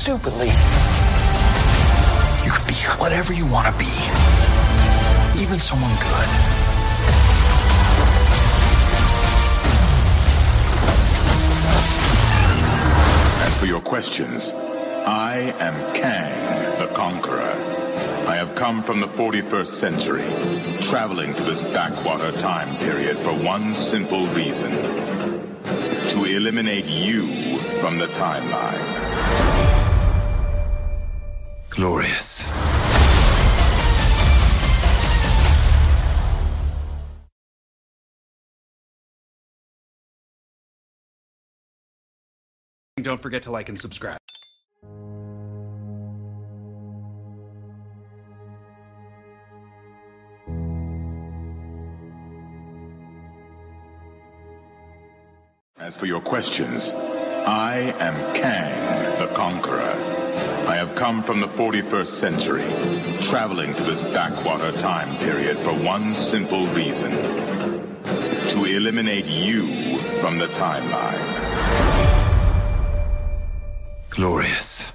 stupidly. You can be whatever you want to be, even someone good. As for your questions, I am Kang, the Conqueror. I have come from the 41st century, traveling to this backwater time period for one simple reason. To eliminate you from the timeline. Glorious. Don't forget to like and subscribe. As for your questions, I am Kang, the Conqueror. I have come from the 41st century, traveling to this backwater time period for one simple reason. To eliminate you from the timeline. Glorious.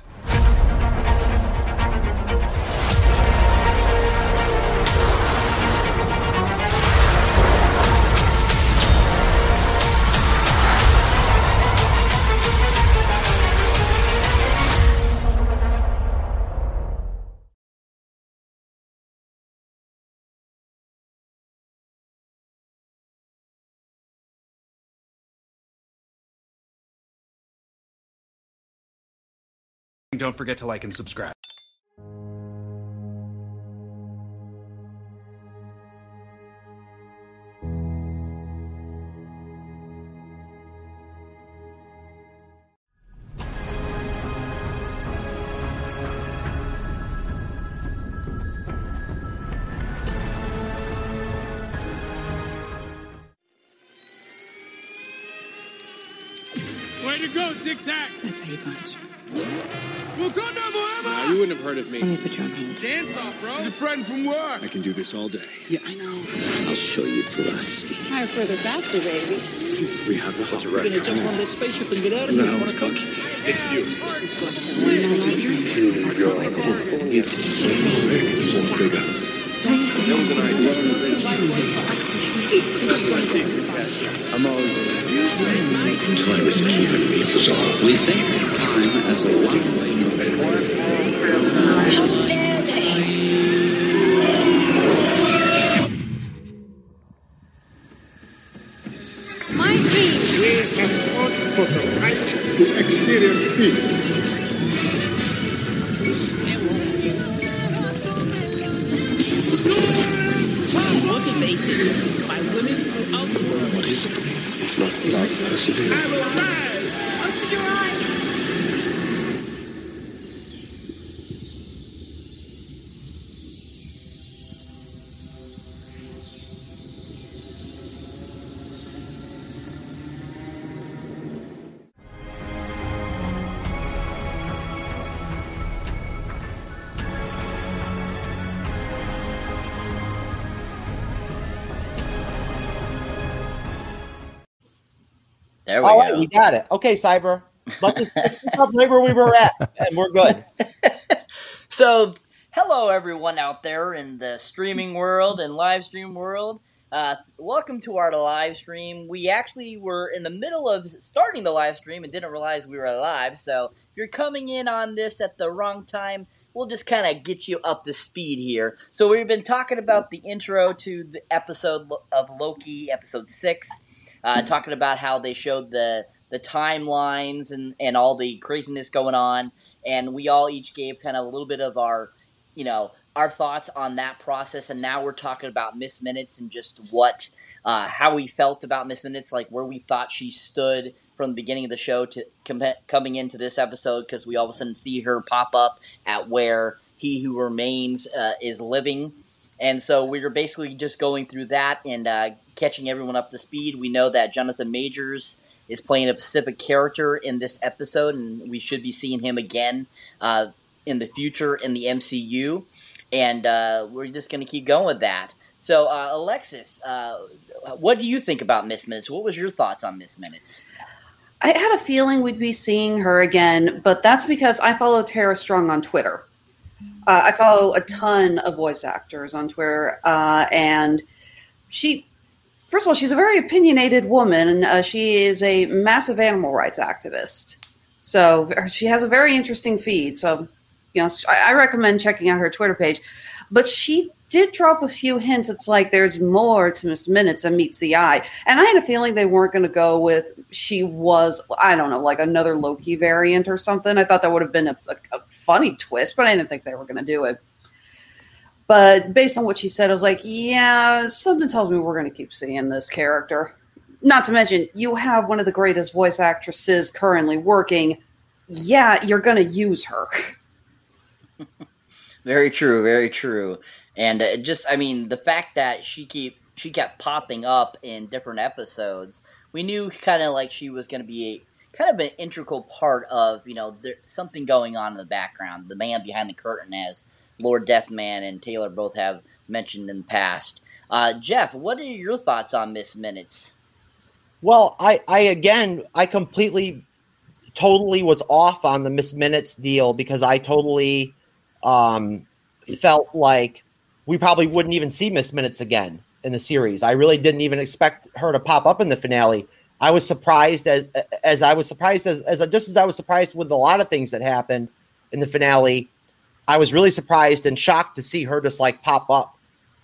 Don't forget to like and subscribe. Way to go, Tic Tac! That's how you punch. Wakanda forever! Now, you wouldn't have heard of me. Let me put you on hold. Dance off, bro! He's a friend from work! I can do this all day. Yeah, I know. I'll show you ferocity. Higher, further, faster, baby. We have the Hot Record. jump on that spaceship and get out of here. No, you Wanna come? It's you. Bigger. That was an idea. I'm always. Time is 200 meters off. We think of time as a one-way My go. we got it. Okay, Cyber. Let's just pick up right where we were at, and we're good. So, hello everyone out there in the streaming world and live stream world. Uh, welcome to our live stream. We actually were in the middle of starting the live stream and didn't realize we were live. So, if you're coming in on this at the wrong time, we'll just kind of get you up to speed here. So, we've been talking about the intro to the episode of Loki, episode six, uh, talking about how they showed the the timelines and and all the craziness going on and we all each gave kind of a little bit of our, you know, our thoughts on that process. And now we're talking about Miss Minutes and just what, uh, how we felt about Miss Minutes, like where we thought she stood from the beginning of the show to com- coming into this episode, because we all of a sudden see her pop up at where He Who Remains uh, is living. And so we were basically just going through that and uh, catching everyone up to speed. We know that Jonathan Majors is playing a specific character in this episode, and we should be seeing him again uh, in the future in the MCU. And uh, we're just going to keep going with that. So, uh, Alexis, uh, what do you think about Miss Minutes? What was your thoughts on Miss Minutes? I had a feeling we'd be seeing her again, but that's because I follow Tara Strong on Twitter. Uh, I follow a ton of voice actors on Twitter, uh, and she, first of all, she's a very opinionated woman, and uh, she is a massive animal rights activist. So she has a very interesting feed. So, you know, I, I recommend checking out her Twitter page. But she did drop a few hints. It's like there's more to Miss Minutes than meets the eye. And I had a feeling they weren't going to go with she was, I don't know, like another Loki variant or something. I thought that would have been a, a, a funny twist, but I didn't think they were going to do it. But based on what she said, I was like, yeah, something tells me we're going to keep seeing this character. Not to mention, you have one of the greatest voice actresses currently working. Yeah, you're going to use her. very true, very true. And uh, just, I mean, the fact that she keep she kept popping up in different episodes, we knew kind of like she was going to be a, kind of an integral part of you know there, something going on in the background, the man behind the curtain, as Lord Deathman and Taylor both have mentioned in the past. Uh, Jeff, what are your thoughts on Miss Minutes? Well, I, I again, I completely, totally was off on the Miss Minutes deal because I totally um, felt like we probably wouldn't even see Miss Minutes again in the series. I really didn't even expect her to pop up in the finale. I was surprised as as I was surprised as, as just as I was surprised with a lot of things that happened in the finale. I was really surprised and shocked to see her just like pop up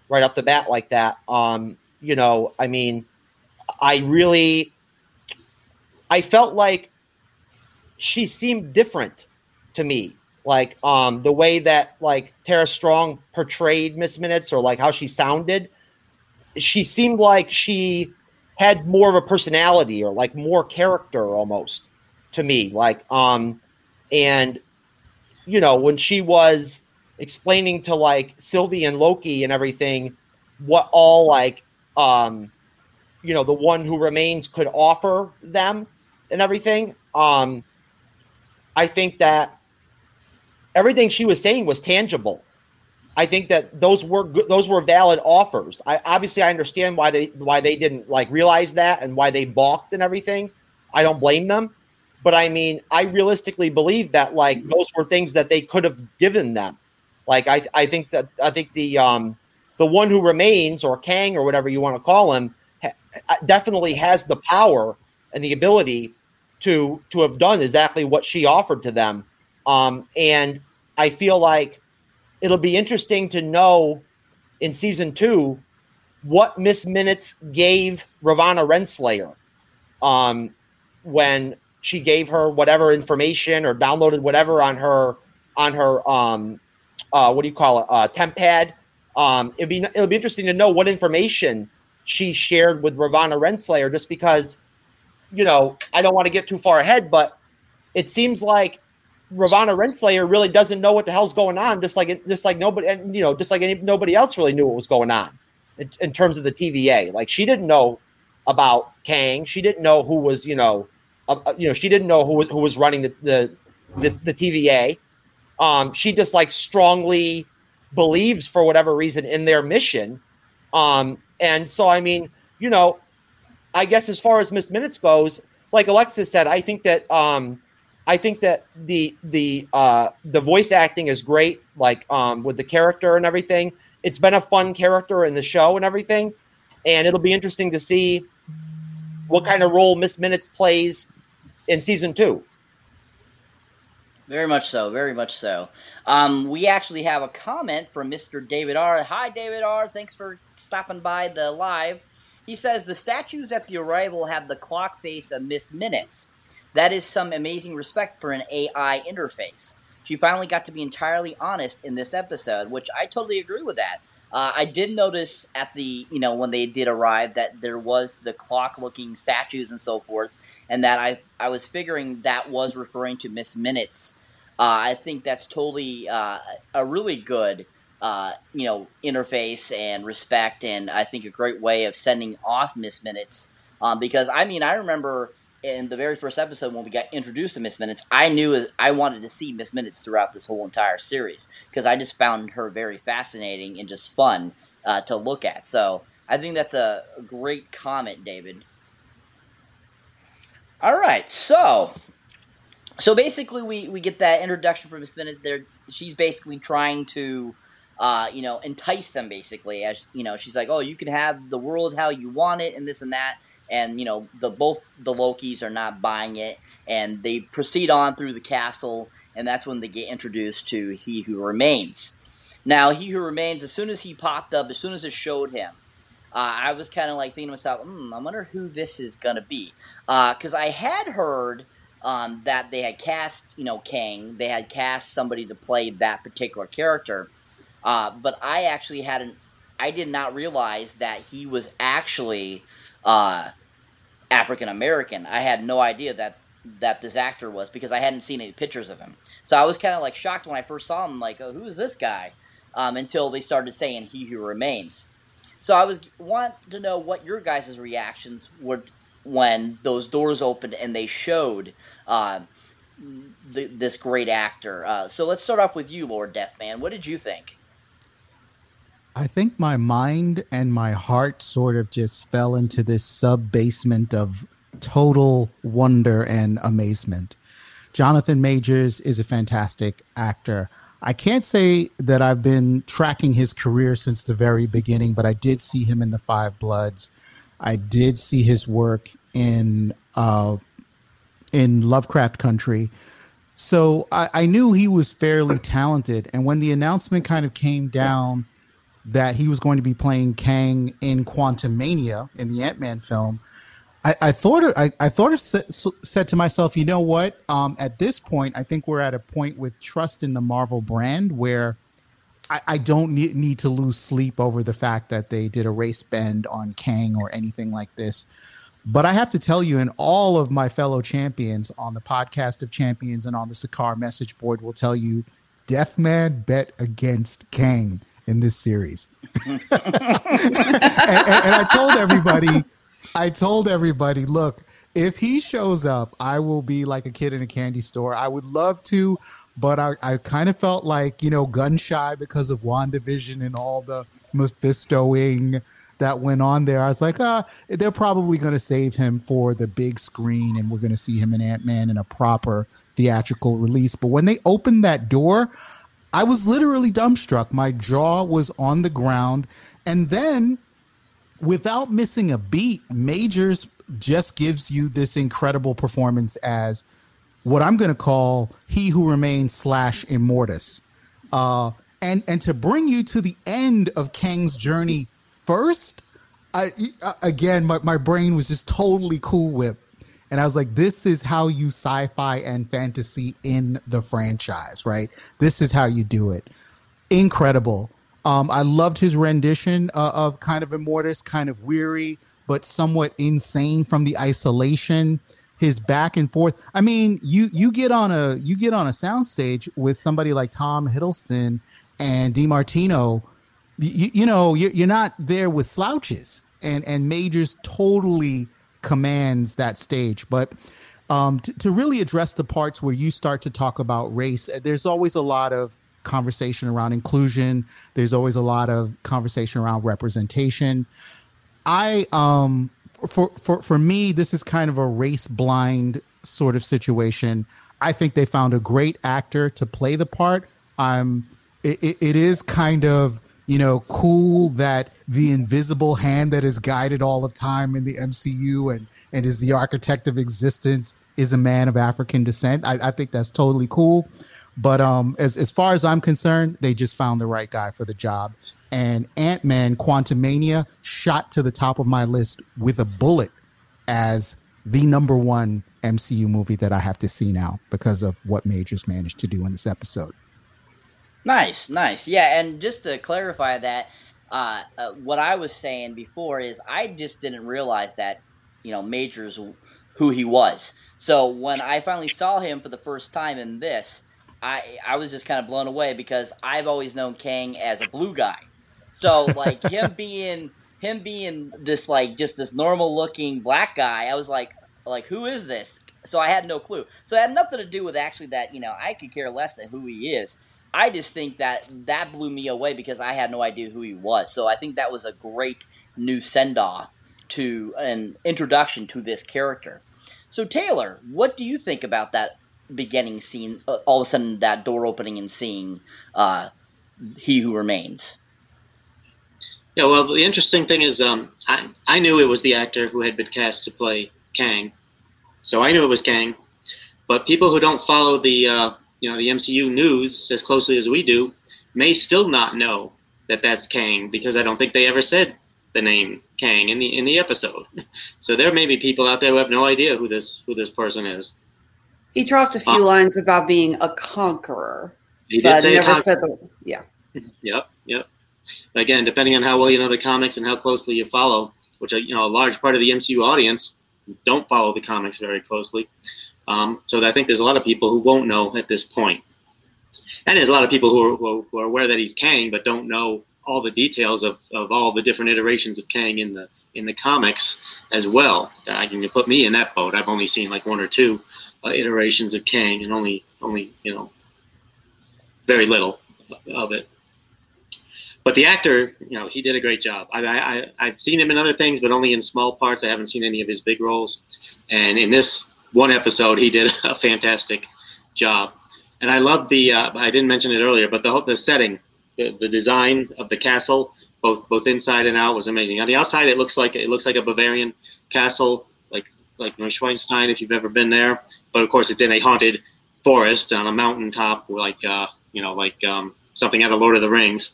right off the bat like that. Um, you know, I mean, I really I felt like she seemed different to me like um the way that like Tara Strong portrayed Miss Minutes or like how she sounded, she seemed like she had more of a personality or like more character almost to me. Like um and you know, when she was explaining to like Sylvie and Loki and everything what all like um you know the one who remains could offer them and everything um I think that everything she was saying was tangible. I think that those were good, those were valid offers. I obviously I understand why they why they didn't like realize that and why they balked and everything. I don't blame them, but I mean, I realistically believe that like those were things that they could have given them. Like I I think that I think the um the one who remains or Kang or whatever you want to call him ha- definitely has the power and the ability to to have done exactly what she offered to them um, and I feel like it'll be interesting to know in season two what Miss Minutes gave Ravonna Renslayer um, when she gave her whatever information or downloaded whatever on her on her um, uh, what do you call it uh, temp pad. Um, it'd be it'll be interesting to know what information she shared with Ravonna Renslayer, just because you know I don't want to get too far ahead, but it seems like Ravonna Renslayer really doesn't know what the hell's going on, just like just like nobody, and you know, just like any, nobody else really knew what was going on in, in, terms of the TVA. Like she didn't know about Kang, she didn't know who was, you know, uh, uh, you know, she didn't know who was who was running the the the, the TVA. Um, she just like strongly believes for whatever reason in their mission. Um, and so I mean, you know, I guess as far as Miss Minutes goes, like Alexis said, I think that um I think that the the uh, the voice acting is great, like um, with the character and everything. It's been a fun character in the show and everything, and it'll be interesting to see what kind of role Miss Minutes plays in season two. Very much so, very much so. Um, we actually have a comment from Mr. David R. Hi, David R. Thanks for stopping by the live. He says the statues at the arrival have the clock face of Miss Minutes. That is some amazing respect for an AI interface. She finally got to be entirely honest in this episode, which I totally agree with that. Uh, I did notice at the, you know, when they did arrive that there was the clock looking statues and so forth, and that I, I was figuring that was referring to Miss Minutes. Uh, I think that's totally uh, a really good, uh, you know, interface and respect, and I think a great way of sending off Miss Minutes. Um, because, I mean, I remember in the very first episode when we got introduced to Miss Minutes, I knew I wanted to see Miss Minutes throughout this whole entire series because I just found her very fascinating and just fun uh, to look at. So I think that's a great comment, David. All right, so so basically we we get that introduction from Miss Minute. There, she's basically trying to. Uh, you know, entice them basically as you know, she's like, "Oh, you can have the world how you want it, and this and that." And you know, the both the Lokis are not buying it, and they proceed on through the castle, and that's when they get introduced to He Who Remains. Now, He Who Remains, as soon as he popped up, as soon as it showed him, uh, I was kind of like thinking to myself, hmm, I wonder who this is gonna be, because uh, I had heard um, that they had cast, you know, Kang. They had cast somebody to play that particular character, uh, but I actually hadn't. I did not realize that he was actually uh, African American. I had no idea that that this actor was because I hadn't seen any pictures of him. So I was kind of like shocked when I first saw him. Like, oh, who is this guy? Um, until they started saying "He Who Remains." So I was want to know what your guys' reactions were when those doors opened and they showed uh, this great actor. Uh, so let's start off with you, Lord Deathman. What did you think? I think my mind and my heart sort of just fell into this sub basement of total wonder and amazement. Jonathan Majors is a fantastic actor. I can't say that I've been tracking his career since the very beginning, but I did see him in The Five Bloods. I did see his work in uh, in Lovecraft Country. So I, I knew he was fairly talented. And when the announcement kind of came down that he was going to be playing Kang in Quantumania in the Ant Man film, I, I thought I, I thought of said to myself, you know what? Um, at this point, I think we're at a point with trust in the Marvel brand where I, I don't need, need to lose sleep over the fact that they did a race bend on Kang or anything like this. But I have to tell you, and all of my fellow champions on the podcast of champions and on the Sakaar message board will tell you, Deathman bet against Kang in this series. and, and, and I told everybody, I told everybody, look, if he shows up, I will be like a kid in a candy store. I would love to, but I, I kind of felt like, you know, gun shy because of WandaVision and all the Mephistoing that went on there. I was like, ah, they're probably going to save him for the big screen and we're going to see him in Ant Man in a proper theatrical release. But when they opened that door, I was literally dumbstruck. My jaw was on the ground. And then, without missing a beat, Majors just gives you this incredible performance as what I'm going to call he who remains slash immortus. Uh, and and to bring you to the end of Kang's journey first, I again my, my brain was just totally cool with and I was like, this is how you sci fi and fantasy in the franchise, right? This is how you do it. Incredible. Um, I loved his rendition uh, of kind of Immortus, kind of weary, but somewhat insane from the isolation. His back and forth. I mean, you you get on a you get on a soundstage with somebody like Tom Hiddleston and DiMartino. You, you know, you're, you're not there with slouches, and and Majors totally commands that stage. But um, to, to really address the parts where you start to talk about race, uh, there's always a lot of conversation around inclusion. There's always a lot of conversation around representation. I um for for for me, this is kind of a race blind sort of situation. I think they found a great actor to play the part. Um, it, it, it is kind of you know, cool that the invisible hand that has guided all of time in the MCU and and is the architect of existence is a man of African descent. I, I think that's totally cool. But um, as as far as I'm concerned, they just found the right guy for the job. And Ant Man Quantumania shot to the top of my list with a bullet as the number one MCU movie that I have to see now because of what Majors managed to do in this episode. Nice, nice. Yeah, and just to clarify that, uh, uh, what I was saying before is I just didn't realize that, you know, Majors who he was. So when I finally saw him for the first time in this, I I was just kind of blown away because I've always known Kang as a blue guy. So like him being him being this like just this normal looking black guy, I was like like who is this? So I had no clue. So it had nothing to do with actually that, you know, I could care less than who he is. I just think that that blew me away because I had no idea who he was. So I think that was a great new send off to an introduction to this character. So Taylor, what do you think about that beginning scene? Uh, all of a sudden, that door opening and seeing uh, he who remains. Yeah, well, the interesting thing is, um, I I knew it was the actor who had been cast to play Kang, so I knew it was Kang. But people who don't follow the uh, you know the MCU news as closely as we do may still not know that that's Kang because I don't think they ever said the name Kang in the in the episode. So there may be people out there who have no idea who this who this person is. He dropped a few Uh, lines about being a conqueror, He did but say never con- said the yeah. Yep, yep. Again, depending on how well you know the comics and how closely you follow, which are, you know a large part of the MCU audience don't follow the comics very closely. Um, so I think there's a lot of people who won't know at this point, and there's a lot of people who are, who who are aware that he's Kang but don't know all the details of, of all the different iterations of Kang in the in the comics as well. I can put me in that boat. I've only seen like one or two uh, iterations of Kang, and only only you know very little of it. But the actor, you know, he did a great job. I, I- I've seen him in other things, but only in small parts. I haven't seen any of his big roles. And in this one episode, he did a fantastic job. And I loved the. Uh, I didn't mention it earlier, but the the setting, the, the design of the castle, both both inside and out, was amazing. On the outside, it looks like it looks like a Bavarian castle, like like Neuschwanstein, if you've ever been there. But of course, it's in a haunted forest on a mountaintop, like uh, you know, like um, something out of Lord of the Rings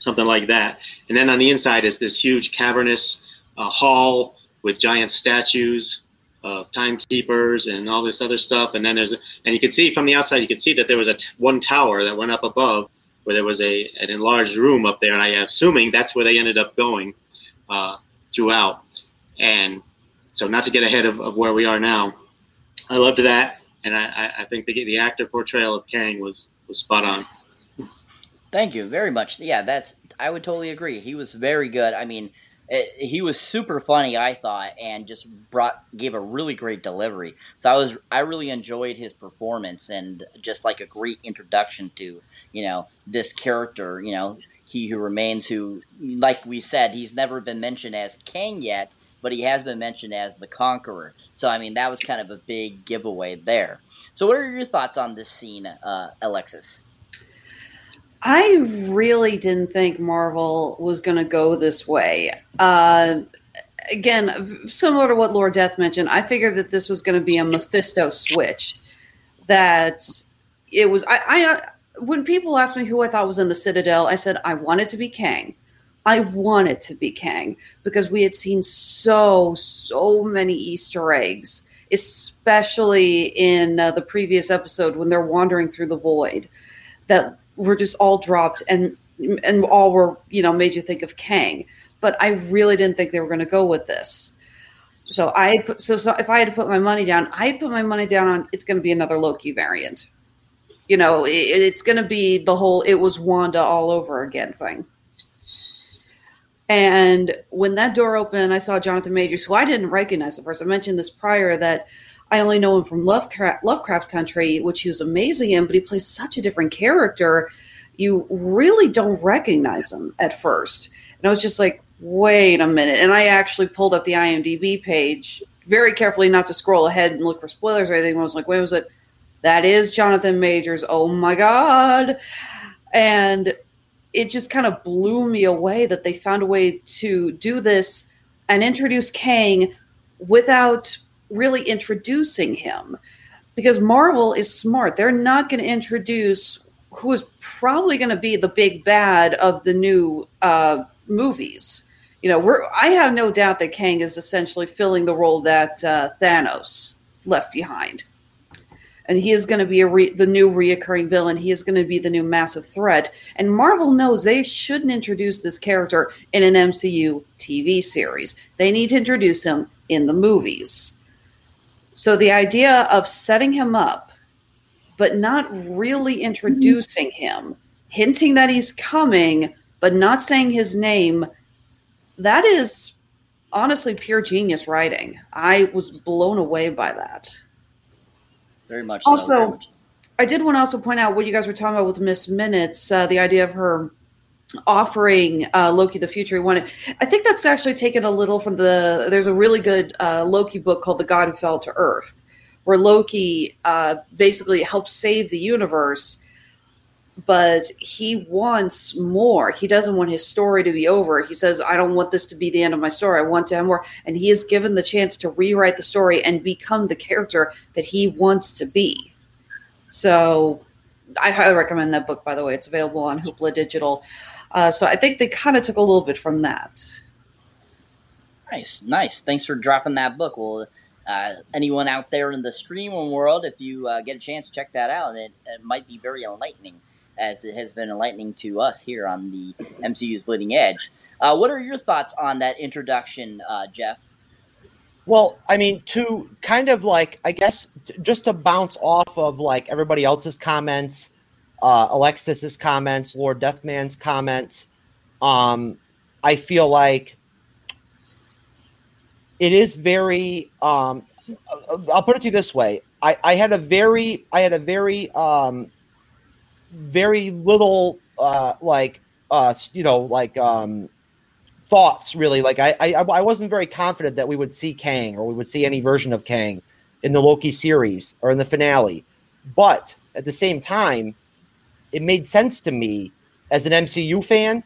something like that. And then on the inside is this huge cavernous uh, hall with giant statues, uh, timekeepers, and all this other stuff. And then there's, and you can see from the outside, you can see that there was a t- one tower that went up above, where there was a an enlarged room up there, and I am assuming that's where they ended up going uh, throughout. And so, not to get ahead of, of where we are now, I loved that, and I, I- I think the the actor portrayal of Kang was was spot on. Thank you very much. Yeah, that's I would totally agree. He was very good. I mean, eh, he was super funny, I thought, and just brought gave a really great delivery. So I was I really enjoyed his performance and just like a great introduction to you know this character. You know, he who remains, who like we said, he's never been mentioned as Kang yet. But he has been mentioned as the Conqueror, so I mean that was kind of a big giveaway there. So, what are your thoughts on this scene, uh, Alexis? I really didn't think Marvel was going to go this way. Uh, again, similar to what Lord Death mentioned, I figured that this was going to be a Mephisto switch. That it was. I, I when people asked me who I thought was in the Citadel, I said I wanted to be Kang. I wanted to be Kang because we had seen so so many Easter eggs, especially in uh, the previous episode when they're wandering through the void that were just all dropped and and all were you know made you think of Kang. But I really didn't think they were going to go with this. So I put so, so if I had to put my money down, I put my money down on it's going to be another Loki variant. You know, it, it's going to be the whole it was Wanda all over again thing. And when that door opened I saw Jonathan Majors, who I didn't recognize at first, I mentioned this prior that I only know him from Lovecraft, Lovecraft Country, which he was amazing in, but he plays such a different character. You really don't recognize him at first. And I was just like, wait a minute. And I actually pulled up the IMDb page very carefully, not to scroll ahead and look for spoilers or anything. I was like, wait, was it? That is Jonathan Majors. Oh my God. And it just kind of blew me away that they found a way to do this and introduce Kang without really introducing him because Marvel is smart. They're not going to introduce who is probably going to be the big bad of the new uh, movies. You know, we're I have no doubt that Kang is essentially filling the role that uh, Thanos left behind, and he is going to be re- the new reoccurring villain. He is going to be the new massive threat. And Marvel knows they shouldn't introduce this character in an MCU TV series. They need to introduce him in the movies. So the idea of setting him up, but not really introducing him, hinting that he's coming, but not saying his name, that is honestly pure genius writing. I was blown away by that. Very much. so, very Also, much. I did want to also point out what you guys were talking about with Miss Minutes, uh, the idea of her offering uh, Loki the future he wanted. I think that's actually taken a little from the. There's a really good uh, Loki book called The God Who Fell to Earth, where Loki uh, basically helps save the universe, but he wants more. He doesn't want his story to be over. He says, "I don't want this to be the end of my story. I want to have more." And he is given the chance to rewrite the story and become the character that he wants to be. So. I highly recommend that book, by the way. It's available on Hoopla Digital. Uh, so I think they kind of took a little bit from that. Nice, nice. Thanks for dropping that book. Well, uh, anyone out there in the streaming world, if you uh, get a chance, to check that out. It, it might be very enlightening, as it has been enlightening to us here on the MCU's Bleeding Edge. Uh, what are your thoughts on that introduction, uh, Jeff? Well, I mean, to kind of like, I guess, just to bounce off of like everybody else's comments uh, Alexis's comments, Lord Deathman's comments. Um, I feel like it is very. Um, I'll put it to you this way: I, I had a very, I had a very, um, very little, uh, like, uh, you know, like, um, thoughts really. Like, I, I, I wasn't very confident that we would see Kang or we would see any version of Kang in the Loki series or in the finale. But at the same time, it made sense to me as an MCU fan,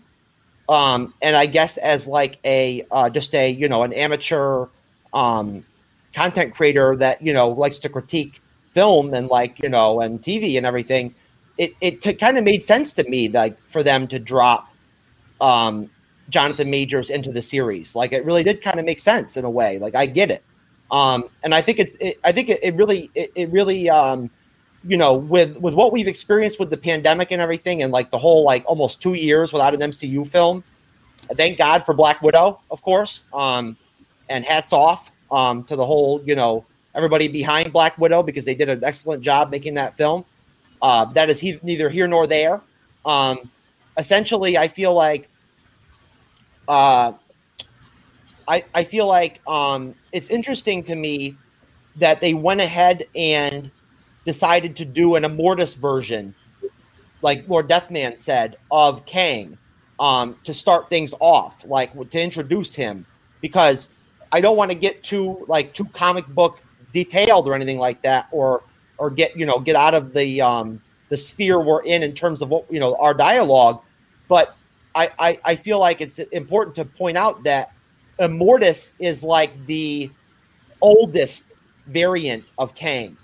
um, and I guess as like a uh, just a you know an amateur um, content creator that you know likes to critique film and like you know and TV and everything. It it t- kind of made sense to me like for them to drop um, Jonathan Majors into the series. Like it really did kind of make sense in a way. Like I get it. Um, and I think it's, it, I think it, it really, it, it really, um, you know, with with what we've experienced with the pandemic and everything, and like the whole like almost two years without an MCU film. Thank God for Black Widow, of course. Um, and hats off um, to the whole, you know, everybody behind Black Widow because they did an excellent job making that film. Uh, that is he, neither here nor there. Um, essentially, I feel like, uh, I I feel like um, it's interesting to me that they went ahead and decided to do an Immortus version, like Lord Deathman said, of Kang um, to start things off, like to introduce him, because I don't want to get too like too comic book detailed or anything like that, or or get you know get out of the um, the sphere we're in in terms of what you know our dialogue, but I, I, I feel like it's important to point out that Immortus is like the oldest variant of Kang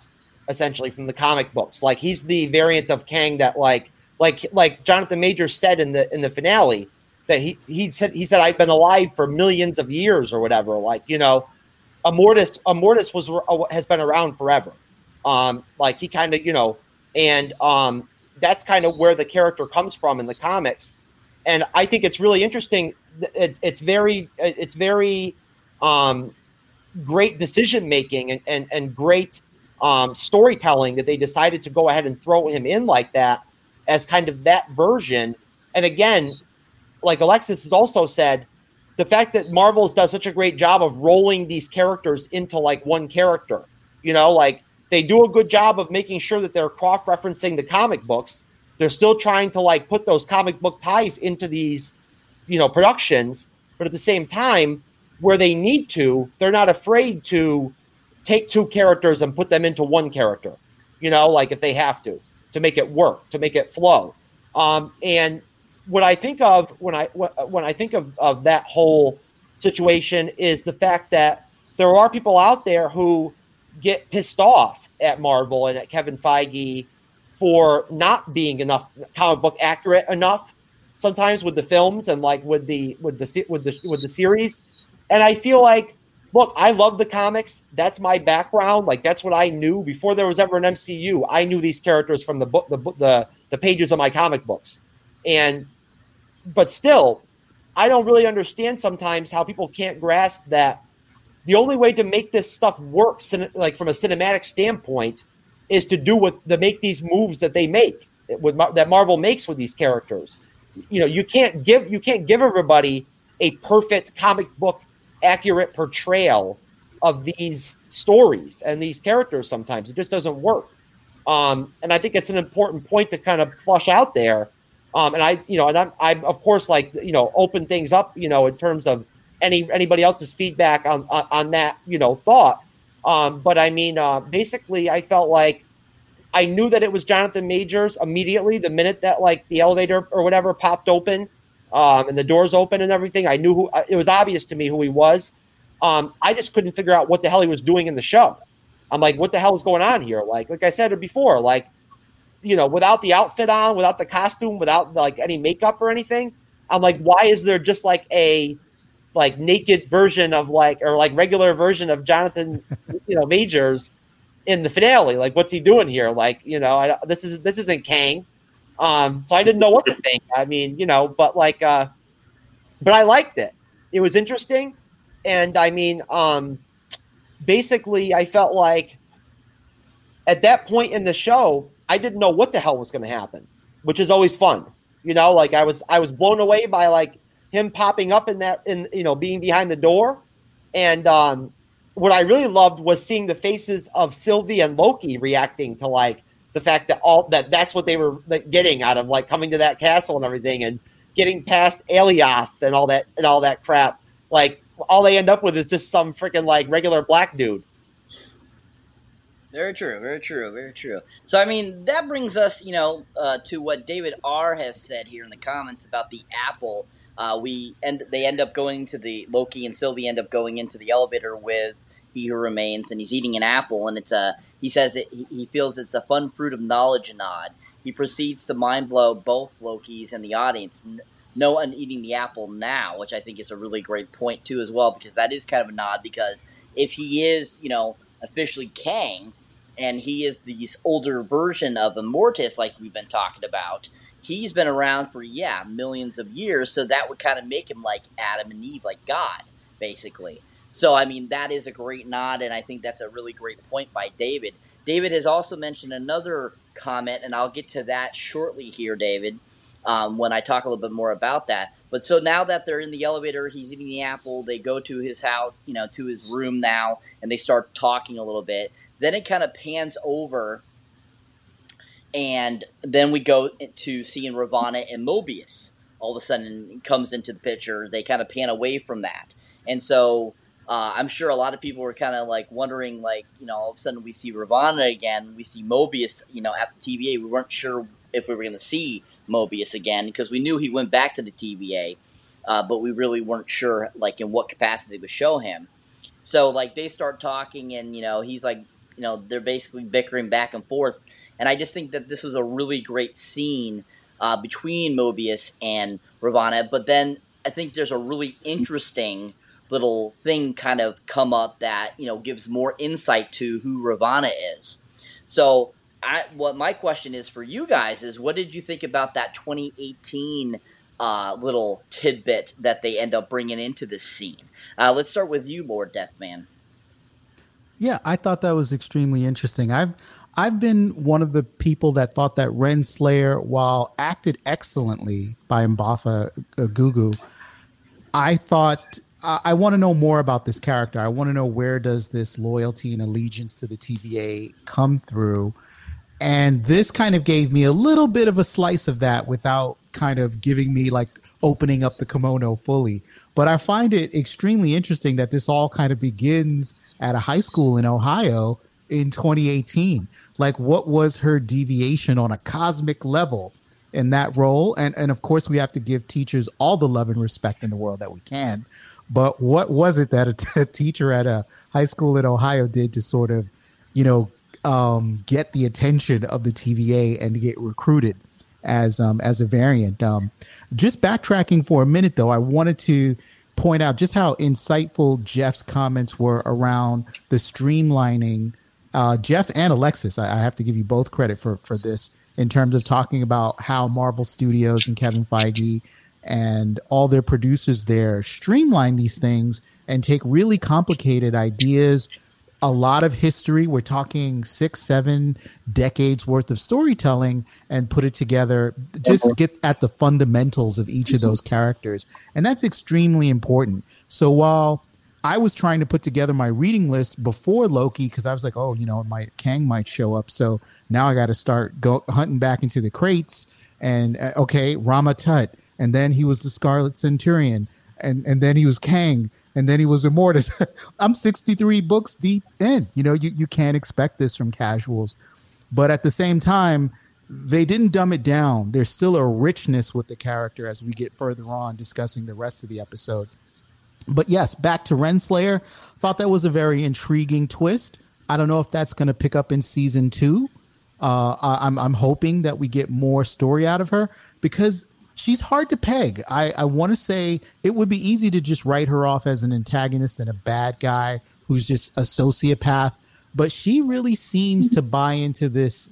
essentially from the comic books. Like he's the variant of Kang that like like like Jonathan Major said in the in the finale that he he said he said I've been alive for millions of years or whatever. Like you know, Immortus Immortus was uh, has been around forever. Um, like he kind of you know, and um, that's kind of where the character comes from in the comics. And I think it's really interesting. It, it's very it's very um, great decision making and, and and great um, storytelling that they decided to go ahead and throw him in like that as kind of that version. And again, like Alexis has also said, the fact that Marvel's does such a great job of rolling these characters into like one character, you know, like they do a good job of making sure that they're cross referencing the comic books. They're still trying to like put those comic book ties into these, you know, productions, but at the same time, where they need to, they're not afraid to take two characters and put them into one character, you know, like if they have to, to make it work, to make it flow. Um, and what I think of when I when I think of, of that whole situation is the fact that there are people out there who get pissed off at Marvel and at Kevin Feige for not being enough comic book accurate enough sometimes with the films and like with the with the with the with the series and I feel like look, I love the comics. That's my background. Like that's what I knew before there was ever an MCU. I knew these characters from the book, the the the pages of my comic books, and but still, I don't really understand sometimes how people can't grasp that the only way to make this stuff work, like from a cinematic standpoint, is to do what to make these moves that they make, with that Marvel makes with these characters. You know, you can't give you can't give everybody a perfect comic book accurate portrayal of these stories and these characters sometimes. It just doesn't work. Um, and I think it's an important point to kind of flush out there Um, and I, you know, and I'm, I'm of course like you know open things up, you know, in terms of any anybody else's feedback on on, on that, you know, thought. Um, but I mean, uh, basically, I felt like I knew that it was Jonathan Majors immediately the minute that like the elevator or whatever popped open, um, and the doors open and everything. I knew who uh, it was obvious to me who he was. Um, I just couldn't figure out what the hell he was doing in the show. I'm like, what the hell is going on here? Like, like I said before, like, you know, without the outfit on, without the costume, without like any makeup or anything, I'm like, why is there just like a like naked version of like or like regular version of Jonathan, you know, Majors in the finale? Like, what's he doing here? Like, you know, I, this is this isn't Kang. Um, so I didn't know what to think. I mean, you know, but like, uh, but I liked it. It was interesting, and I mean, um, basically, I felt like at that point in the show, I didn't know what the hell was going to happen, which is always fun. You know, like I was, I was blown away by like him popping up in that, in you know, being behind the door, and um, what I really loved was seeing the faces of Sylvie and Loki reacting to like the fact that all that that's what they were getting out of like coming to that castle and everything and getting past Alioth and all that and all that crap. Like all they end up with is just some freaking like regular black dude. Very true, very true, very true. So I mean that brings us, you know, uh, to what David R has said here in the comments about the apple. Uh, we end they end up going to the Loki and Sylvie end up going into the elevator with he who remains, and he's eating an apple, and it's a he says that he, feels it's a fun fruit of knowledge nod. He proceeds to mind blow both Lokis and the audience. No one eating the apple now, which I think is a really great point too, as well, because that is kind of a nod. Because if he is, you know, officially Kang, and he is the older version of Immortus, like we've been talking about, he's been around for yeah millions of years. So that would kind of make him like Adam and Eve, like God, basically. So, I mean, that is a great nod, and I think that's a really great point by David. David has also mentioned another comment, and I'll get to that shortly here, David, um, when I talk a little bit more about that. But so now that they're in the elevator, he's eating the apple, they go to his house, you know, to his room now, and they start talking a little bit. Then it kind of pans over, and then we go to seeing Ravonna and Mobius. All of a sudden, comes into the picture. They kind of pan away from that, and so uh, I'm sure a lot of people were kind of like wondering, like, you know, all of a sudden we see Ravonna again, we see Mobius, you know, at the TVA. We weren't sure if we were going to see Mobius again because we knew he went back to the TVA, uh, but we really weren't sure, like, in what capacity they would show him. So, like, they start talking, and, you know, he's like, you know, they're basically bickering back and forth. And I just think that this was a really great scene uh, between Mobius and Ravonna. But then I think there's a really interesting little thing kind of come up that you know gives more insight to who Ravonna is. So, I, what my question is for you guys is, what did you think about that 2018 uh, little tidbit that they end up bringing into this scene? Uh, let's start with you, Lord Deathman. Yeah, I thought that was extremely interesting. I've I've been one of the people that thought that Renslayer, while acted excellently by Mbatha Gugu, I thought I want to know more about this character. I want to know where does this loyalty and allegiance to the TVA come through? And this kind of gave me a little bit of a slice of that without kind of giving me like opening up the kimono fully. But I find it extremely interesting that this all kind of begins at a high school in Ohio in 2018. Like, what was her deviation on a cosmic level? in that role and and of course we have to give teachers all the love and respect in the world that we can but what was it that a, t- a teacher at a high school in Ohio did to sort of, you know, um, get the attention of the TVA and get recruited as um, as a variant? Um, just backtracking for a minute, though, I wanted to point out just how insightful Jeff's comments were around the streamlining. Uh, Jeff and Alexis, I, I have to give you both credit for for this in terms of talking about how Marvel Studios and Kevin Feige and all their producers there streamline these things and take really complicated ideas a lot of history. We're talking six seven decades worth of storytelling and put it together just get at the fundamentals of each of those characters. And that's extremely important. So while i was trying to put together my reading list before loki because i was like oh you know my kang might show up. So now i got to start go hunting back into the crates and uh, okay, Rama Tut, and then he was the Scarlet Centurion, and and then he was Kang, and then he was Immortus. I'm 63 books deep in. You know, you you can't expect this from casuals, but at the same time, they didn't dumb it down. There's still a richness with the character as we get further on discussing the rest of the episode. But yes, back to Renslayer. Thought that was a very intriguing twist. I don't know if that's going to pick up in season two. Uh, I, am I'm hoping that we get more story out of her because she's hard to peg. I, I want to say it would be easy to just write her off as an antagonist and a bad guy who's just a sociopath, but she really seems to buy into this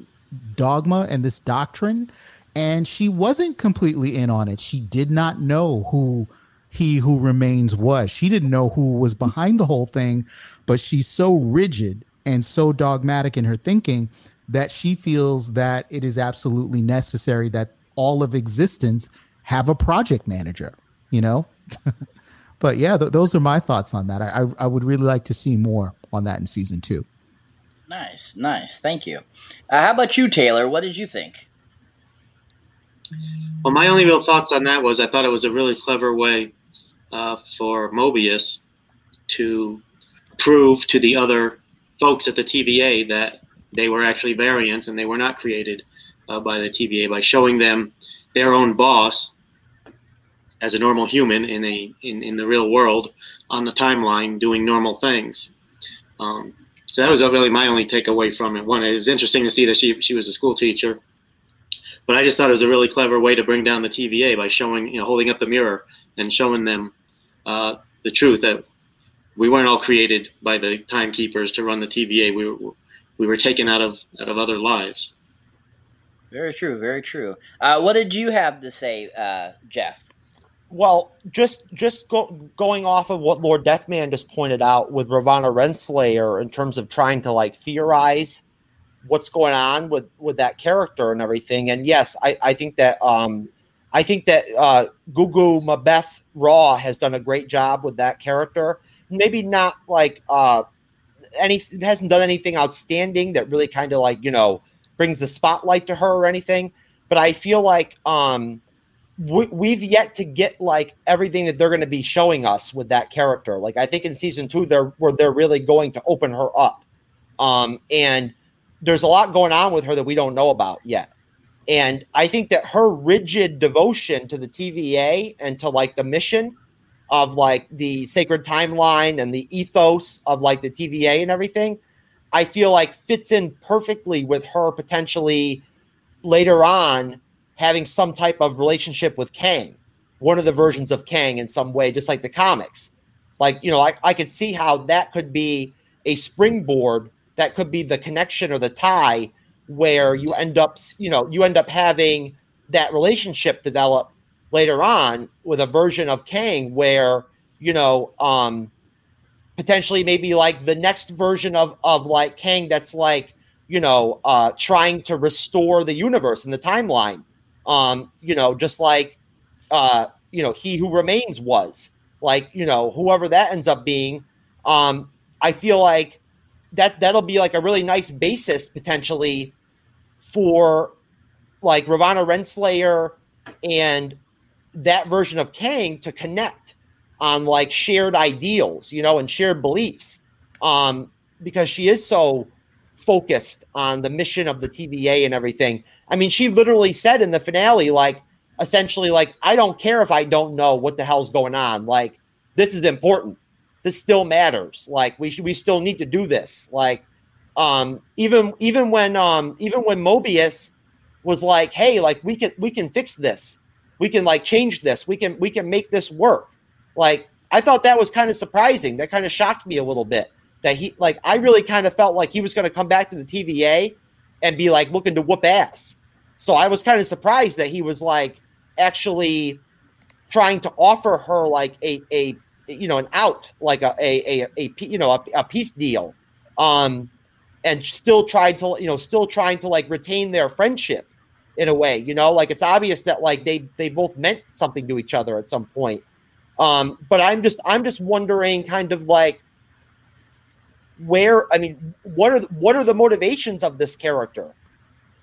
dogma and this doctrine, and she wasn't completely in on it. She did not know who he who remains was. She didn't know who was behind the whole thing, but she's so rigid and so dogmatic in her thinking that she feels that it is absolutely necessary that all of existence have a project manager, you know? but yeah, th- those are my thoughts on that. I, I, I would really like to see more on that in season two. Nice, nice. Thank you. Uh, how about you, Taylor? What did you think? Well, my only real thoughts on that was I thought it was a really clever way uh, for Mobius to prove to the other folks at the TVA that they were actually variants and they were not created uh, by the TVA by showing them their own boss as a normal human in a in, in the real world on the timeline doing normal things. Um, so that was really my only takeaway from it. One, it was interesting to see that she she was a school teacher, but I just thought it was a really clever way to bring down the TVA by showing you know holding up the mirror and showing them uh, the truth that we weren't all created by the timekeepers to run the TVA. We were we were taken out of out of other lives. Very true. Very true. Uh, what did you have to say, uh, Jeff? Well, just just go, going off of what Lord Deathman just pointed out with Ravonna Renslayer in terms of trying to like theorize what's going on with with that character and everything. And yes, I, I think that um, I think that uh, Gugu Mabeth Raw has done a great job with that character. Maybe not like uh, any hasn't done anything outstanding that really kind of like you know brings the spotlight to her or anything. But I feel like um, we, have yet to get like everything that they're going to be showing us with that character. Like I think in season two, they're where they're really going to open her up, um, and there's a lot going on with her that we don't know about yet. And I think that her rigid devotion to the TVA and to like the mission of like the sacred timeline and the ethos of like the TVA and everything, I feel like fits in perfectly with her potentially later on having some type of relationship with Kang, one of the versions of Kang in some way, just like the comics. Like, you know, I, I could see how that could be a springboard, that could be the connection or the tie where you end up, you know, you end up having that relationship develop later on with a version of Kang where, you know, um, potentially maybe like the next version of of like Kang that's like, you know, uh trying to restore the universe and the timeline. Um, you know, just like uh, you know, he who remains was. Like, you know, whoever that ends up being, um, I feel like that that'll be like a really nice basis potentially for like Ravonna Renslayer and that version of Kang to connect on like shared ideals, you know, and shared beliefs. Um, because she is so focused on the mission of the TVA and everything. I mean, she literally said in the finale, like, essentially, like, I don't care if I don't know what the hell's going on. Like, this is important. This still matters. Like, we should, we still need to do this. Like, um, even even when um even when Mobius was like, hey, like we can we can fix this, we can like change this, we can we can make this work. Like I thought that was kind of surprising. That kind of shocked me a little bit. That he like I really kind of felt like he was going to come back to the TVA and be like looking to whoop ass. So I was kind of surprised that he was like actually trying to offer her like a a you know an out like a a a, a you know a, a peace deal. Um and still tried to you know still trying to like retain their friendship in a way you know like it's obvious that like they they both meant something to each other at some point um but i'm just i'm just wondering kind of like where i mean what are what are the motivations of this character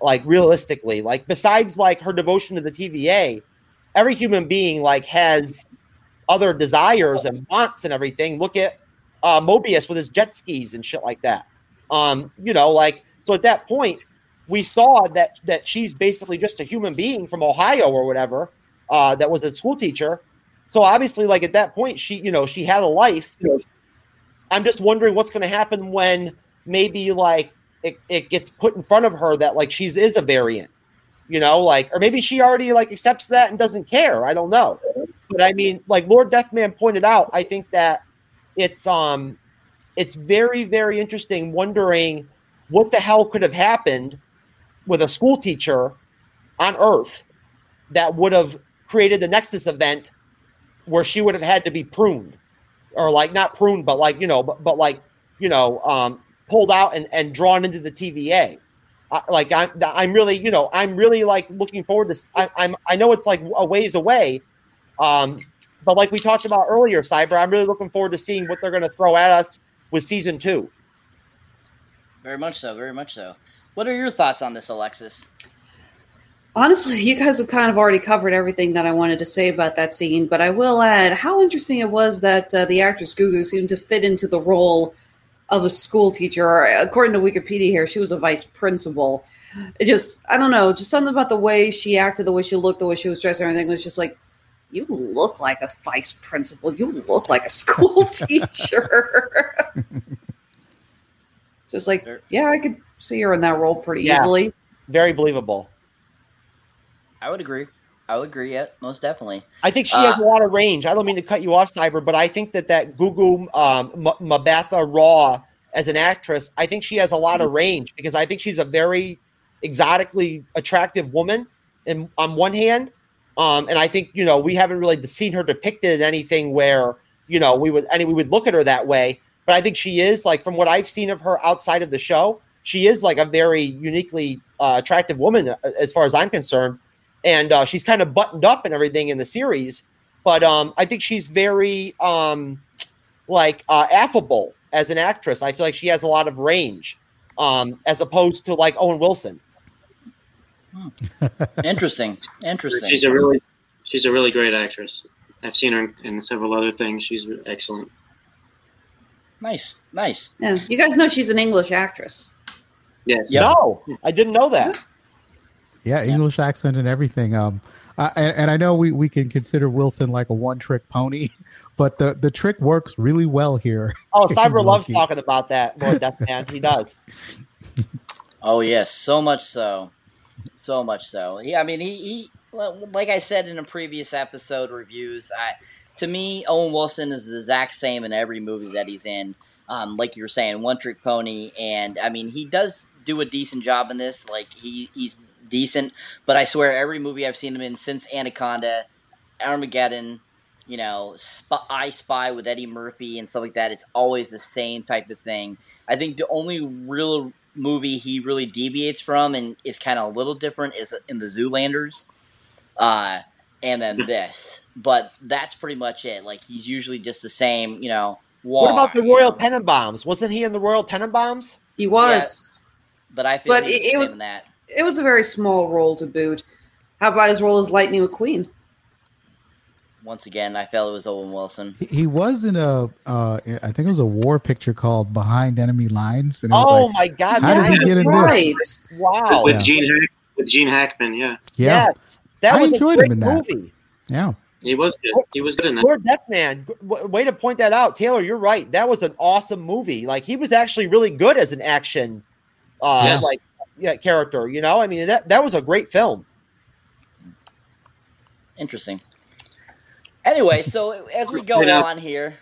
like realistically. Like besides like her devotion to the TVA, every human being like has other desires and wants and everything. Look at uh, Mobius with his jet skis and shit like that. Um, you know, like so at that point, we saw that that she's basically just a human being from Ohio or whatever uh, that was a school teacher. So obviously, like at that point, she you know she had a life. I'm just wondering what's going to happen when maybe like it, it gets put in front of her that like she's is a variant, you know, like or maybe she already like accepts that and doesn't care. I don't know, but I mean, like Lord Deathman pointed out, I think that it's um it's very very interesting wondering what the hell could have happened with a school teacher on Earth that would have created the Nexus event where she would have had to be pruned or like not pruned, but like, you know, but, but like, you know, um, pulled out and, and drawn into the TVA. Uh, like I'm, I'm really, you know, I'm really like looking forward to, I, I'm, I know it's like a ways away. Um, but like we talked about earlier, Cyber, I'm really looking forward to seeing what they're going to throw at us with season two. Very much so. Very much so. What are your thoughts on this, Alexis? Honestly, you guys have kind of already covered everything that I wanted to say about that scene, but I will add how interesting it was that uh, the actress Gugu seemed to fit into the role of a school teacher. According to Wikipedia here, she was a vice principal. It just, I don't know, just something about the way she acted, the way she looked, the way she was dressed, everything was just like, you look like a vice principal. You look like a school teacher. just like, yeah, I could see her in that role pretty Yeah. easily. Very believable. I would agree. I would agree. Yeah, most definitely. I think she Uh, has a lot of range. I don't mean to cut you off, Cyber, but I think that that Gugu um, M- Mbatha-Raw as an actress, I think she has a lot of range because I think she's a very exotically attractive woman. In on one hand, um, and I think you know we haven't really seen her depicted in anything where you know we would any we would look at her that way. But I think she is like from what I've seen of her outside of the show, she is like a very uniquely uh, attractive woman uh, as far as I'm concerned and uh, she's kind of buttoned up and everything in the series. But um, I think she's very um, like uh, affable as an actress. I feel like she has a lot of range, um, as opposed to like Owen Wilson. Interesting. Interesting. She's a really, she's a really great actress. I've seen her in, in several other things. She's excellent. nice. Nice. Yeah, you guys know she's an English actress. Yes. No, I didn't know that. Yeah, English accent and everything. Um, uh, and, and I know we, we can consider Wilson like a one trick pony, but the, the trick works really well here. Oh, Cyber loves talking about that, Lord Deathman. He does. Oh yes, so much so, so much so. Yeah, I mean, he, he like I said in a previous episode reviews. I, to me, Owen Wilson is the exact same in every movie that he's in. Um, like you were saying, one trick pony, and I mean, he does do a decent job in this. Like he he's decent, but I swear every movie I've seen him in since Anaconda, Armageddon, you know, Spy, I Spy with Eddie Murphy and stuff like that. It's always the same type of thing. I think the only real movie he really deviates from and is kind of a little different is in the Zoolanders, uh, and then this. But that's pretty much it. Like he's usually just the same, you know. What about the walk, you Royal know. Tenenbaums? Wasn't he in the Royal Tenenbaums? He was, But I feel But he's it- it was- in that. It was a very small role to boot. How about his role as Lightning McQueen? Once again, I felt it was Owen Wilson. He- He was in a, uh, I think it was a war picture called Behind Enemy Lines. And it was Oh like, my God! How did he get in this? Wow. with Yeah. Gene Hack, with Gene Hackman. Yeah, yeah, Yes, that I was enjoyed a him great in that. movie. yeah. he was good. He was good in that. Lord Deathman, g- w- way to point that out, Taylor. You're right. That was an awesome movie. Like he was actually really good as an action, uh, Yes. like yeah, character. You know, I mean that that was a great film. Interesting. Anyway, so as we go Right on here,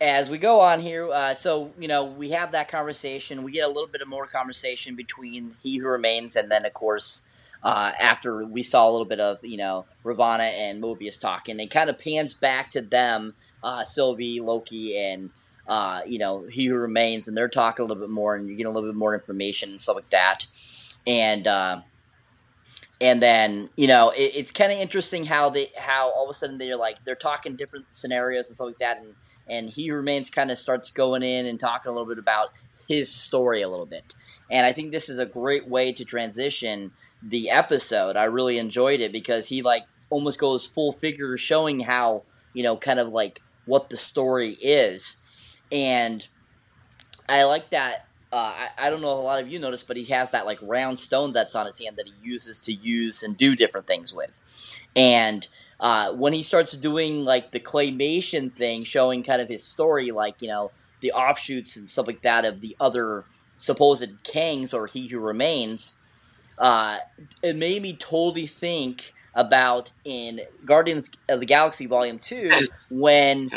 as we go on here, uh, so you know we have that conversation. We get a little bit of more conversation between He Who Remains, and then of course uh, after we saw a little bit of you know Ravonna and Mobius talking, it kind of pans back to them, uh, Sylvie, Loki, and uh, you know He Who Remains, and they're talking a little bit more, and you get a little bit more information and stuff like that, and. Uh, and then you know it, it's kind of interesting how they how all of a sudden they're like they're talking different scenarios and stuff like that and and he remains kind of starts going in and talking a little bit about his story a little bit. And I think this is a great way to transition the episode. I really enjoyed it because he like almost goes full figure showing how, you know, kind of like what the story is. And I like that uh, I, I, don't know if a lot of you noticed, but he has that like round stone that's on his hand that he uses to use and do different things with. And uh, when he starts doing like the claymation thing, showing kind of his story, like you know the offshoots and stuff like that of the other supposed Kangs or He Who Remains, uh, it made me totally think about in Guardians of the Galaxy Volume Two when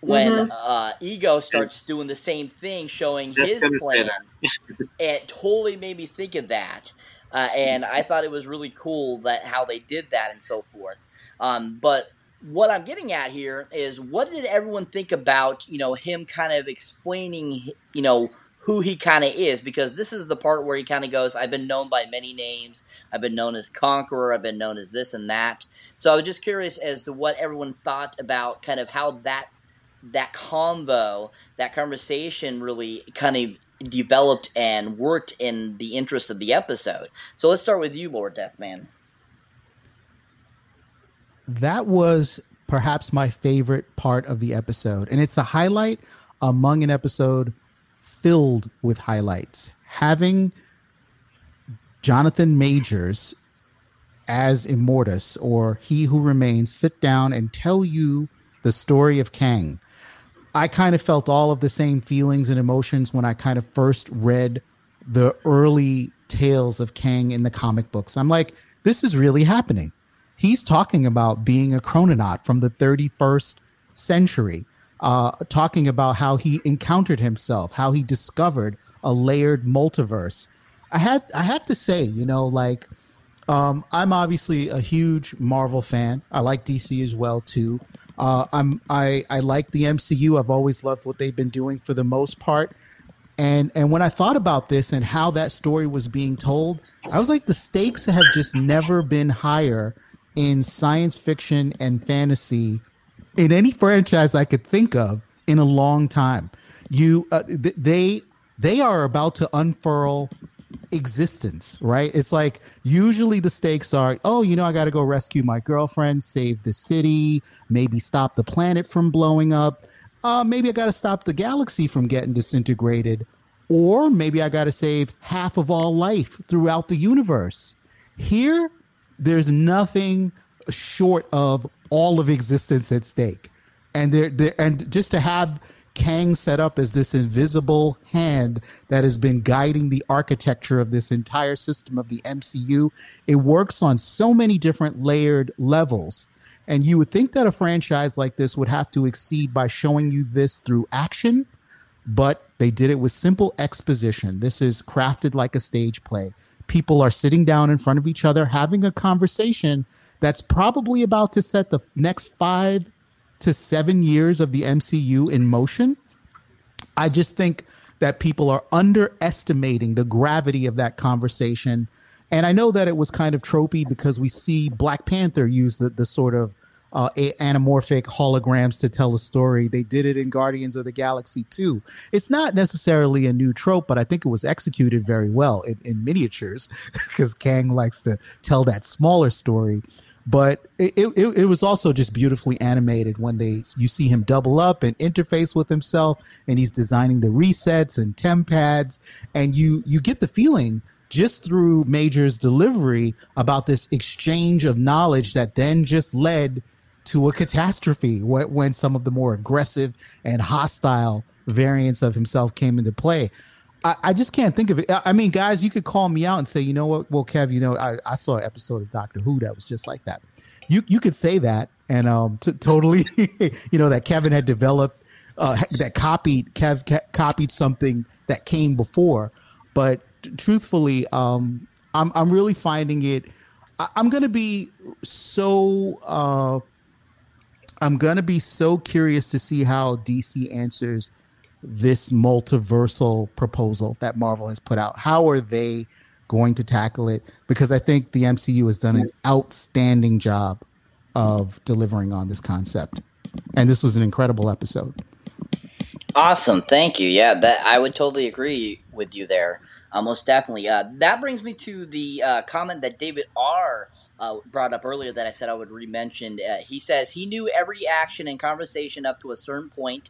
when mm-hmm. uh, Ego starts doing the same thing, showing his plan. it totally made me think of that, uh, and I thought it was really cool that how they did that and so forth. Um, but what I'm getting at here is, what did everyone think about you know him kind of explaining you know who he kind of is because this is the part where he kind of goes, I've been known by many names. I've been known as Conqueror. I've been known as this and that. So I was just curious as to what everyone thought about kind of how that that combo, that conversation really kind of developed and worked in the interest of the episode. So let's start with you, Lord Deathman. That was perhaps my favorite part of the episode. And it's a highlight among an episode filled with highlights. Having Jonathan Majors as Immortus or He Who Remains sit down and tell you the story of Kang I kind of felt all of the same feelings and emotions when I kind of first read the early tales of Kang in the comic books. I'm like, this is really happening. He's talking about being a chrononaut from the 31st century, uh, talking about how he encountered himself, how he discovered a layered multiverse. I had I have to say, you know, like um, I'm obviously a huge Marvel fan. I like DC as well too. Uh, I'm I I like the MCU. I've always loved what they've been doing for the most part. And and when I thought about this and how that story was being told, I was like, the stakes have just never been higher in science fiction and fantasy in any franchise I could think of in a long time. You uh, th- they they are about to unfurl existence, right? It's like usually the stakes are, oh, you know, I got to go rescue my girlfriend, save the city, maybe stop the planet from blowing up. Uh, maybe I got to stop the galaxy from getting disintegrated, or maybe I got to save half of all life throughout the universe. Here, there's nothing short of all of existence at stake, and there, there, and just to have Kang set up as this invisible hand that has been guiding the architecture of this entire system of the MCU. It works on so many different layered levels. And you would think that a franchise like this would have to exceed by showing you this through action, but they did it with simple exposition. This is crafted like a stage play. People are sitting down in front of each other having a conversation that's probably about to set the next five to seven years of the MCU in motion. I just think that people are underestimating the gravity of that conversation. And I know that it was kind of tropey because we see Black Panther use the, the sort of uh, anamorphic holograms to tell a story. They did it in Guardians of the Galaxy too. It's not necessarily a new trope, but I think it was executed very well in, in miniatures because Kang likes to tell that smaller story but it, it, it was also just beautifully animated when they you see him double up and interface with himself and he's designing the resets and TemPads and you you get the feeling just through Majors' delivery about this exchange of knowledge that then just led to a catastrophe when, when some of the more aggressive and hostile variants of himself came into play I, I, just can't think of it. I mean, guys, you could call me out and say, you know what? Well, Kev, you know, I, I saw an episode of Doctor Who that was just like that. You you could say that and um t- totally, you know, that Kevin had developed uh, that copied Kev ca- copied something that came before, but t- truthfully, um, I'm I'm really finding it. I, am gonna be so. Uh, I'm gonna be so curious to see how DC answers this multiversal proposal that Marvel has put out? How are they going to tackle it? Because I think the MCU has done an outstanding job of delivering on this concept. And this was an incredible episode. Awesome, thank you. Yeah, that I would totally agree with you there. Uh, most definitely. Uh, that brings me to the uh, comment that David R. Uh, brought up earlier that I said I would re-mention. Uh, he says he knew every action and conversation up to a certain point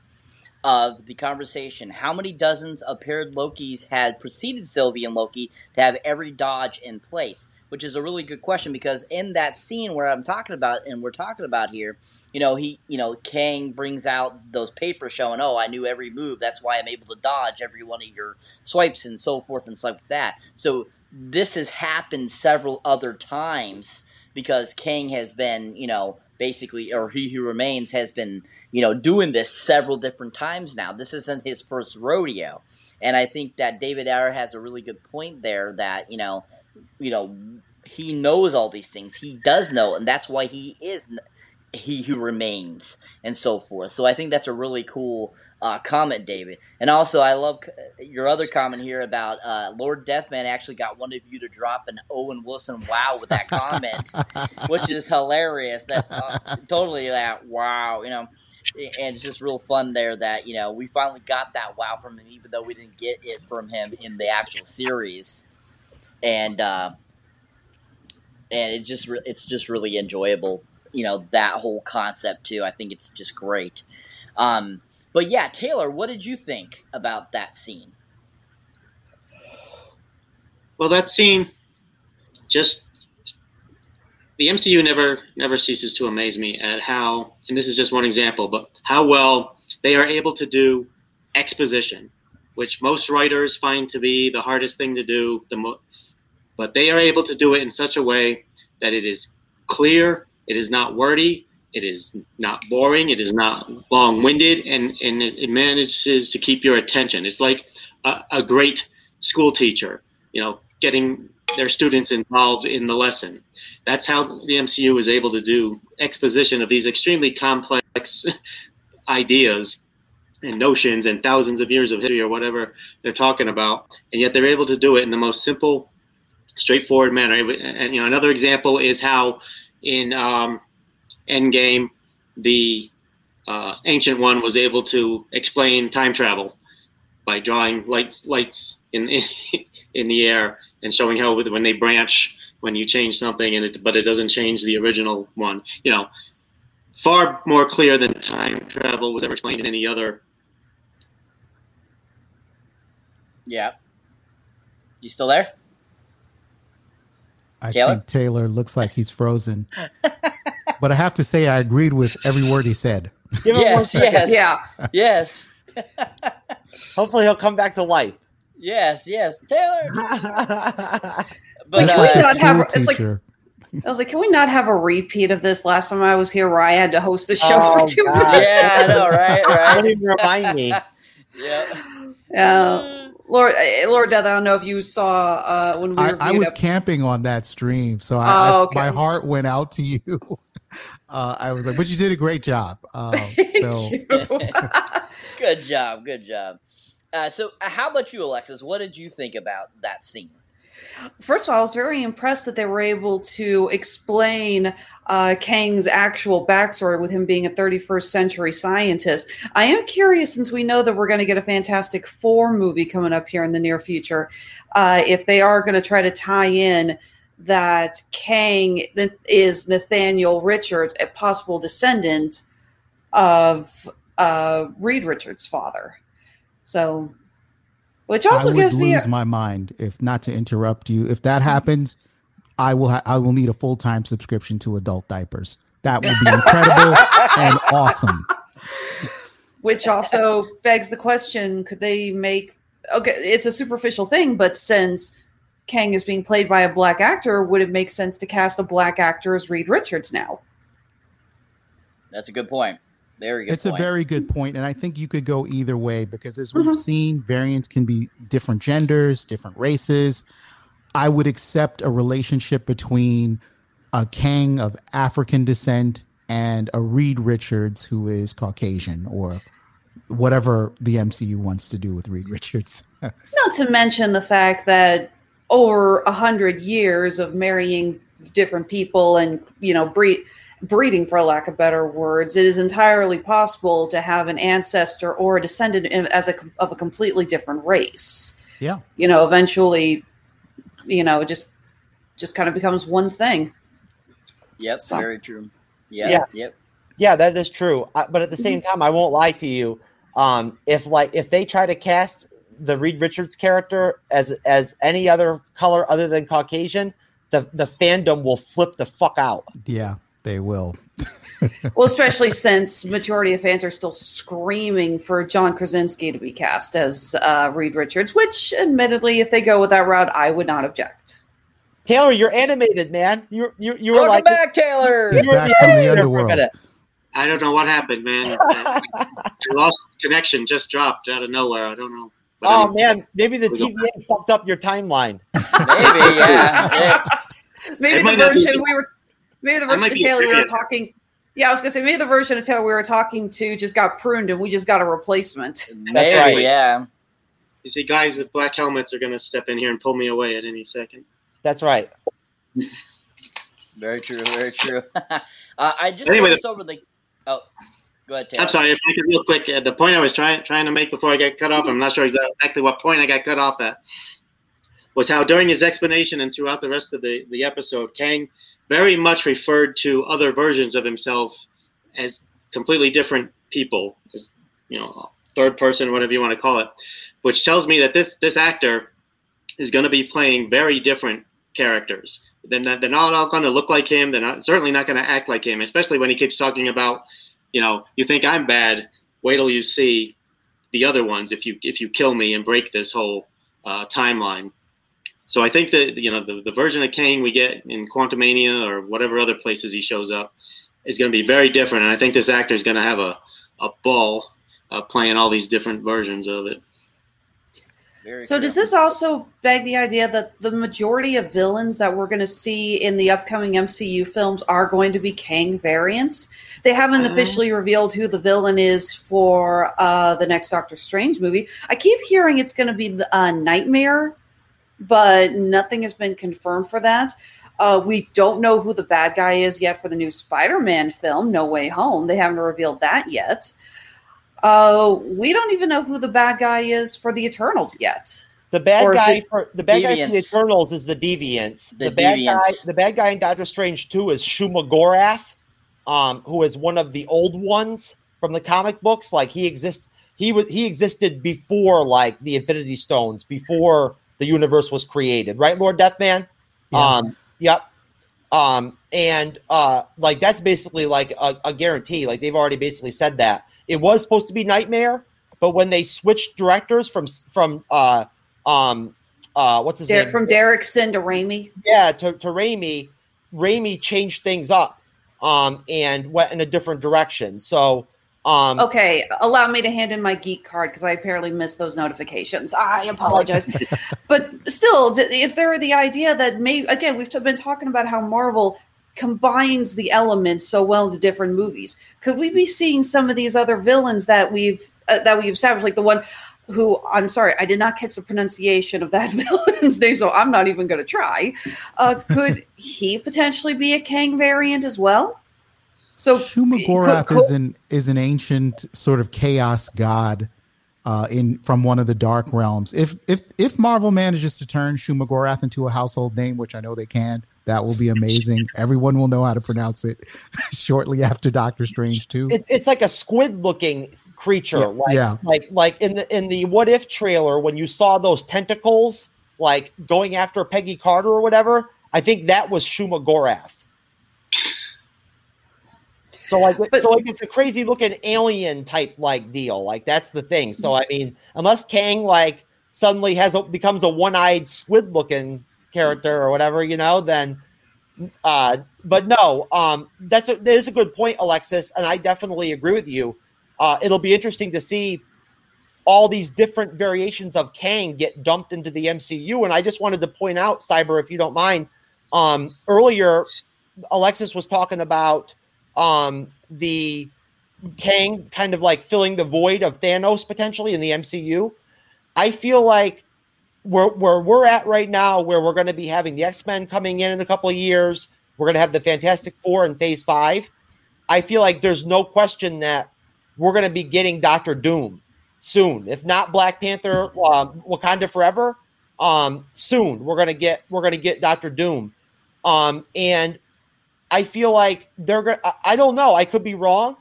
of the conversation. How many dozens of paired Lokis had preceded Sylvie and Loki to have every dodge in place? Which is a really good question because in that scene where I'm talking about and we're talking about here, you know, he, you know, Kang brings out those papers showing, oh, I knew every move. That's why I'm able to dodge every one of your swipes and so forth and stuff like that. So this has happened several other times because Kang has been, you know, basically, or He Who Remains has been, you know, doing this several different times now. This isn't his first rodeo, and I think that David R has a really good point there. That you know, you know, he knows all these things. He does know, and that's why he is He Who Remains, and so forth. So I think that's a really cool uh, comment, David. And also, I love your other comment here about uh, Lord Deathman actually got one of you to drop an Owen Wilson wow with that comment, which is hilarious. That's uh, totally that wow, you know. And it's just real fun there that you know we finally got that wow from him, even though we didn't get it from him in the actual series. And uh, and it just re- it's just really enjoyable, you know, that whole concept too. I think it's just great. Um, but yeah, Taylor, what did you think about that scene? Well, that scene just the MCU never never ceases to amaze me at how, and this is just one example, but how well they are able to do exposition, which most writers find to be the hardest thing to do. The mo- but they are able to do it in such a way that it is clear, it is not wordy, it is not boring. It is not long-winded, and and it, it manages to keep your attention. It's like a, a great school teacher, you know, getting their students involved in the lesson. That's how the MCU is able to do exposition of these extremely complex ideas and notions and thousands of years of history or whatever they're talking about, and yet they're able to do it in the most simple, straightforward manner. And you know, another example is how in um, Endgame, the uh, Ancient One was able to explain time travel by drawing lights lights in in the air and showing how when they branch when you change something and it but it doesn't change the original one. You know, far more clear than time travel was ever explained in any other. Yeah. You still there? I Taylor? think Taylor looks like he's frozen. but I have to say, I agreed with every word he said. yes, yes, yeah, yes. Hopefully, he'll come back to life. Yes, yes, Taylor. but uh, we not have? It's like I was like, can we not have a repeat of this last time I was here, where I had to host the show oh, for two minutes? Yeah, I know, right? Right. Don't even remind me. yeah. Yeah. Lord, uh, Lord Death, I don't know if you saw uh, when we. I, I was up. camping on that stream, so I, oh, okay. I, my heart went out to you. Uh, I was like, but you did a great job. Um, so good job, good job. Uh, so, uh, how about you, Alexis? What did you think about that scene? First of all, I was very impressed that they were able to explain uh, Kang's actual backstory with him being a 31st century scientist. I am curious, since we know that we're going to get a Fantastic Four movie coming up here in the near future, uh, if they are going to try to tie in that Kang is Nathaniel Richards, a possible descendant of uh, Reed Richards' father. So, which also I would gives lose the my mind if not to interrupt you. If that happens, I will ha- I will need a full time subscription to adult diapers. That would be incredible and awesome. Which also begs the question: Could they make? Okay, it's a superficial thing, but since Kang is being played by a black actor, would it make sense to cast a black actor as Reed Richards now? That's a good point. Very good. It's point. a very good point, and I think you could go either way because, as we've mm-hmm. seen, variants can be different genders, different races. I would accept a relationship between a Kang of African descent and a Reed Richards who is Caucasian or whatever the MCU wants to do with Reed Richards. Not to mention the fact that over a hundred years of marrying different people and you know breed breeding, for lack of better words, it is entirely possible to have an ancestor or a descendant as a of a completely different race. Yeah. You know, eventually, you know, just just kind of becomes one thing. Yep, So- very true. Yeah, Yeah. yep. Yeah, that is true. Uh, but at the same time, I won't lie to you. Um, if like if they try to cast the Reed Richards character as as any other color other than Caucasian, the the fandom will flip the fuck out. Yeah, they will. Well, especially since majority of fans are still screaming for John Krasinski to be cast as uh, Reed Richards, which, admittedly, if they go with that route, I would not object. Taylor, you're animated, man. You you you were Welcome like back, Taylor. He's you were back the from the animator for a underworld. I don't know what happened, man. I, I lost connection, just dropped out of nowhere. I don't know. But Oh I'm- man, maybe the We TVA fucked up your timeline. Maybe, yeah. yeah. Maybe It the might be- version we were, maybe the version of Taylor we were talking. Yeah, I was gonna say maybe the version of Taylor we were talking to just got pruned and we just got a replacement. Maybe, right. yeah. You see, guys with black helmets are going to step in here and pull me away at any second. That's right. Very true, very true. uh, I just Anyway, noticed over the. Oh, go ahead, Taylor. I'm sorry, if I could real quick, uh, the point I was trying trying to make before I get cut off, I'm not sure exactly what point I got cut off at, was how during his explanation and throughout the rest of the, the episode, Kang very much referred to other versions of himself as completely different people, as you know, third person, whatever you want to call it, which tells me that this this actor is going to be playing very different characters. They're not, they're not all going to look like him. They're not certainly not going to act like him, especially when he keeps talking about, you know, you think I'm bad. Wait till you see the other ones. If you if you kill me and break this whole uh, timeline. So I think that you know the, the version of Kang we get in Quantumania or whatever other places he shows up is going to be very different, and I think this actor is going to have a a ball uh, playing all these different versions of it. Very So does this also beg the idea that the majority of villains that we're going to see in the upcoming MCU films are going to be Kang variants? They haven't Uh. officially revealed who the villain is for uh, the next Doctor Strange movie. I keep hearing it's going to be the, uh, Nightmare, but nothing has been confirmed for that. Uh, we don't know who the bad guy is yet for the new Spider-Man film, No Way Home. They haven't revealed that yet. Uh, we don't even know who the bad guy is for the Eternals yet. The bad Or guy it- for the bad guy for the Eternals is the Deviants. The bad guy, the bad guy in Doctor Strange Two is Shuma Gorath, um, who is one of the old ones from the comic books. Like he exists, he was he existed before like the Infinity Stones, before the universe was created, right, Lord Deathman? Yeah. Um, yep. Um, and uh, like that's basically like a, a guarantee. Like they've already basically said that it was supposed to be Nightmare, but when they switched directors from from uh um uh what's his Der- name from Derrickson to Raimi. yeah to to Raimi, Raimi changed things up um and went in a different direction. So um Okay, allow me to hand in my geek card because I apparently missed those notifications. I apologize. but still, is there the idea that maybe, again, we've been talking about how Marvel combines the elements so well into different movies. Could we be seeing some of these other villains that we've uh, that we've established, like the one who I'm sorry, I did not catch the pronunciation of that villain's name, so I'm not even going to try. Uh, could he potentially be a Kang variant as well? So Shumagorath could- could- is an is an ancient sort of chaos god uh, in from one of the dark realms. If if if Marvel manages to turn Shuma Gorath into a household name, which I know they can, that will be amazing. Everyone will know how to pronounce it shortly after Doctor Strange too. it's it's like a squid looking creature Yeah, like yeah. like like in the in the what if trailer when you saw those tentacles like going after Peggy Carter or whatever I think that was Shuma Gorath so like But- so like it's a crazy looking alien type like deal like that's the thing so I mean unless Kang like suddenly has a, becomes a one-eyed squid looking character or whatever you know then uh, but no, um, that's a, that is a good point, Alexis, and I definitely agree with you. Uh, it'll be interesting to see all these different variations of Kang get dumped into the MCU. And I just wanted to point out, Cyber, if you don't mind, um, earlier Alexis was talking about um, the Kang kind of like filling the void of Thanos potentially in the MCU. I feel like where where we're at right now, where we're going to be having the X Men coming in in a couple of years, We're going to have the Fantastic Four in Phase Five. I feel like there's no question that we're going to be getting Doctor Doom soon. If not Black Panther, um, Wakanda Forever, um, soon we're going to get we're going to get Doctor Doom. Um, and I feel like they're going. to I don't know. I could be wrong.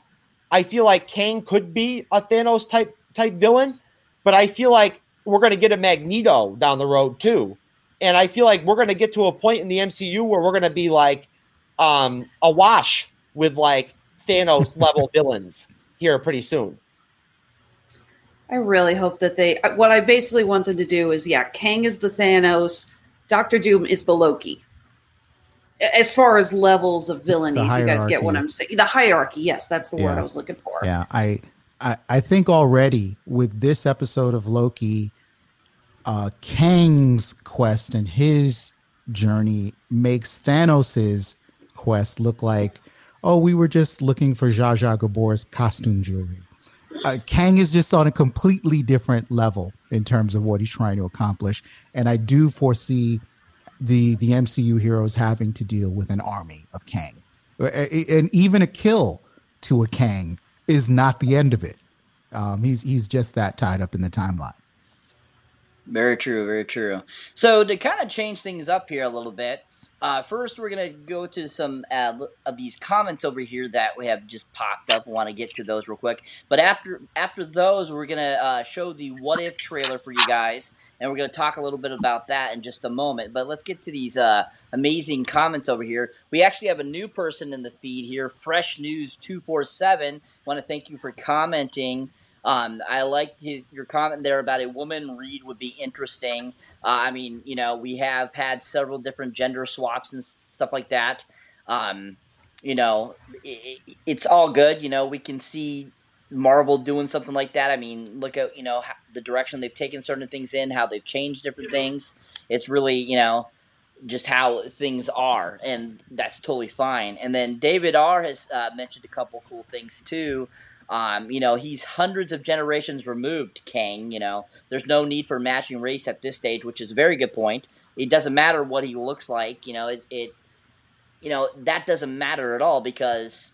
I feel like Kang could be a Thanos type type villain, but I feel like we're going to get a Magneto down the road too. And I feel like we're going to get to a point in the MCU where we're going to be like um, awash with like Thanos level villains here pretty soon. I really hope that they. What I basically want them to do is, yeah, Kang is the Thanos, Doctor Doom is the Loki. As far as levels of villainy, if you guys get what I'm saying. The hierarchy, yes, that's the Yeah. word I was looking for. Yeah, I, I I think already with this episode of Loki, uh Kang's quest and his journey makes Thanos's quest look like, oh, we were just looking for Zsa Zsa Gabor's costume jewelry. Uh, Kang is just on a completely different level in terms of what he's trying to accomplish, and I do foresee the the MCU heroes having to deal with an army of Kang, Uh, and even a kill to a Kang is not the end of it. Um, he's he's just that tied up in the timeline. Very true, very true. So to kind of change things up here a little bit, uh, first we're gonna go to some uh, of these comments over here that we have just popped up. Want to get to those real quick, but after after those, we're gonna uh, show the what if trailer for you guys, and we're gonna talk a little bit about that in just a moment. But let's get to these uh, amazing comments over here. We actually have a new person in the feed here, Fresh News two four seven. Want to thank you for commenting. Um, I like his your comment there about a woman Reed would be interesting. Uh, I mean, you know, we have had several different gender swaps and s- stuff like that. Um, you know, i i it's all good. You know, we can see Marvel doing something like that. I mean, look at you know how, the direction they've taken certain things in, how they've changed different things. It's really you know just how things are, and that's totally fine. And then David R has uh, mentioned a couple cool things too. Um, you know, he's hundreds of generations removed, Kang. You know, there's no need for matching race at this stage, which is a very good point. It doesn't matter what he looks like. You know, it, it you know, that doesn't matter at all because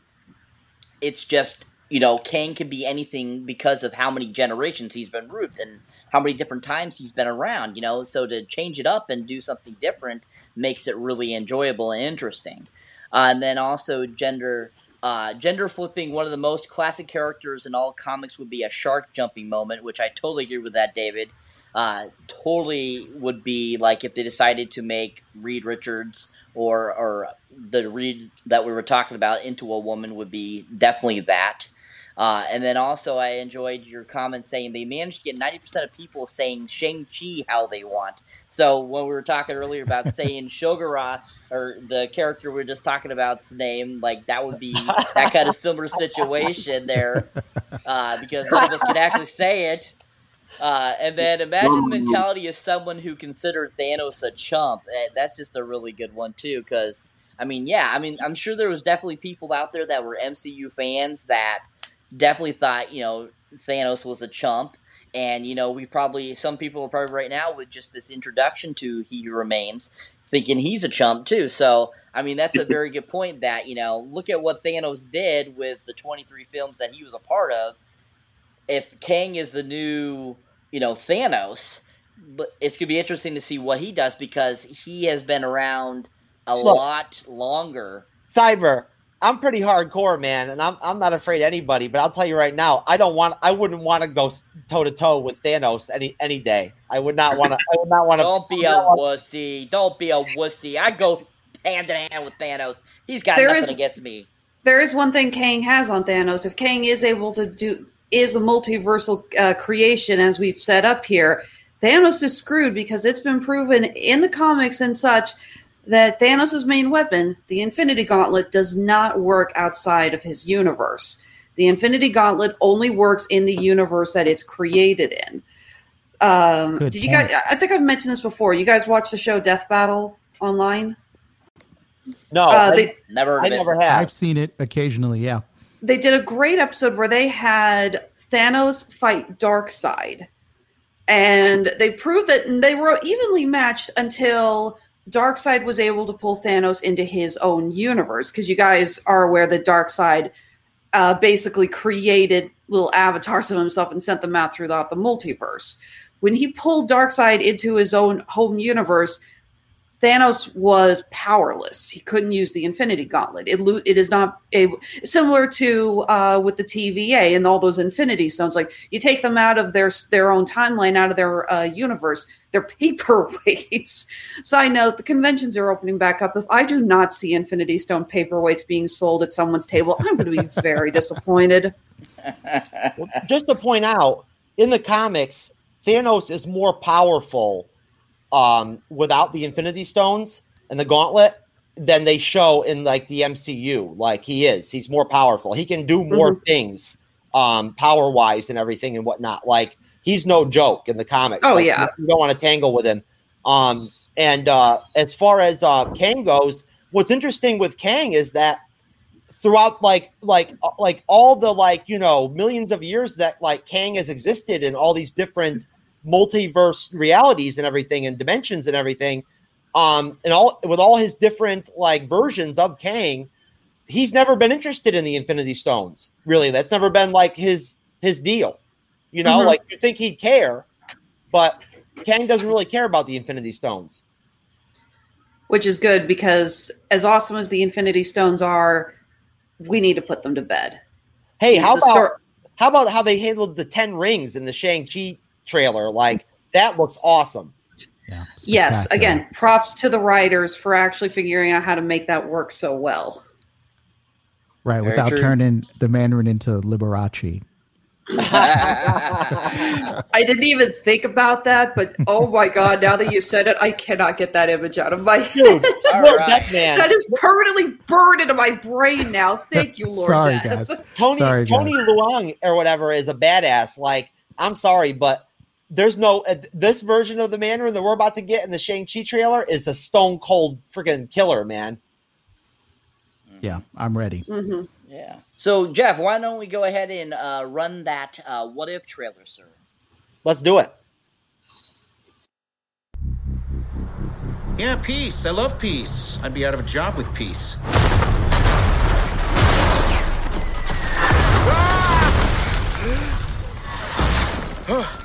it's just you know, Kang can be anything because of how many generations he's been removed and how many different times he's been around, you know. So to change it up and do something different makes it really enjoyable and interesting. Uh, and then also gender uh, gender flipping, one of the most classic characters in all comics would be a shark jumping moment, which I totally agree with that, David. Uh, totally would be like if they decided to make Reed Richards or or the Reed that we were talking about into a woman would be definitely that. Uh, and then also, I enjoyed your comment saying they managed to get 90% of people saying Shang-Chi how they want. So, when we were talking earlier about saying Shogara, or the character we were just talking about's name, like that would be that kind of similar situation there, uh, because none of us can actually say it. Uh, and then imagine the mentality of someone who considered Thanos a chump. Eh, That's just a really good one, too, because, I mean, yeah, I mean, I'm sure there was definitely people out there that were MCU fans that definitely thought you know Thanos was a chump, and you know we probably some people are probably right now with just this introduction to He Who Remains thinking he's a chump too. So I mean that's a very good point. That you know look at what Thanos did with the twenty three films that he was a part of. If Kang is the new you know Thanos, but it's gonna be interesting to see what he does because he has been around a Look. lot longer. Cyber, I'm pretty hardcore, man, and I'm I'm not afraid of anybody. But I'll tell you right now, I don't want, I wouldn't want to go toe to toe with Thanos any any day. I would not want to. I would not want to. Don't be a wussy. Don't be a wussy. I go hand in hand with Thanos. He's got There nothing is- against me. There is one thing Kang has on Thanos. If Kang is able to do is a multiversal uh, creation, as we've set up here, Thanos is screwed because it's been proven in the comics and such that Thanos' main weapon, the Infinity Gauntlet, does not work outside of his universe. The Infinity Gauntlet only works in the universe that it's created in. Um, Good did you guys? I think I've mentioned this before. You guys watch the show Death Battle online? No, Uh, they, never. I never have. I've seen it occasionally. Yeah, they did a great episode where they had Thanos fight Darkseid. And they proved that they were evenly matched until Darkseid was able to pull Thanos into his own universe because you guys are aware that Darkseid uh, basically created little avatars of himself and sent them out throughout the multiverse. When he pulled Darkseid into his own home universe, Thanos was powerless. He couldn't use the Infinity Gauntlet. It lo- it is not able similar to uh, with the TVA and all those Infinity Stones. Like you take them out of their their own timeline, out of their uh, universe, they're paperweights. Side note: the conventions are opening back up. If I do not see Infinity Stone paperweights being sold at someone's table, I'm going to be very disappointed. Well, just to point out, in the comics, Thanos is more powerful um, without the Infinity Stones and the Gauntlet than they show in like the MCU. Like he is, he's more powerful. He can do more Mhm. things, um, power wise and everything and whatnot. Like he's no joke in the comics. Oh, Like, yeah. you don't want to tangle with him. Um, and uh, as far as uh, Kang goes, what's interesting with Kang is that throughout like like uh, like all the like you know millions of years that like Kang has existed in all these different multiverse realities and everything and dimensions and everything um and all with all his different like versions of Kang he's never been interested in the infinity stones really that's never been like his his deal you know Mhm. like you think he'd care but Kang doesn't really care about the infinity stones which is good because as awesome as the Infinity Stones are, we need to put them to bed. Hey, how about how about how they handled the ten rings in the Shang Chi trailer? Like that looks awesome. Yes, again, props to the writers for actually figuring out how to make that work so well. Right, Very without true. turning the Mandarin into Liberace. I didn't even think about that, but oh my god, now that you said it, I cannot get that image out of my head. Dude, All Lord right. Deathman. That is permanently burned into my brain now. Thank you, Lord. Sorry, guys. Tony Sorry, Tony guys. Leung or whatever is a badass. Like I'm sorry, but there's no uh, this version of the Mandarin that we're about to get in the Shang Chi trailer is a stone cold freaking killer, man. Yeah, I'm ready. Mhm. yeah. So Jeff, why don't we go ahead and uh, run that uh, what if trailer, sir? Let's do it. Yeah, peace. I love peace. I'd be out of a job with peace.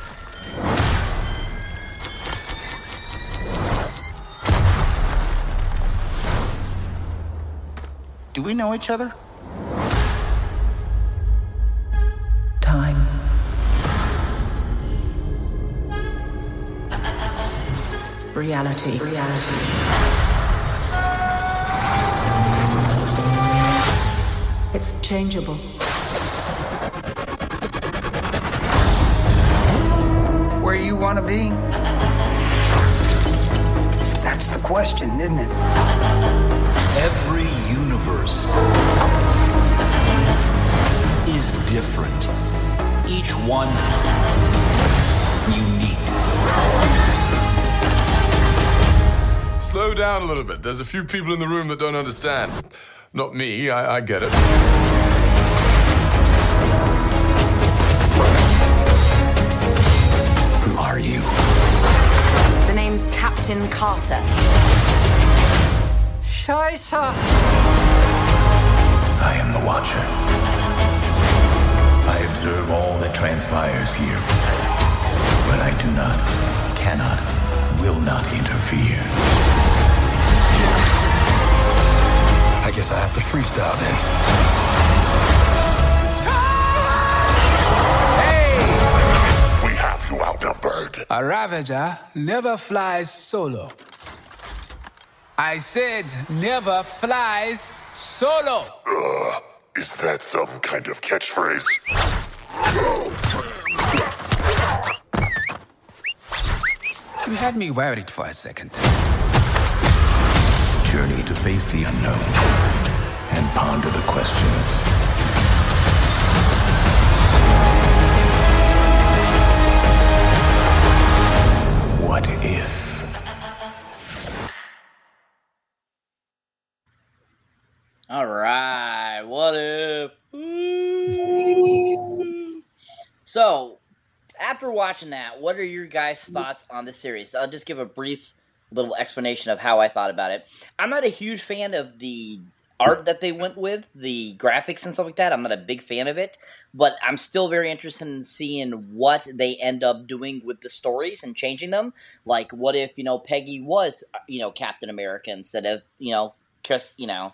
Do we know each other? Time. Reality. Reality. It's changeable. Where you want to be? That's the question, isn't it? Every universe is different. Each one unique. Slow down a little bit. There's a few people in the room that don't understand. Not me, I, I get it. Who are you? The name's Captain Carter. Scheiße! I am the Watcher. I observe all that transpires here. But I do not, cannot, will not interfere. I guess I have to freestyle then. Hey! We have you outnumbered. A Ravager never flies solo. I said never flies solo. Ugh, is that some kind of catchphrase? You had me worried for a second. Journey to face the unknown and ponder the question. What if? All right. What if? So, after watching that, what are your guys' thoughts on the series? I'll just give a brief little explanation of how I thought about it. I'm not a huge fan of the art that they went with, the graphics and stuff like that. I'm not a big fan of it, but I'm still very interested in seeing what they end up doing with the stories and changing them. Like, what if you know Peggy was uh, you know Captain America instead of you know Chris, you know.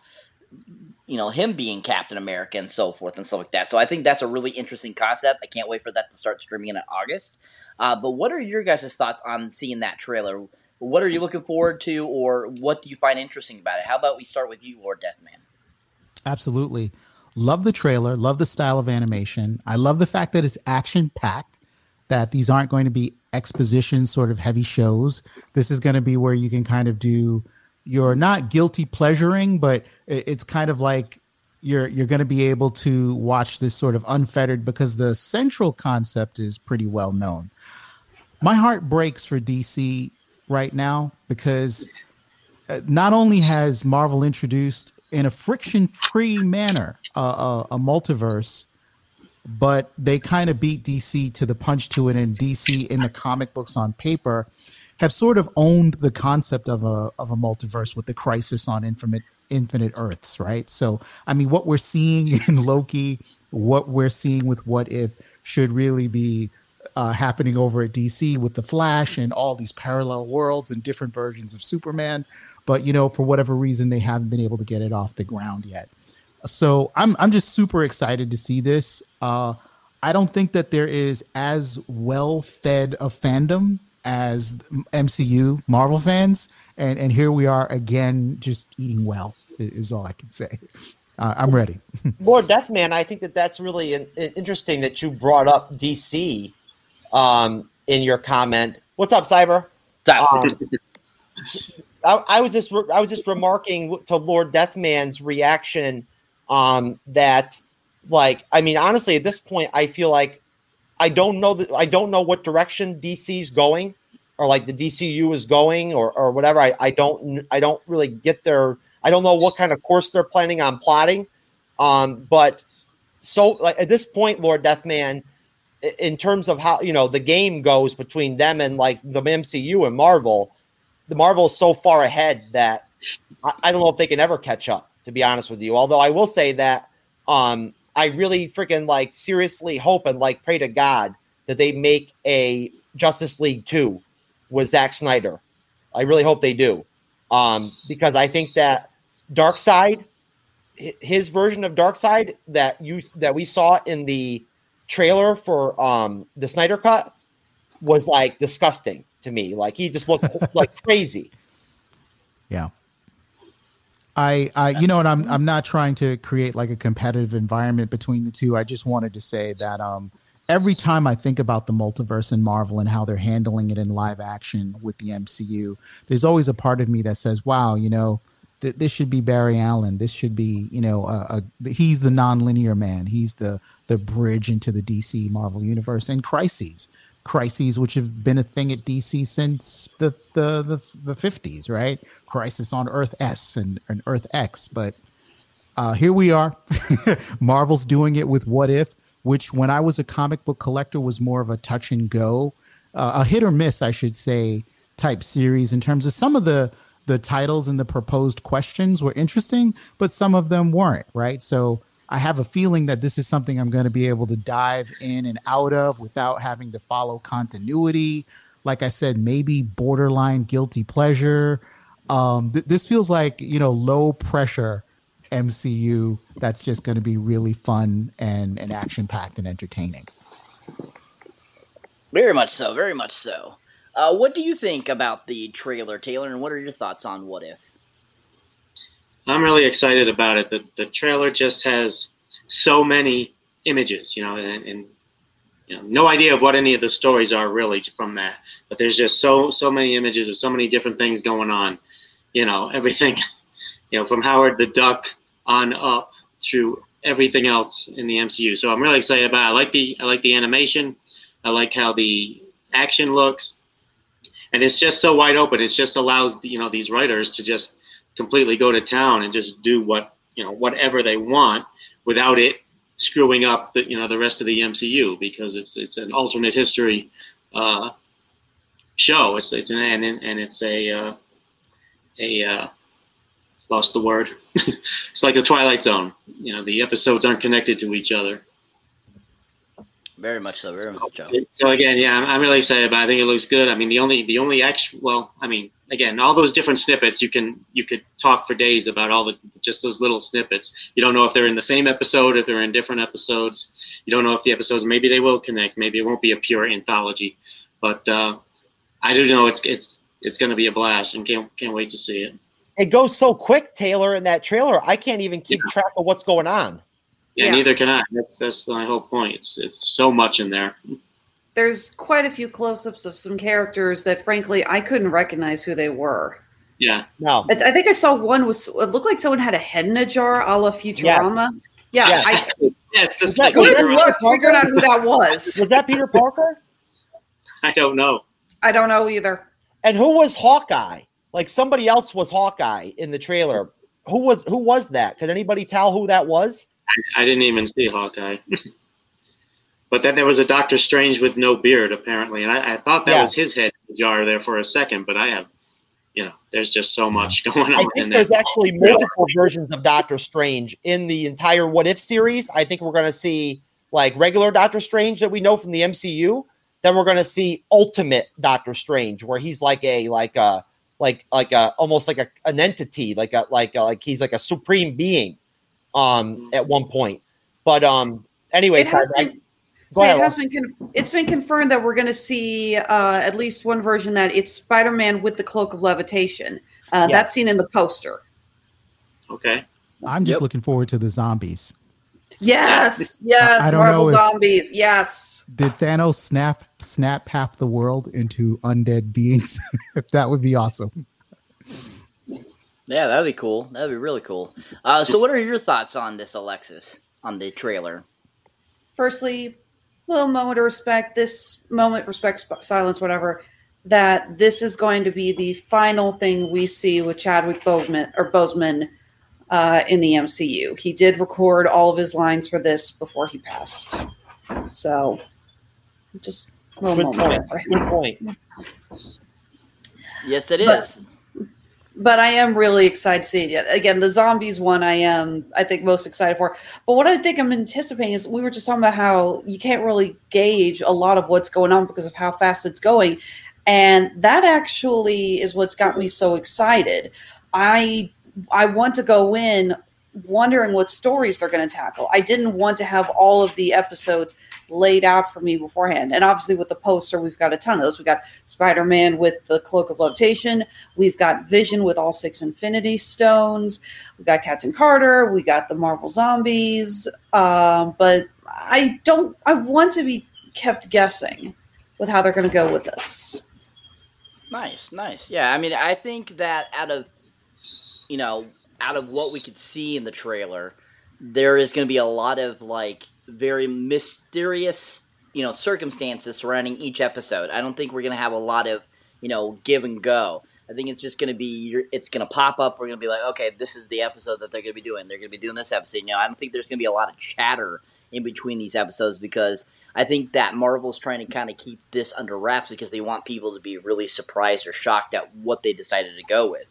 You know him being Captain America and so forth and stuff like that. So I think that's a really interesting concept. I can't wait for that to start streaming in August. Uh, but what are your guys' thoughts on seeing that trailer? What are you looking forward to, or what do you find interesting about it? How about we start with you, Lord Deathman? Absolutely. Love the trailer, love the style of animation. I love the fact that it's action packed, that these aren't going to be exposition sort of heavy shows. This is going to be where you can kind of do you're not guilty pleasuring, but it's kind of like you're you're going to be able to watch this sort of unfettered because the central concept is pretty well known. My heart breaks for DC right now because uh, not only has Marvel introduced in a friction free manner uh, a, a multiverse, but they kind of beat DC to the punch to it, and DC in the comic books on paper have sort of owned the concept of a of a multiverse with the crisis on infinite infinite earths, right? So, I mean, what we're seeing in Loki, what we're seeing with What If, should really be uh, happening over at DC with the Flash and all these parallel worlds and different versions of Superman. But you know, for whatever reason, they haven't been able to get it off the ground yet. So I'm I'm just super excited to see this. Uh, I don't think that there is as well fed a fandom as MCU Marvel fans, and and here we are again, just eating well is all I can say. Uh, I'm ready. Lord Deathman, I think that that's really an, interesting that you brought up DC um, in your comment. What's up, Cyber? Um, I, I, was just I was just remarking to Lord Deathman's reaction um, that like I mean honestly at this point I feel like I don't know that I don't know what direction DC's going or like the DCU is going or or whatever I, I don't I don't really get their I don't know what kind of course they're planning on plotting um but so like at this point Lord Deathman in terms of how you know the game goes between them and like the MCU and Marvel, the Marvel is so far ahead that I, I, don't know if they can ever catch up. To be honest with you, although I will say that um, I really freaking like seriously hope and like pray to God that they make a Justice League two with Zack Snyder. I really hope they do um, because I think that Darkseid, his version of Darkseid that you that we saw in the trailer for um the Snyder cut was like disgusting to me. Like he just looked like crazy. Yeah. I, I, you know, and I'm, I'm not trying to create like a competitive environment between the two. I just wanted to say that, um, every time I think about the multiverse and Marvel and how they're handling it in live action with the MCU, there's always a part of me that says, "Wow, you know, th- this should be Barry Allen. This should be, you know, a, a, he's the nonlinear man. He's the the bridge into the DC Marvel universe and crises, crises which have been a thing at DC since the the the, the 50s, right? Crisis on Earth S and, and Earth X, but uh, here we are. Marvel's doing it with What If, which when I was a comic book collector was more of a touch and go, uh, a hit or miss, I should say, type series in terms of some of the the titles and the proposed questions were interesting, but some of them weren't, right? So I have a feeling that this is something I'm going to be able to dive in and out of without having to follow continuity. Like I said, maybe borderline guilty pleasure. Um, th- this feels like, you know, low pressure MCU that's just going to be really fun and, and action packed and entertaining. Very much so. Very much so. Uh, what do you think about the trailer, Taylor, and what are your thoughts on What If? I'm really excited about it. The the trailer just has so many images, you know, and, and you know, no idea of what any of the stories are really from that. But there's just so so many images of so many different things going on. You know, everything, you know, from Howard the Duck on up through everything else in the MCU. So I'm really excited about. It. I like the I like the animation. I like how the action looks and it's just so wide open. It just allows you know these writers to just completely go to town and just do what you know whatever they want without it screwing up the you know the rest of the MCU because it's it's an alternate history uh, show. It's it's an and and it's a uh, a uh, lost the word. it's like the Twilight Zone. You know, the episodes aren't connected to each other. Very much so. Very much so. So again, yeah, I'm, I'm really excited about. It. I think it looks good. I mean, the only the only actual well, I mean, again, all those different snippets you can you could talk for days about all the just those little snippets. You don't know if they're in the same episode, if they're in different episodes. You don't know if the episodes maybe they will connect. Maybe it won't be a pure anthology, but uh, I do know it's it's it's going to be a blast, and can't can't wait to see it. It goes so quick, Taylor, in that trailer. I can't even keep yeah. track of what's going on. Yeah, yeah, neither can I. That's that's my whole point. It's it's so much in there. There's quite a few close-ups of some characters that, frankly, I couldn't recognize who they were. Yeah, no. I, I think I saw one was it looked like someone had a head in a jar, a la Futurama. Yes. Yeah, yes. I, yeah, just like good luck figuring out who that was. Was that Peter Parker? I don't know. I don't know either. And who was Hawkeye? Like somebody else was Hawkeye in the trailer. Who was who was that? Could anybody tell who that was? I, I didn't even see Hawkeye. but then there was a Doctor Strange with no beard, apparently, and I, I thought that yeah. was his head jar there for a second. But I have, you know, there's just so much going on. I think there's actually multiple versions of Doctor Strange in the entire What If series. I think we're going to see like regular Doctor Strange that we know from the MCU. Then we're going to see Ultimate Doctor Strange, where he's like a like a like like a almost like a, an entity, like a like a, like he's like a supreme being um at one point. But um anyway, it has, been, so it has been con- it's been confirmed that we're going to see uh, at least one version that it's Spider-Man with the cloak of levitation. Uh, yeah. That's seen in the poster. Okay. I'm just yep. looking forward to the zombies. Yes, yes, I, I Marvel know if, zombies. Yes. Did Thanos snap snap half the world into undead beings? that would be awesome. Yeah, that'd be cool. That'd be really cool. Uh, so, what are your thoughts on this, Alexis, on the trailer? Firstly, little moment of respect. This moment respects silence, whatever. That this is going to be the final thing we see with Chadwick Boseman or Boseman uh, in the MCU. He did record all of his lines for this before he passed. So, just a little Good moment. Point. Good point. Yes, it is. But, I am really excited to see it. Again, the zombies one I am, I think, most excited for. But what I think I'm anticipating is we were just talking about how you can't really gauge a lot of what's going on because of how fast it's going. And that actually is what's got me so excited. I I want to go in wondering what stories they're going to tackle. I didn't want to have all of the episodes laid out for me beforehand. And obviously, with the poster, we've got a ton of those. We've got Spider Man with the Cloak of Levitation. We've got Vision with all six Infinity Stones. We've got Captain Carter. We got the Marvel Zombies. Um, but I don't, I want to be kept guessing with how they're going to go with this. Nice, nice. Yeah, I mean, I think that out of you know, out of what we could see in the trailer, there is going to be a lot of like very mysterious, you know, circumstances surrounding each episode. I don't think we're going to have a lot of, you know, give and go. I think it's just going to be, it's going to pop up. We're going to be like, okay, this is the episode that they're going to be doing. They're going to be doing this episode. You know, I don't think there's going to be a lot of chatter in between these episodes because I think that Marvel's trying to kind of keep this under wraps because they want people to be really surprised or shocked at what they decided to go with.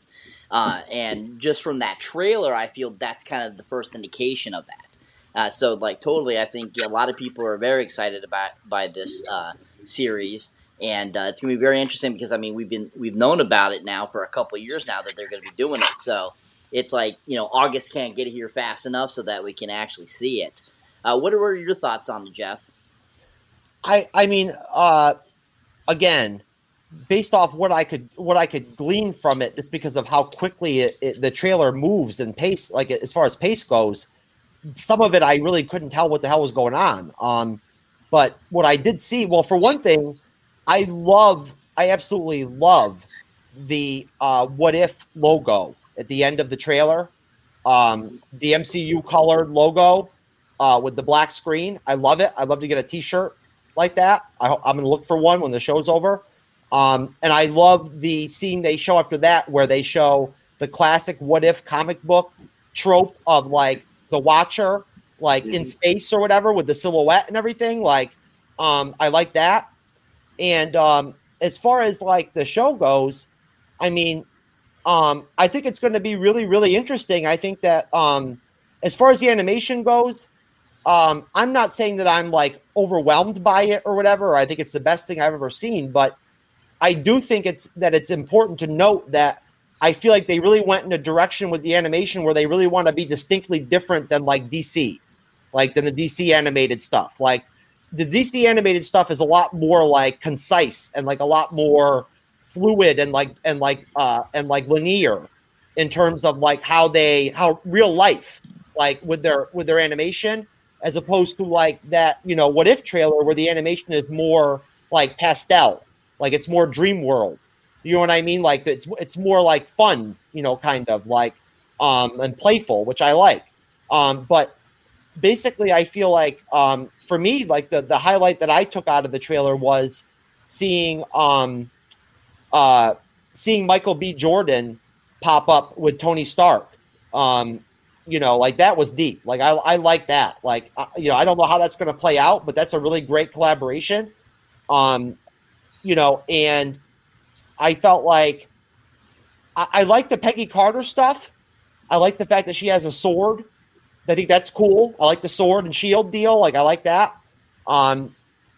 Uh, and just from that trailer, I feel that's kind of the first indication of that. Uh, so, like, totally, I think a lot of people are very excited about by this uh, series, and uh, it's gonna be very interesting because I mean we've been we've known about it now for a couple years now that they're gonna be doing it. So it's like you know August can't get here fast enough so that we can actually see it. Uh, what are your thoughts on it, Jeff? I I mean, uh, again, based off what I could what I could glean from it, just because of how quickly it, it, the trailer moves and pace, like as far as pace goes, some of it I really couldn't tell what the hell was going on. Um, but what I did see, well, for one thing, I love, I absolutely love the uh, what if logo at the end of the trailer, um, the MCU colored logo uh, with the black screen. I love it. I'd love to get a T-shirt like that. I, I'm going to look for one when the show's over. Um, and I love the scene they show after that where they show the classic what if comic book trope of like the watcher like mm-hmm. in space or whatever with the silhouette and everything. Like, um, I like that. And um, as far as like the show goes, I mean, um, I think it's going to be really, really interesting. I think that um, as far as the animation goes, um, I'm not saying that I'm like overwhelmed by it or whatever. I think it's the best thing I've ever seen, but I do think it's that it's important to note that I feel like they really went in a direction with the animation where they really want to be distinctly different than like DC, like than the DC animated stuff. Like the DC animated stuff is a lot more like concise and like a lot more fluid and like and like uh and like linear in terms of like how they how real life like with their with their animation as opposed to like that you know what if trailer where the animation is more like pastel like it's more dream world you know what i mean like it's it's more like fun you know kind of like um and playful which i like um but basically i feel like um for me like the the highlight that i took out of the trailer was seeing um uh seeing michael b jordan pop up with tony stark um you know, like that was deep. Like I, I like that. Like you know, I don't know how that's going to play out, but that's a really great collaboration. Um, you know, and I felt like I, I like the Peggy Carter stuff. I like the fact that she has a sword. I think that's cool. I like the sword and shield deal. Like I like that. Um,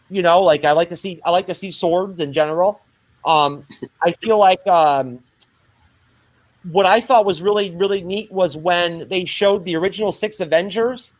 you know, like I like to see I like to see swords in general. Um, I feel like um, what I thought was really, really neat was when they showed the original six Avengers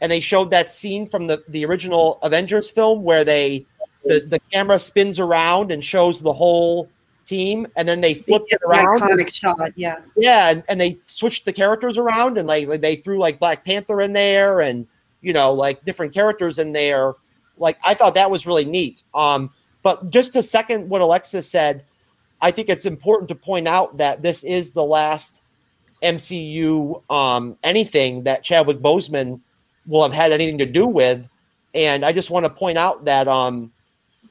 and they showed that scene from the, the original Avengers film where they the, the camera spins around and shows the whole team and then they flip it around. Iconic shot, yeah. Yeah, and, and they switched the characters around and like, like they threw like Black Panther in there and you know, like different characters in there. Like I thought that was really neat. Um, but just to second what Alexis said, I think it's important to point out that this is the last MCU um, anything that Chadwick Boseman will have had anything to do with, and I just want to point out that um,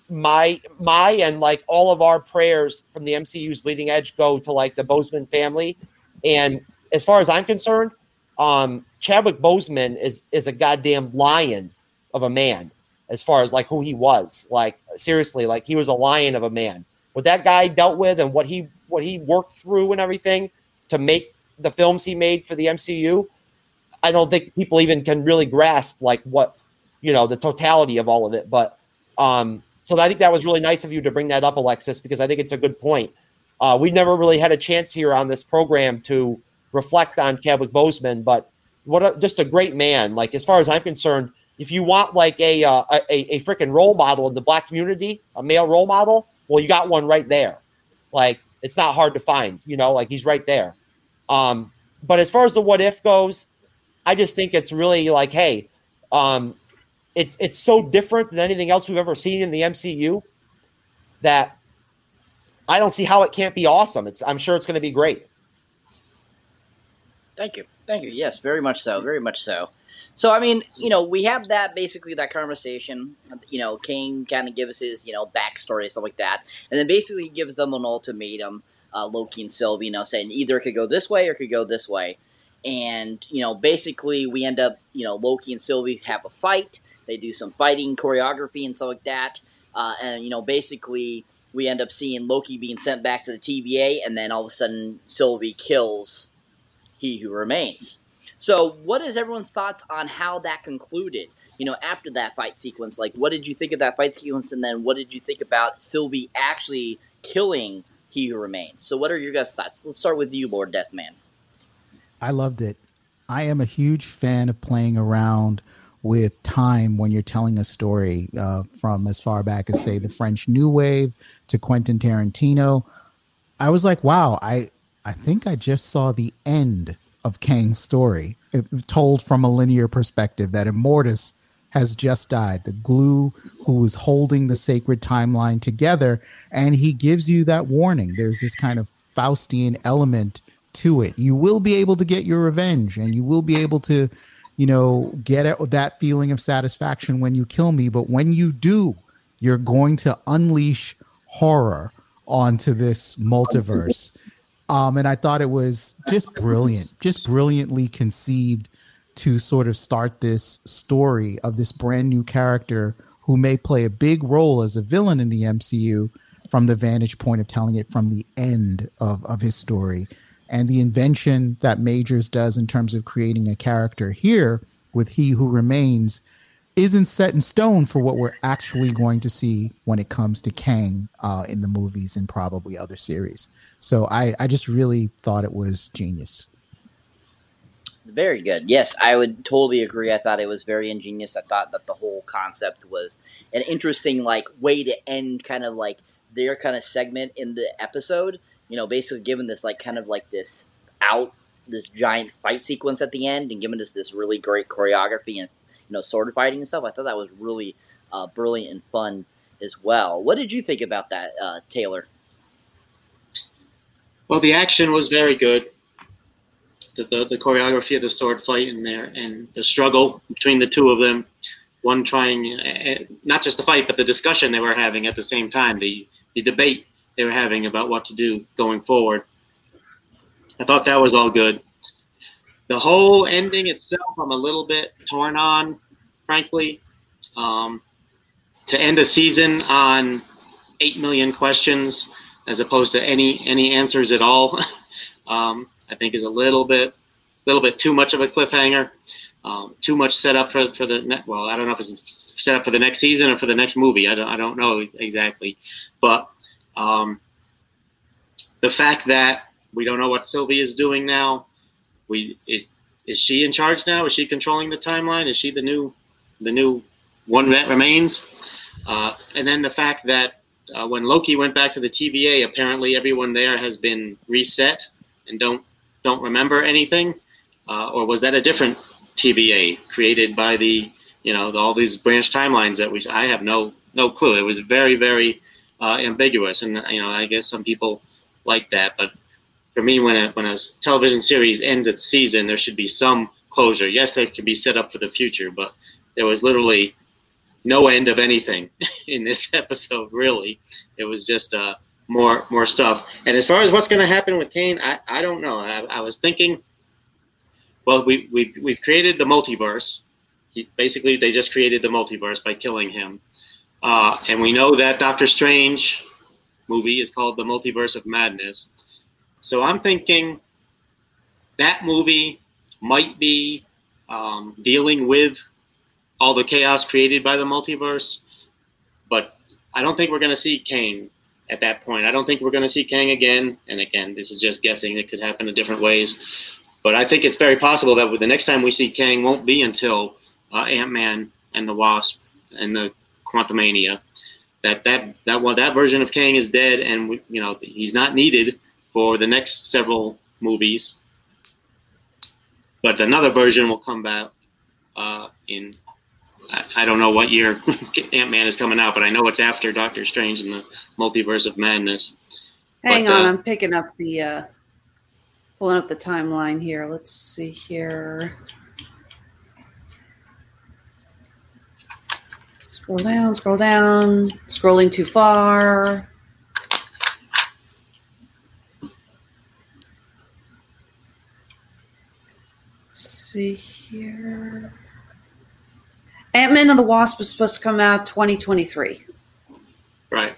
my my and like all of our prayers from the MCU's bleeding edge go to like the Boseman family, and as far as I'm concerned, um, Chadwick Boseman is is a goddamn lion of a man as far as like who he was. Like seriously, like he was a lion of a man what that guy dealt with and what he what he worked through and everything to make the films he made for the MCU, I don't think people even can really grasp like what you know the totality of all of it. But um, so I think that was really nice of you to bring that up, Alexis, because I think it's a good point. Uh, we've never really had a chance here on this program to reflect on Chadwick Boseman, but what a, just a great man. Like as far as I'm concerned, if you want like a uh, a, a freaking role model in the black community, a male role model, well, you got one right there. Like it's not hard to find, you know, like he's right there. Um, but as far as the what if goes, I just think it's really like, hey, um, it's it's so different than anything else we've ever seen in the MCU that I don't see how it can't be awesome. It's I'm sure it's going to be great. Thank you, thank you. Yes, very much so, very much so. So I mean, you know, we have that basically that conversation. You know, Kang kind of gives his you know backstory and stuff like that, and then basically he gives them an ultimatum. Uh, Loki and Sylvie, you know, saying either it could go this way or it could go this way. And you know, basically, we end up, you know, Loki and Sylvie have a fight. They do some fighting choreography and stuff like that. Uh, and you know, basically, we end up seeing Loki being sent back to the TVA, and then all of a sudden, Sylvie kills he who remains. So, what is everyone's thoughts on how that concluded? You know, after that fight sequence, like what did you think of that fight sequence, and then what did you think about Sylvie actually killing He Who Remains? So, what are your guys' thoughts? Let's start with you, Lord Deathman. I loved it. I am a huge fan of playing around with time when you're telling a story uh, from as far back as say the French New Wave to Quentin Tarantino. I was like, wow, I I think I just saw the end of Kang's story, told from a linear perspective that Immortus has just died, the glue who is holding the sacred timeline together. And he gives you that warning. There's this kind of Faustian element to it. You will be able to get your revenge and you will be able to, you know, get that feeling of satisfaction when you kill me. But when you do, you're going to unleash horror onto this multiverse. Um, and I thought it was just brilliant, just brilliantly conceived to sort of start this story of this brand new character who may play a big role as a villain in the MCU, from the vantage point of telling it from the end of, of his story. And the invention that Majors does in terms of creating a character here with He Who Remains isn't set in stone for what we're actually going to see when it comes to Kang uh, in the movies and probably other series. So I, I just really thought it was genius. Very good. Yes, I would totally agree. I thought it was very ingenious. I thought that the whole concept was an interesting like way to end kind of like their kind of segment in the episode. You know, basically giving this like kind of like this out this giant fight sequence at the end and giving us this really great choreography and you know sword fighting and stuff. I thought that was really uh, brilliant and fun as well. What did you think about that, uh, Taylor? Well, the action was very good. The, the, the, choreography of the sword fight in there and the struggle between the two of them, one trying, uh, not just the fight, but the discussion they were having at the same time, the, the debate they were having about what to do going forward. I thought that was all good. The whole ending itself, I'm a little bit torn on, frankly. Um, to end a season on eight million questions as opposed to any any answers at all, um, I think is a little bit little bit too much of a cliffhanger. Um, too much set up for, for the net. Well, I don't know if it's set up for the next season or for the next movie. I don't, I don't know exactly. But um, the fact that we don't know what Sylvie is doing now. We is is she in charge now? Is she controlling the timeline? Is she the new the new one that remains? Uh, and then the fact that uh, when Loki went back to the TVA, apparently everyone there has been reset and don't don't remember anything, uh, or was that a different TVA created by the you know all these branch timelines that we? I have no no clue. It was very very uh, ambiguous, and you know I guess some people like that, but for me, when a when a television series ends its season, there should be some closure. Yes, they could be set up for the future, but there was literally no end of anything in this episode. Really, it was just uh, more more stuff. And as far as what's going to happen with Kang, I, I don't know. I, I was thinking, well, we we we've created the multiverse. He, basically, they just created the multiverse by killing him, uh, and we know that Doctor Strange movie is called the Multiverse of Madness. So I'm thinking that movie might be um, dealing with all the chaos created by the multiverse, but I don't think we're going to see Kang at that point. I don't think we're going to see Kang again. And again, this is just guessing. It could happen in different ways. But I think it's very possible that the next time we see Kang won't be until uh, Ant Man and the Wasp and the Quantumania. That that that well, that version of Kang is dead, and we, you know he's not needed for the next several movies. But another version will come back uh, in, I, I, don't know what year Ant Man is coming out, but I know it's after Doctor Strange and the Multiverse of Madness. Hang but, on, uh, I'm picking up the, uh, pulling up the timeline here. Let's see here. Scroll down, scroll down, scrolling too far. Let's see here. Ant Man and the Wasp was supposed to come out 2023. Right.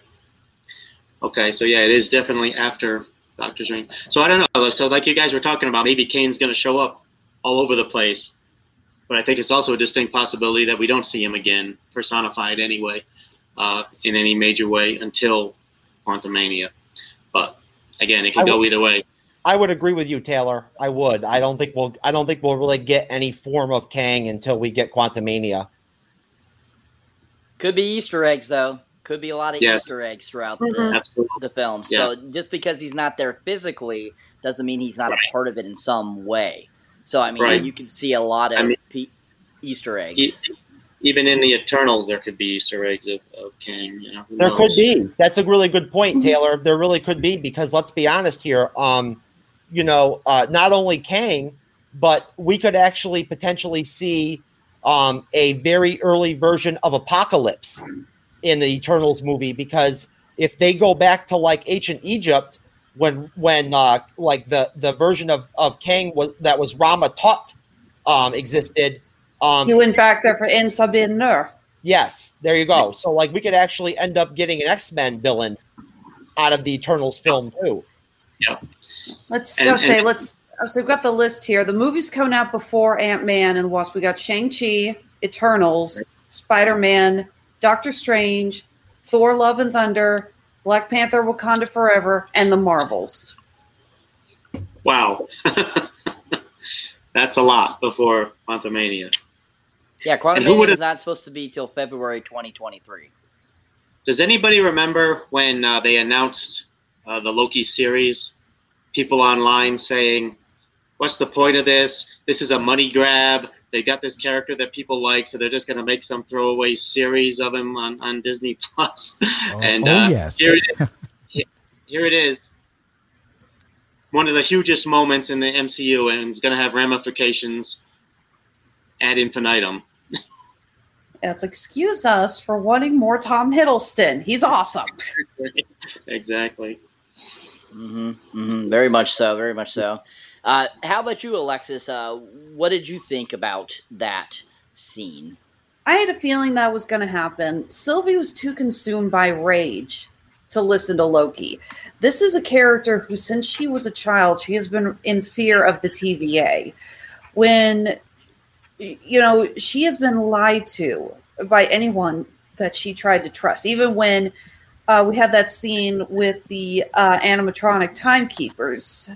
Okay, so yeah, it is definitely after Doctor Strange. So I don't know. So like you guys were talking about, maybe Kang's going to show up all over the place, but I think it's also a distinct possibility that we don't see him again, personified anyway, uh, in any major way until Quantumania. But again, it can go either way. I would agree with you, Taylor. I would. I don't think we'll. I don't think we'll really get any form of Kang until we get Quantumania. Could be Easter eggs, though. Could be a lot of Yes. Easter eggs throughout the, Absolutely. the film. Yeah. So just because he's not there physically doesn't mean he's not a part of it in some way. So I mean, Right. you can see a lot of I mean- pe- Easter eggs. E- even in the Eternals, there could be Easter eggs of, of Kang. You know, who There could be. That's a really good point, Taylor. There really could be because let's be honest here. Um, you know, uh, not only Kang, but we could actually potentially see um, a very early version of Apocalypse in the Eternals movie because if they go back to like ancient Egypt when when uh, like the the version of of Kang was that was Rama-Tut um, existed. Um, He went back there for En Sabah Nur. Yes, there you go. So like we could actually end up getting an X Men villain out of the Eternals film too. Yeah. Let's And- go say and- let's. oh, So we've got the list here. The movies coming out before Ant Man and the Wasp. We got Shang Chi, Eternals, Spider Man, Doctor Strange, Thor: Love and Thunder, Black Panther: Wakanda Forever, and the Marvels. Wow. That's a lot before Quantumania. Yeah, And who is not supposed to be till February 2023. Does anybody remember when uh, they announced uh, the Loki series? People online saying, "What's the point of this? This is a money grab. They got this character that people like, so they're just going to make some throwaway series of him on, on Disney Plus." and oh, uh, yes. here it is. Here it is. One of the hugest moments in the MCU, and it's going to have ramifications ad infinitum. That's excuse us for wanting more Tom Hiddleston. He's awesome. exactly. Mm-hmm, mm-hmm. Very much so. Very much so. Uh, how about you, Alexis? Uh, what did you think about that scene? I had a feeling that was going to happen. Sylvie was too consumed by rage to listen to Loki. This is a character who, since she was a child, she has been in fear of the TVA. When, you know, she has been lied to by anyone that she tried to trust. Even when uh, we had that scene with the uh, animatronic timekeepers,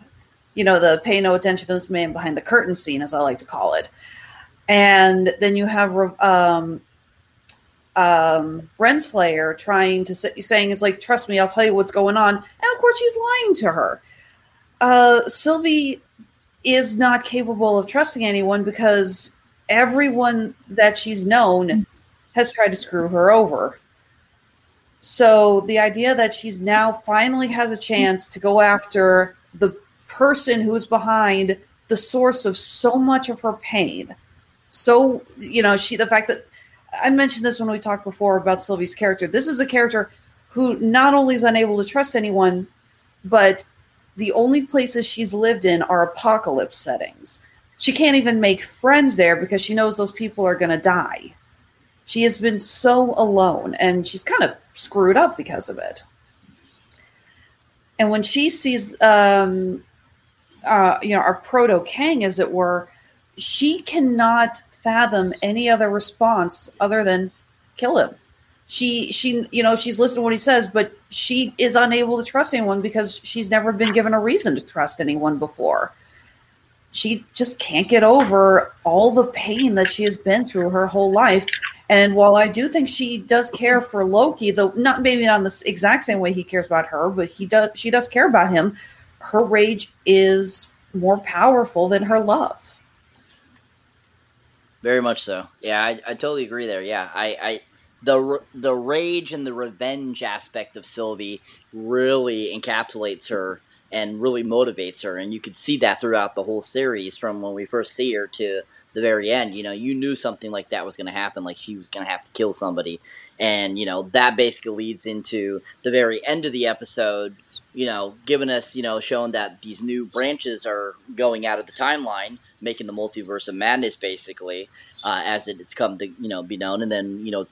you know, the pay no attention to this man behind the curtain scene, as I like to call it. And then you have um um Renslayer trying to say, saying it's like trust me I'll tell you what's going on. And of course she's lying to her. Uh Sylvie is not capable of trusting anyone because everyone that she's known has tried to screw her over. So the idea that she's now finally has a chance to go after the person who's behind the source of so much of her pain. So you know she the fact that i mentioned this when we talked before about sylvie's character. This is a character who not only is unable to trust anyone but the only places she's lived in are apocalypse settings. She can't even make friends there because she knows those people are going to die. She has been so alone and she's kind of screwed up because of it. And when she sees um uh you know our proto kang as it were she cannot fathom any other response other than kill him. She she you know she's listening to what he says, but she is unable to trust anyone because she's never been given a reason to trust anyone before. She just can't get over all the pain that she has been through her whole life. And while I do think she does care for Loki, though not maybe not in the exact same way he cares about her, but he does she does care about him. Her rage is more powerful than her love. Very much so. Yeah, I, I totally agree there. Yeah, I, I the the rage and the revenge aspect of Sylvie really encapsulates her and really motivates her, and you could see that throughout the whole series from when we first see her to the very end. You know, you knew something like that was going to happen, like she was going to have to kill somebody, and you know that basically leads into the very end of the episode you know, giving us, you know, showing that these new branches are going out of the timeline, making the multiverse of madness basically, uh, as it's come to, you know, be known. And then, you know,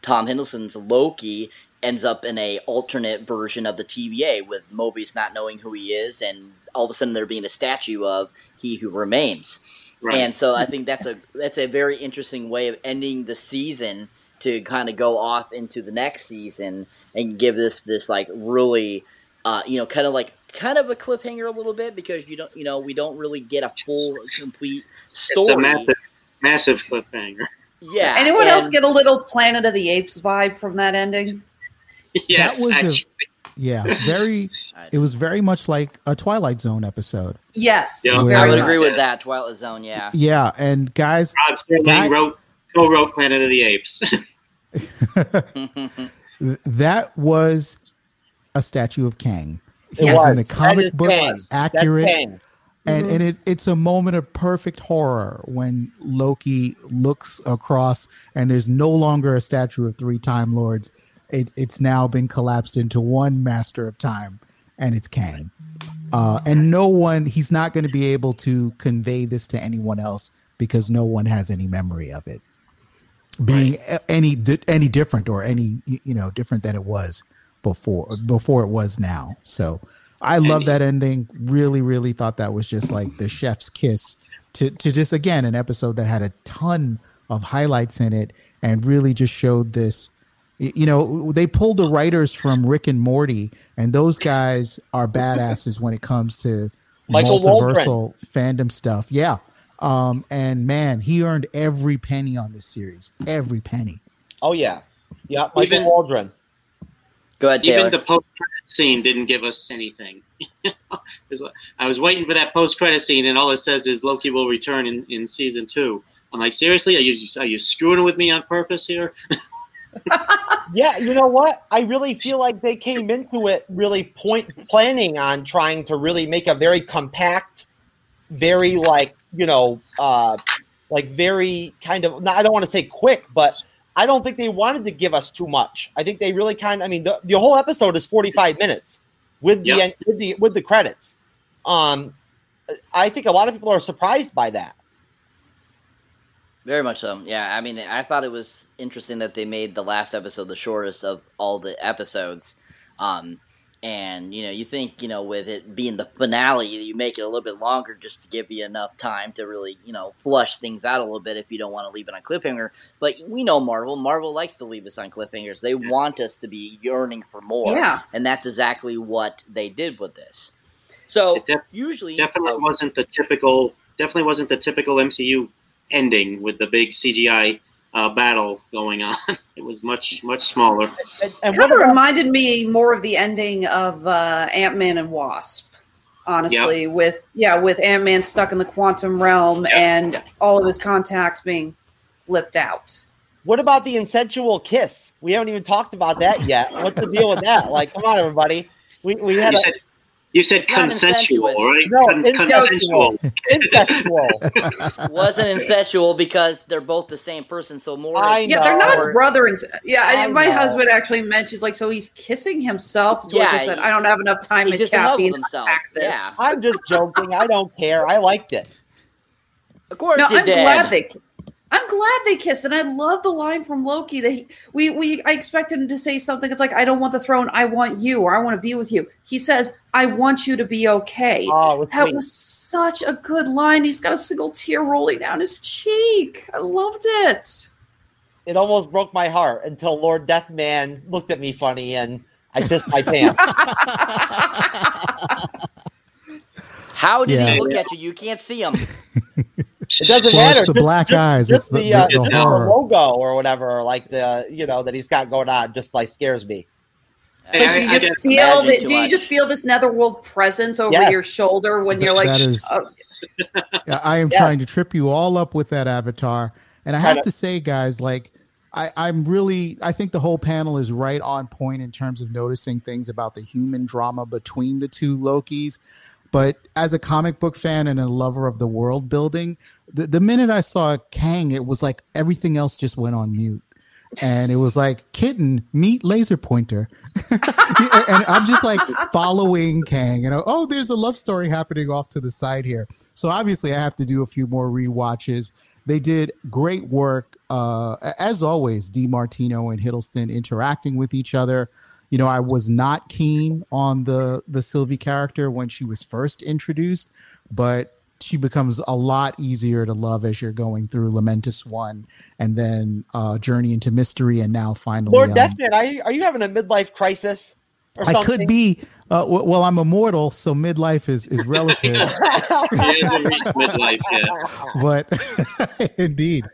Tom Hiddleston's Loki ends up in a alternate version of the TVA with Mobius not knowing who he is, and all of a sudden there being a statue of He Who Remains. Right. And so I think that's a that's a very interesting way of ending the season to kind of go off into the next season and give this this like really uh, you know, kind of like kind of a cliffhanger a little bit because you don't, you know, we don't really get a full, complete story. It's a massive, massive cliffhanger. Yeah. Anyone else get a little Planet of the Apes vibe from that ending? Yes, that was actually. a, yeah, very. It was very much like a Twilight Zone episode. Yes. Yeah. I would agree with that. Twilight Zone, yeah. Yeah, and guys, Rod Serling that- wrote, co-wrote Planet of the Apes. that was a statue of Kang. He It was in the comic book Kang. Accurate. Kang. and Mhm. and it, it's a moment of perfect horror when Loki looks across and there's no longer a statue of three time lords. It, it's now been collapsed into one master of time, and it's Kang. Uh, and no one, he's not going to be able to convey this to anyone else because no one has any memory of it being a- any any different or any you know different than it was before before it was now. So I love that ending. Really, really thought that was just like the chef's kiss to to just again an episode that had a ton of highlights in it and really just showed this you know they pulled the writers from rick and morty and those guys are badasses when it comes to Michael multiversal fandom stuff yeah um and man he earned every penny on this series every penny Oh yeah, yeah. Michael Even- Waldron. Go ahead, Even the post credit scene didn't give us anything. I was waiting for that post credit scene, and all it says is Loki will return in, in season two. I'm like, seriously? Are you are you screwing with me on purpose here? Yeah, you know what? I really feel like they came into it really point planning on trying to really make a very compact, very like you know, uh, like very kind of. I don't want to say quick, but I don't think they wanted to give us too much. I think they really kind. I mean, the, the whole episode is forty five minutes with the Yeah. with the with the credits. Um, I think a lot of people are surprised by that. Very much so. Yeah, I mean, I thought it was interesting that they made the last episode the shortest of all the episodes. Um, and you know, you think you know, with it being the finale, you make it a little bit longer just to give you enough time to really you know flush things out a little bit if you don't want to leave it on cliffhanger. But we know Marvel. Marvel likes to leave us on cliffhangers. They want us to be yearning for more. Yeah. and that's exactly what they did with this. So It def- usually, definitely oh, wasn't the typical. Definitely wasn't the typical MCU ending with the big CGI uh, battle going on. It was much much smaller. And, and kind of reminded me more of the ending of uh, Ant Man and Wasp. Honestly, with yeah, with Ant Man stuck in the quantum realm and all of his contacts being blipped out. What about the insensual kiss? We haven't even talked about that yet. What's the deal with that? Like, come on, everybody. We we had You a said you said It's consensual, right? No, Con- incestual. consensual. insensual. wasn't incestual because they're both the same person. So more. I Yeah, they're know. not brother and yeah. I- I my know. husband actually mentions like so he's kissing himself. To which I Yeah, said he- I don't have enough time He's and just in caffeine himself. this. Yeah. I'm just joking. I don't care. I liked it. Of course No, you I'm did. glad they. I'm glad they kissed, and I love the line from Loki. That he, we we I expected him to say something. It's like I don't want the throne, I want you, or I want to be with you. He says, "I want you to be okay." Oh, was that sweet. was such a good line. He's got a single tear rolling down his cheek. I loved it. It almost broke my heart until Lord Deathman looked at me funny and I pissed my pants. How did Yeah. he look at you? You can't see him. It doesn't Well, matter. it's the black eyes. Just It's the- the, the- uh, the the logo or whatever, or like the you know that he's got going on, just like scares me. But Hey, do you I- I just got- feel that? too Do you just feel this netherworld presence over Yes. your shoulder when you're like, is- uh, Yeah, I am Yes. trying to trip you all up with that avatar. And I have Kinda. to say, guys, like I, I'm really I think the whole panel is right on point in terms of noticing things about the human drama between the two Lokis. But as a comic book fan and a lover of the world building, the, the minute I saw Kang, it was like everything else just went on mute. And it was like kitten meet laser pointer, and I'm just like following Kang, and oh, there's a love story happening off to the side here. So obviously, I have to do a few more rewatches. They did great work, uh, as always. DiMartino and Hiddleston interacting with each other. You know, I was not keen on the the Sylvie character when she was first introduced, but she becomes a lot easier to love as you're going through Lamentis One, and then uh, Journey into Mystery, and now finally, Lord um, Deathman, are you, are you having a midlife crisis? Or I something? could be. Uh, w- well, I'm immortal, so midlife is is relative. He hasn't reached midlife yet. but indeed,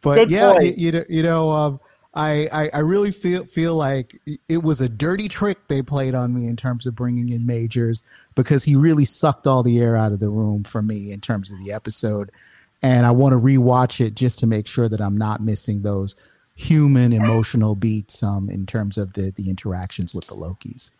but Good yeah, you, you know, you know, um, I, I I really feel feel like it was a dirty trick they played on me in terms of bringing in Majors because he really sucked all the air out of the room for me in terms of the episode, and I want to rewatch it just to make sure that I'm not missing those human emotional beats um in terms of the the interactions with the Lokis.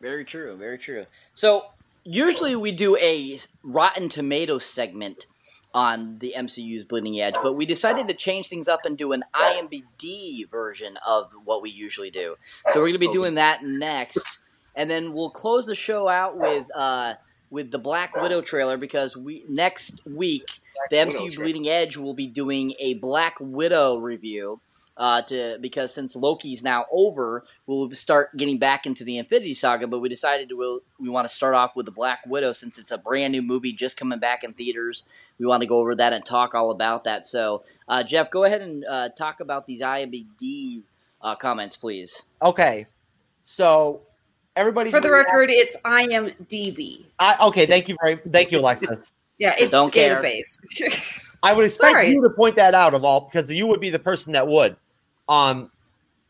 Very true. Very true. So usually we do a Rotten Tomatoes segment on the MCU's Bleeding Edge, but we decided to change things up and do an IMDb version of what we usually do. So we're going to be doing that next, and then we'll close the show out with uh, with the Black Widow trailer because we next week the MCU. Bleeding Edge will be doing a Black Widow review. Uh, to because since Loki's now over, we'll start getting back into the Infinity Saga. But we decided to we'll, we want to start off with the Black Widow since it's a brand new movie just coming back in theaters. We want to go over that and talk all about that. So, uh, Jeff, go ahead and uh, talk about these IMDb uh, comments, please. Okay, so everybody For the record, it's IMDb. I, okay, thank you very, thank you, Alexis. Yeah, it's Don't care. I would expect Sorry. you to point that out of all because you would be the person that would. Um,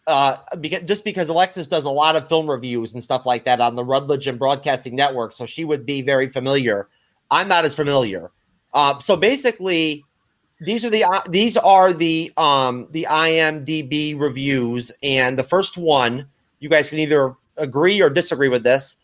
uh, because just because Alexis does a lot of film reviews and stuff like that on the Radulich and Broadcasting Network, so she would be very familiar. I'm not as familiar. Uh, so basically, these are the uh, these are the um the IMDb reviews, and the first one you guys can either agree or disagree with this.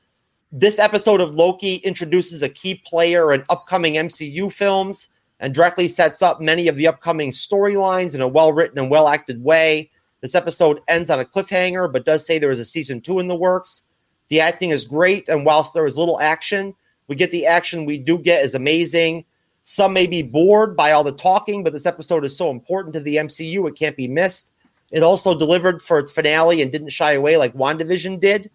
This episode of Loki introduces a key player in upcoming MCU films and directly sets up many of the upcoming storylines in a well written and well acted way. This episode ends on a cliffhanger, but does say there is a season two in the works. The acting is great, and whilst there is little action, we get the action we do get is amazing. Some may be bored by all the talking, but this episode is so important to the MCU, it can't be missed. It also delivered for its finale and didn't shy away like WandaVision did.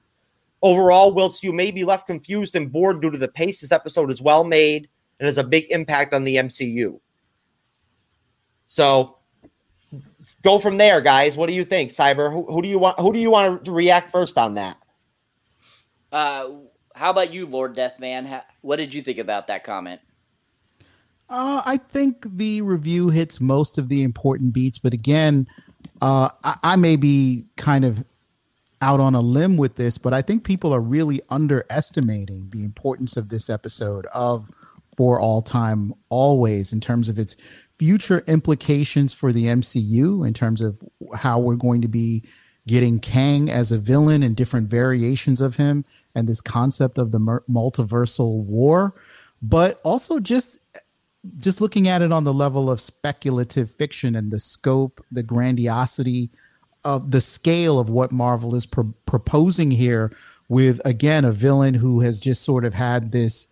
Overall, whilst you may be left confused and bored due to the pace, this episode is well made and has a big impact on the MCU. So go from there, guys. What do you think, Cyber? Who, who do you want? Who do you want to react first on that? Uh, how about you, Lord Deathman? How, what did you think about that comment? Uh, I think the review hits most of the important beats, but again, uh, I, I may be kind of out on a limb with this, but I think people are really underestimating the importance of this episode of For All Time Always in terms of its future implications for the MCU, in terms of how we're going to be getting Kang as a villain and different variations of him, and this concept of the multiversal war, but also just just looking at it on the level of speculative fiction and the scope, the grandiosity of the scale of what Marvel is pro- proposing here, with again a villain who has just sort of had this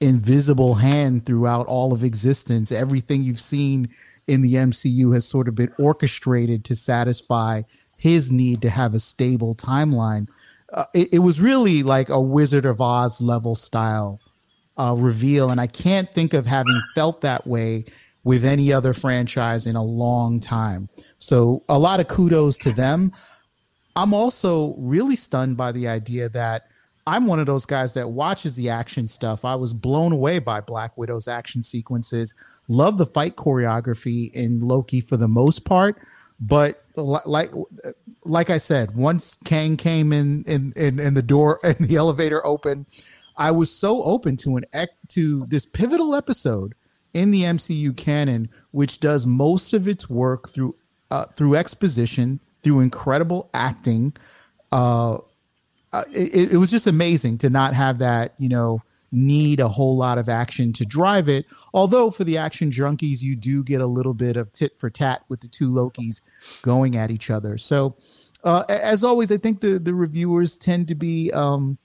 invisible hand throughout all of existence. Everything you've seen in the MCU has sort of been orchestrated to satisfy his need to have a stable timeline. Uh, it, it was really like a Wizard of Oz level style uh, reveal, and I can't think of having felt that way with any other franchise in a long time. So, a lot of kudos to them. I'm also really stunned by the idea that I'm one of those guys that watches the action stuff. I was blown away by Black Widow's action sequences. Love the fight choreography in Loki for the most part, but like like I said, once Kang came in in in, in the door and the elevator opened, I was so open to an to this pivotal episode in the MCU canon, which does most of its work through uh, through exposition, through incredible acting. Uh, uh, it, it was just amazing to not have that, you know, need a whole lot of action to drive it. Although for the action junkies, you do get a little bit of tit for tat with the two Lokis going at each other. So, uh, as always, I think the the reviewers tend to be. Um,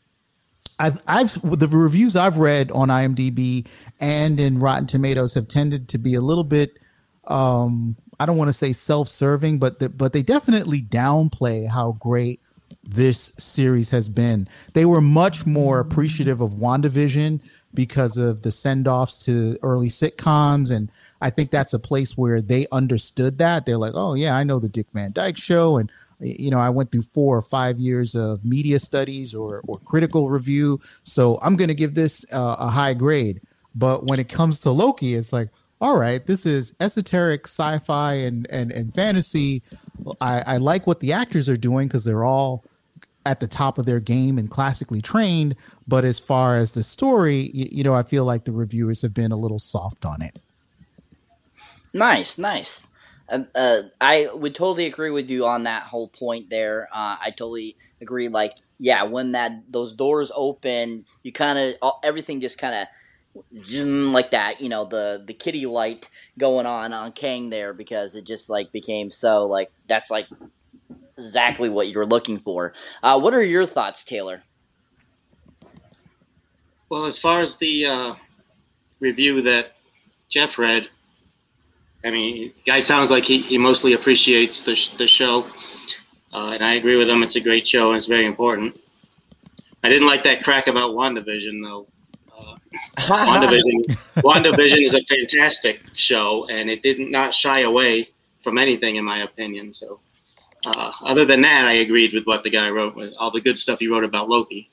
I've, I've the reviews I've read on IMDb and in Rotten Tomatoes have tended to be a little bit um I don't want to say self-serving but the, but they definitely downplay how great this series has been. They were much more appreciative of WandaVision because of the send-offs to early sitcoms and I think that's a place where they understood that. They're like, "Oh yeah, I know the Dick Van Dyke show and you know, I went through four or five years of media studies or or critical review, so I'm going to give this uh, a high grade. But when it comes to Loki, it's like, all right, this is esoteric sci-fi and and and fantasy. I, I like what the actors are doing because they're all at the top of their game and classically trained. But as far as the story, you, you know, I feel like the reviewers have been a little soft on it. Nice, nice. Uh, uh, I would totally agree with you on that whole point there. Uh, I totally agree. Like, yeah, when that those doors open, you kind of everything just kind of like that. You know, the the kitty light going on on Kang there because it just like became so like that's like exactly what you're looking for. Uh, what are your thoughts, Taylor? Well, as far as the uh, review that Jeff read, I mean, guy sounds like he, he mostly appreciates the, sh- the show. Uh, and I agree with him. It's a great show and it's very important. I didn't like that crack about WandaVision, though. Uh, WandaVision, WandaVision is a fantastic show, and it did not shy away from anything, in my opinion. So, uh, other than that, I agreed with what the guy wrote, with all the good stuff he wrote about Loki.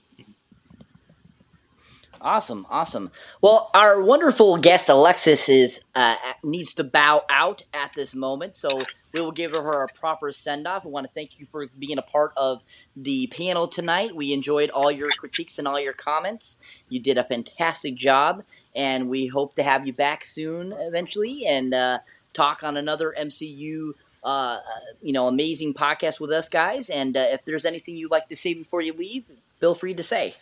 Awesome, awesome. Well, our wonderful guest Alexis is uh, needs to bow out at this moment, so we will give her a proper send off. We want to thank you for being a part of the panel tonight. We enjoyed all your critiques and all your comments. You did a fantastic job, and we hope to have you back soon, eventually, and uh, talk on another MCU. Uh, you know, amazing podcast with us guys. And uh, if there's anything you'd like to say before you leave, feel free to say.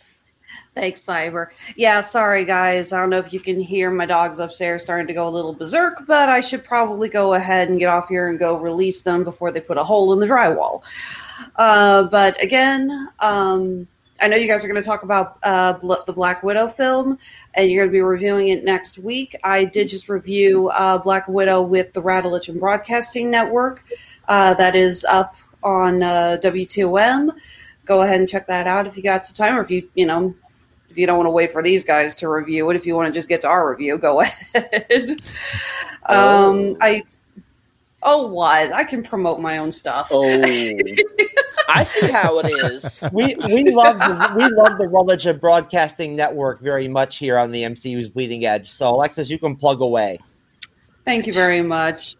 Thanks, Cyber. Yeah, sorry, guys. I don't know if you can hear my dogs upstairs starting to go a little berserk, but I should probably go ahead and get off here and go release them before they put a hole in the drywall. Uh, but again, um, I know you guys are going to talk about uh, the Black Widow film, and you're going to be reviewing it next week. I did just review uh, Black Widow with the Radulich and Broadcasting Network. Uh, that is up on uh, W2M go ahead and check that out if you got some time, or if you you know if you don't want to wait for these guys to review it, if you want to just get to our review, go ahead. Oh. um, I oh what I can promote my own stuff. Oh, I see how it is. we we love the, we love the Radulich Broadcasting Network very much here on the MCU's Bleeding Edge. So Alexis, you can plug away. Thank you very much.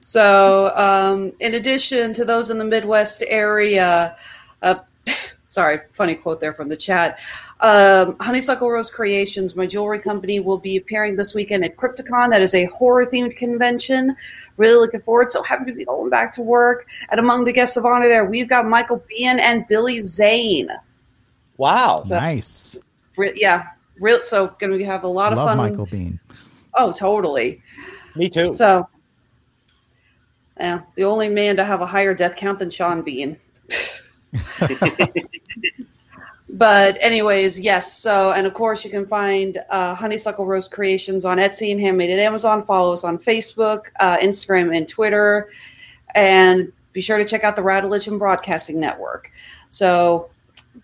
So, um, in addition to those in the Midwest area, uh, sorry, funny quote there from the chat. Um, Honeysuckle Rose Creations, my jewelry company, will be appearing this weekend at Crypticon. That is a horror themed convention. Really looking forward. So happy to be going back to work. And among the guests of honor there, we've got Michael Biehn and Billy Zane. Wow, So- nice. Re- yeah, real. So going to be have a lot of Love fun. Michael Biehn. Oh, totally. Me too. So, yeah, the only man to have a higher death count than Sean Bean. but anyways, yes. So, and of course, you can find uh, Honeysuckle Rose Creations on Etsy and Handmade at Amazon. Follow us on Facebook, uh, Instagram, and Twitter, and be sure to check out the Radulich and Broadcasting Network. So,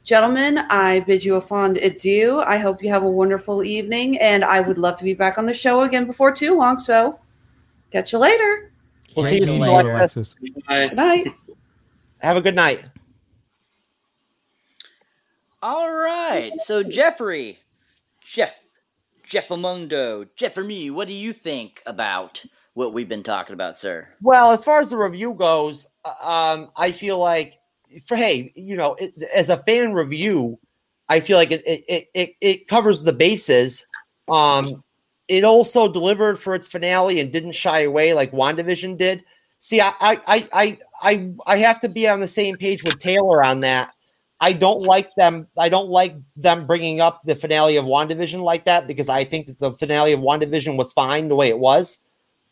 gentlemen, I bid you a fond adieu. I hope you have a wonderful evening, and I would love to be back on the show again before too long. So, catch you later. We'll Great see you later. Alexis. Good night. Have a good night. All right. So Jeffrey, Jeff, Jeffamundo, Jeff for me, what do you think about what we've been talking about, sir? Well, as far as the review goes, um, I feel like for hey, you know, it, as a fan review, I feel like it it it, it covers the bases. Um, it also delivered for its finale and didn't shy away like WandaVision did. See, I I I I, I have to be on the same page with Taylor on that. I don't like them. I don't like them bringing up the finale of WandaVision like that because I think that the finale of WandaVision was fine the way it was.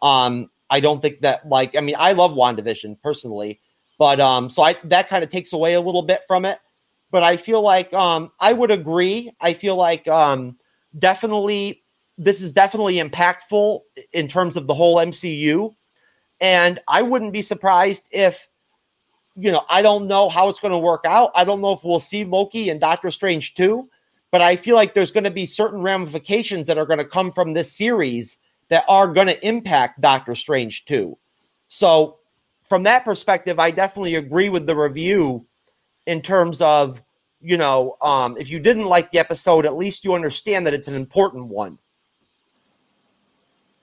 Um, I don't think that like I mean I love WandaVision personally, but um, so I that kind of takes away a little bit from it. But I feel like um, I would agree. I feel like um, definitely this is definitely impactful in terms of the whole MCU, and I wouldn't be surprised if you know, I don't know how it's going to work out. I don't know if we'll see Loki and Doctor Strange too, but I feel like there's going to be certain ramifications that are going to come from this series that are going to impact Doctor Strange too. So, from that perspective, I definitely agree with the review in terms of, you know, um, if you didn't like the episode, at least you understand that it's an important one.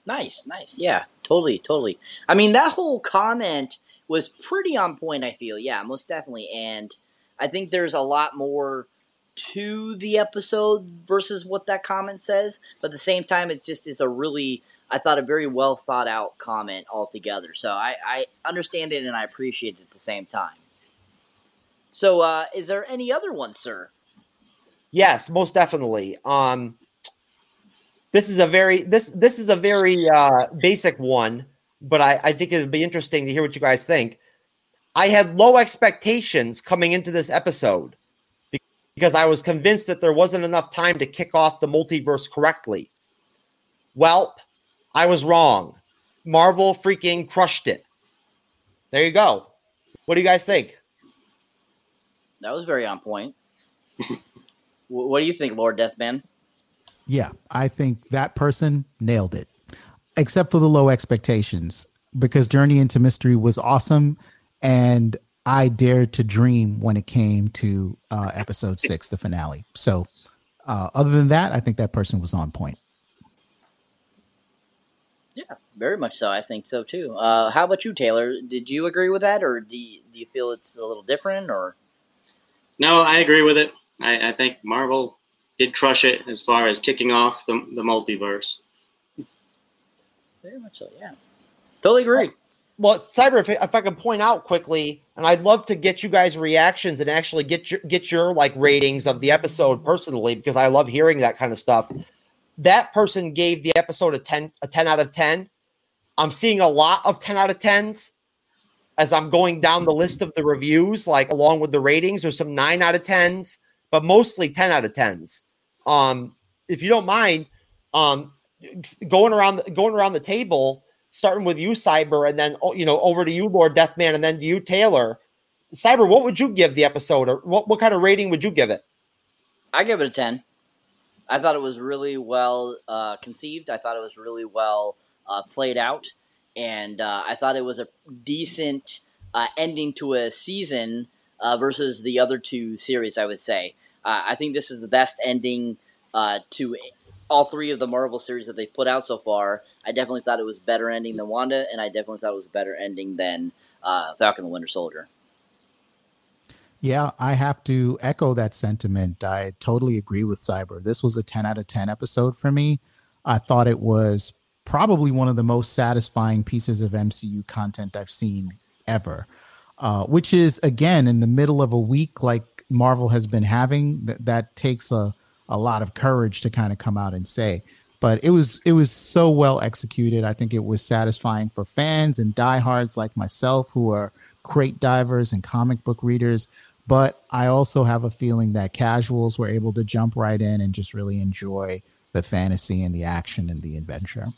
Nice, nice. Yeah, totally, totally. I mean, that whole comment was pretty on point, I feel. Yeah, most definitely. And I think there's a lot more to the episode versus what that comment says. But at the same time, it just is a really, I thought, a very well thought out comment altogether. So I, I understand it and I appreciate it at the same time. So, uh, is there any other one, sir? Yes, most definitely. Um, this is a very this this is a very uh, basic one, but I, I think it'd be interesting to hear what you guys think. I had low expectations coming into this episode because I was convinced that there wasn't enough time to kick off the multiverse correctly. Well, I was wrong. Marvel freaking crushed it. There you go. What do you guys think? That was very on point. what do you think, Lord Deathman? Yeah, I think that person nailed it, except for the low expectations, because Journey into Mystery was awesome, and I dared to dream when it came to uh, episode six, the finale. So, uh, other than that, I think that person was on point. Yeah, very much so. I think so too. Uh, how about you, Taylor? Did you agree with that, or do you, do you feel it's a little different? Or no, I agree with it. I, I think Marvel did crush it as far as kicking off the, the multiverse. Very much so, yeah. Totally agree. Well, Cyber, if, if I can point out quickly, and I'd love to get you guys' reactions and actually get your get your like ratings of the episode personally, because I love hearing that kind of stuff. That person gave the episode a 10, a 10 out of 10. I'm seeing a lot of 10 out of 10s as I'm going down the list of the reviews, like along with the ratings. There's some 9 out of 10s, but mostly 10 out of 10s. Um, if you don't mind, um, going around going around the table, starting with you, Cyber, and then oh, you know over to you, Lord Deathman, and then to you, Taylor. Cyber, what would you give the episode, or what what kind of rating would you give it? I give it a ten. I thought it was really well uh, conceived. I thought it was really well uh, played out, and uh, I thought it was a decent uh, ending to a season uh, versus the other two series. I would say. Uh, I think this is the best ending to all three of the Marvel series that they put out so far. I definitely thought it was better ending than Wanda, and I definitely thought it was a better ending than uh, Falcon the Winter Soldier. Yeah, I have to echo that sentiment. I totally agree with Cyber. This was a 10 out of 10 episode for me. I thought it was probably one of the most satisfying pieces of MCU content I've seen ever. Uh, which is again in the middle of a week like Marvel has been having that that takes a a lot of courage to kind of come out and say. But it was it was so well executed. I think it was satisfying for fans and diehards like myself who are crate divers and comic book readers. But I also have a feeling that casuals were able to jump right in and just really enjoy the fantasy and the action and the adventure.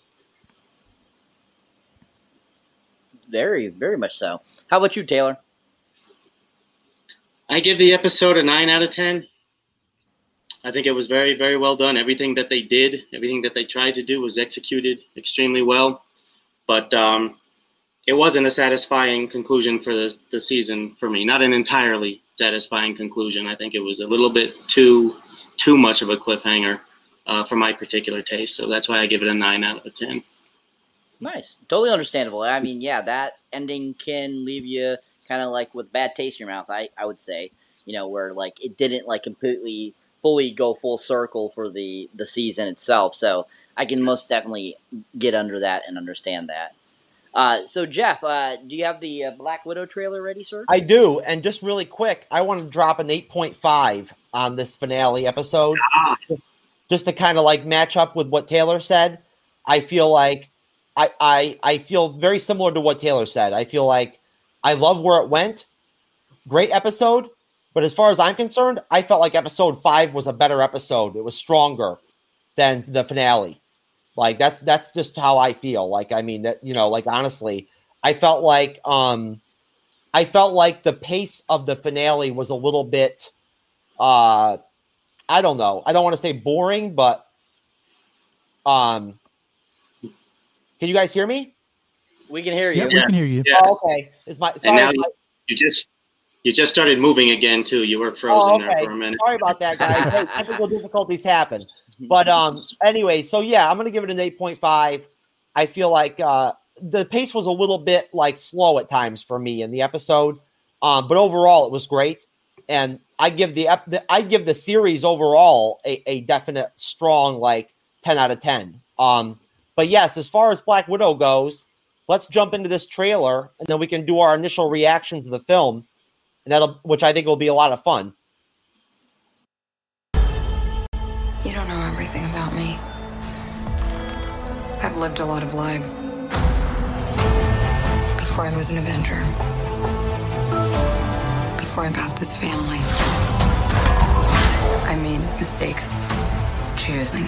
Very, very much so. How about you, Taylor? I give the episode a nine out of ten. I think it was very, very well done. Everything that they did, everything that they tried to do, was executed extremely well. But um, it wasn't a satisfying conclusion for the the season for me. Not an entirely satisfying conclusion. I think it was a little bit too too much of a cliffhanger uh, for my particular taste. So that's why I give it a nine out of ten. Nice, totally understandable. I mean, yeah, that ending can leave you kind of like with bad taste in your mouth. I I would say, you know, where like it didn't like completely fully go full circle for the the season itself. So I can most definitely get under that and understand that. Uh, so Jeff, uh, do you have the uh, Black Widow trailer ready, sir? I do, and just really quick, I want to drop an eight point five on this finale episode, ah. just, just to kind of like match up with what Taylor said. I feel like I I I feel very similar to what Taylor said. I feel like I love where it went. Great episode. But as far as I'm concerned, I felt like episode five was a better episode. It was stronger than the finale. Like that's that's just how I feel. Like I mean that you know, like honestly, I felt like um I felt like the pace of the finale was a little bit uh I don't know. I don't want to say boring, but um can you guys hear me? We can hear you. Yep, we can hear you. Yeah. Oh, okay. Is my sorry, and now my, you just you just started moving again too. You were frozen oh, okay. there for a minute. Sorry about that, guys. Technical difficulties happen. But um, anyway, so yeah, I'm gonna give it an 8.5. I feel like uh, the pace was a little bit like slow at times for me in the episode, um, but overall it was great. And I give the, the I give the series overall a, a definite strong like 10 out of 10. Um, but yes, as far as Black Widow goes, let's jump into this trailer and then we can do our initial reactions of the film and that'll which i think will be a lot of fun. You don't know everything about me. I've lived a lot of lives. Before i was an avenger. Before i got this family. I mean, mistakes. Choosing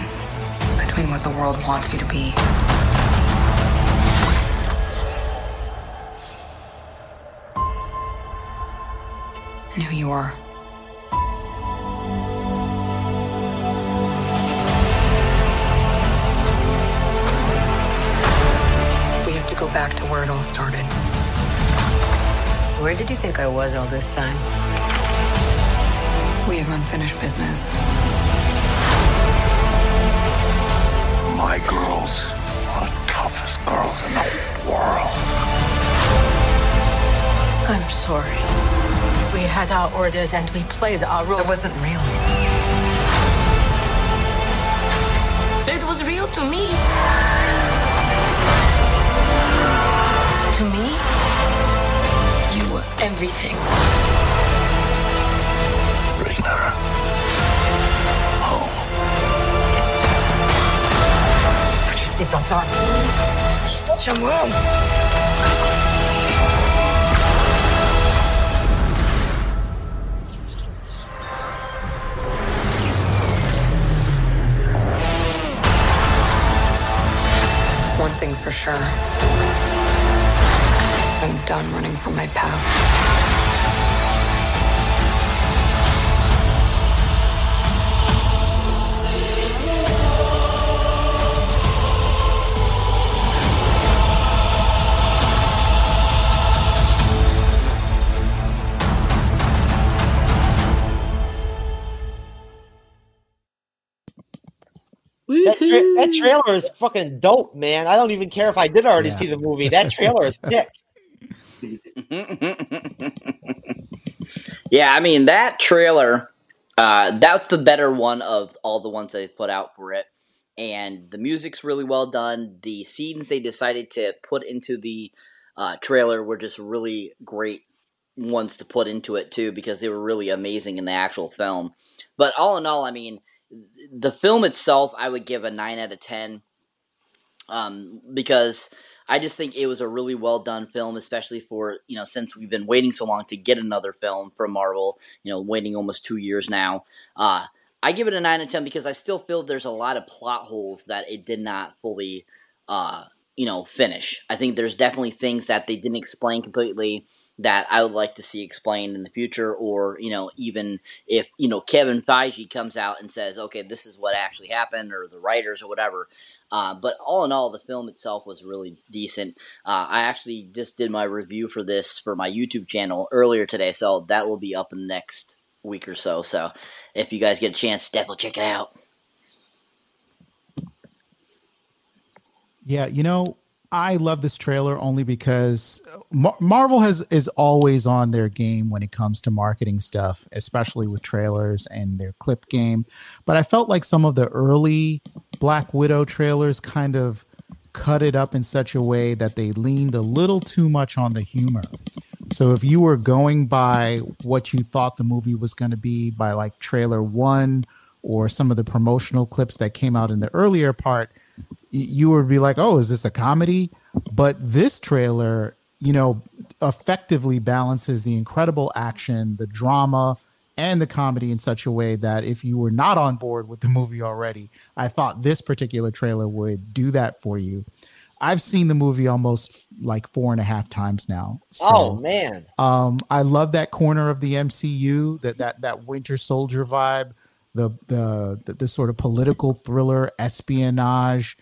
between what the world wants you to be. And who you are. We have to go back to where it all started. Where did you think I was all this time? We have unfinished business. My girls are the toughest girls in the world. I'm sorry. We had our orders and we played our roles. It wasn't real. It was real to me. To me, you were everything. Bring her home. Put your seatbelts on. She's such a mom. Thing's for sure. I'm done running from my past. Tra- that trailer is fucking dope, man. I don't even care if I did already Yeah. see the movie. That trailer is sick. yeah, I mean that trailer. Uh, that's the better one of all the ones they've put out for it, and the music's really well done. The scenes they decided to put into the uh, trailer were just really great ones to put into it too, because they were really amazing in the actual film. But all in all, I mean, the film itself, I would give a nine out of ten um, because I just think it was a really well done film, especially for you know since we've been waiting so long to get another film from Marvel. You know, waiting almost two years now. Uh, I give it a nine out of ten because I still feel there's a lot of plot holes that it did not fully, uh, you know, finish. I think there's definitely things that they didn't explain completely that I would like to see explained in the future, or you know, even if you know Kevin Feige comes out and says, "Okay, this is what actually happened," or the writers or whatever. Uh, but all in all, the film itself was really decent. Uh, I actually just did my review for this for my YouTube channel earlier today, so that will be up in the next week or so. So if you guys get a chance, definitely check it out. Yeah, you know, I love this trailer only because Mar- Marvel has is always on their game when it comes to marketing stuff, especially with trailers and their clip game. But I felt like some of the early Black Widow trailers kind of cut it up in such a way that they leaned a little too much on the humor. So if you were going by what you thought the movie was going to be by like trailer 1 or some of the promotional clips that came out in the earlier part, you would be like, "Oh, is this a comedy?" But this trailer, you know, effectively balances the incredible action, the drama, and the comedy in such a way that if you were not on board with the movie already, I thought this particular trailer would do that for you. I've seen the movie almost like four and a half times now. So, oh man, um, I love that corner of the MCU, that that that Winter Soldier vibe, the the the, the sort of political thriller, espionage,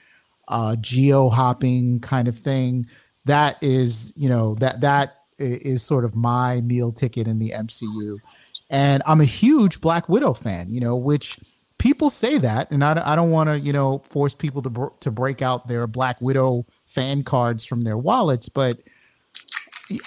uh, geo hopping kind of thing. That is, you know, that that is sort of my meal ticket in the MCU, and I'm a huge Black Widow fan. You know, which people say that, and I, don't- I don't want to, you know, force people to br- to break out their Black Widow fan cards from their wallets, but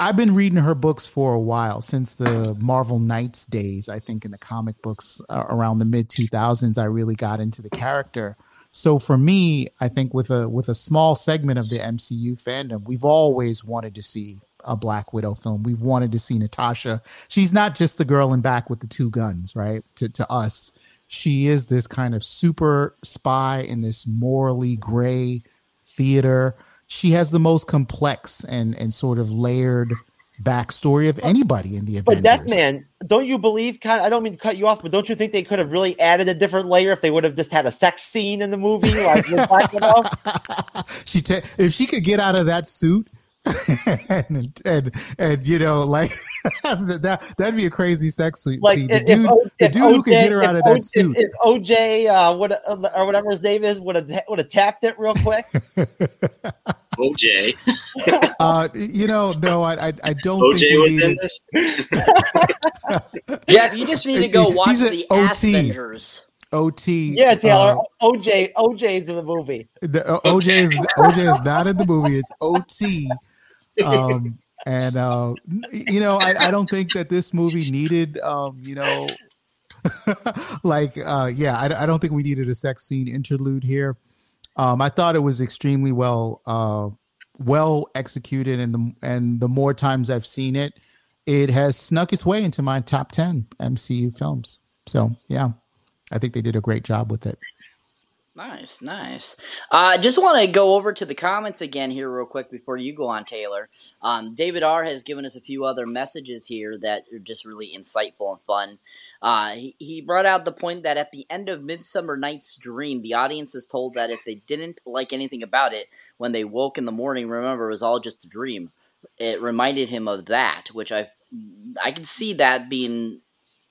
I've been reading her books for a while since the Marvel Knights days. I think in the comic books uh, around the mid 2000s, I really got into the character. So for me, I think with a with a small segment of the MCU fandom, we've always wanted to see a Black Widow film. We've wanted to see Natasha. She's not just the girl in back with the two guns, right? To to us, she is this kind of super spy in this morally gray theater. She has the most complex and and sort of layered backstory of anybody in the event, But Avengers. Deathman, don't you believe? Kind of, I don't mean to cut you off, but don't you think they could have really added a different layer if they would have just had a sex scene in the movie, like with Black Widow? she ta- if she could get out of that suit and and and you know like that that'd be a crazy sex suite Like scene. if, The dude, if, the if dude who could OJ get her out of if that O- suit. If, if OJ uh, would or whatever his name is would have would have tapped it real quick. OJ. uh, you know, no, I I, I don't OJ think was needed. in this. Jeff, you just need to go watch the OT. Ass Avengers. OT. Yeah, Taylor. uh, OJ OJ's in the movie. the, uh, OJ is OJ is not in the movie. It's OT. Um, and uh, you know, I, I don't think that this movie needed, um, you know, like, uh, yeah, I, I don't think we needed a sex scene interlude here. Um, I thought it was extremely well, uh, well executed, and the and the more times I've seen it, it has snuck its way into my top ten MCU films. So yeah, I think they did a great job with it. Nice, nice. I uh, just want to go over to the comments again here, real quick, before you go on, Taylor. Um, David R has given us a few other messages here that are just really insightful and fun. Uh, he, he brought out the point that at the end of Midsummer Night's Dream, the audience is told that if they didn't like anything about it when they woke in the morning, remember, it was all just a dream. It reminded him of that, which I I can see that being,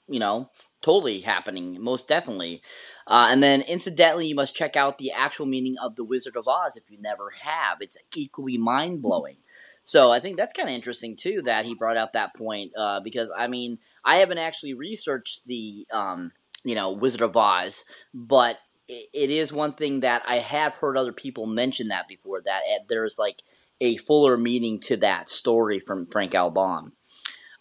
you know, totally happening, most definitely. Uh, and then, incidentally, you must check out the actual meaning of the Wizard of Oz if you never have. It's equally mind blowing. So I think that's kind of interesting too that he brought out that point uh, because I mean I haven't actually researched the um, you know Wizard of Oz, but it, is one thing that I have heard other people mention that before that uh, there's like a fuller meaning to that story from Frank L. Baum.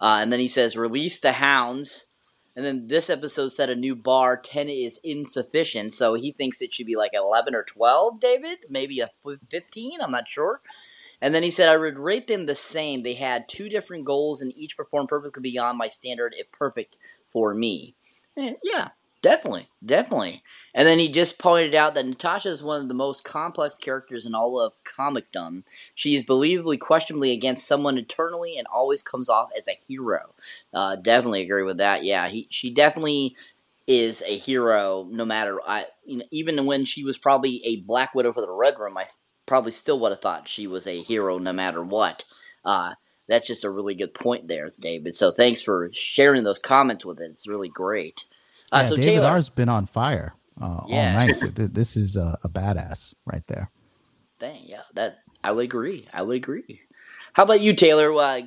Uh, and then he says, "Release the hounds." And then this episode set a new bar. 10 is insufficient. So he thinks it should be like 11 or 12, David? Maybe a 15? I'm not sure. And then he said, I would rate them the same. They had two different goals and each performed perfectly beyond my standard, if perfect for me. Eh, yeah, definitely. Definitely. And then he just pointed out that Natasha is one of the most complex characters in all of comicdom. She is believably, questionably against someone eternally and always comes off as a hero. Uh, definitely agree with that. Yeah, he, she definitely is a hero no matter I you know, even when she was probably a Black Widow for the Red Room, I probably still would have thought she was a hero no matter what. Uh, that's just a really good point there, David. So thanks for sharing those comments with it. It's really great. Uh, yeah, so David Taylor, R's been on fire uh, Yes. all night. Th- th- This is a, a badass right there. Dang, yeah, that I would agree. I would agree. How about you, Taylor? Uh,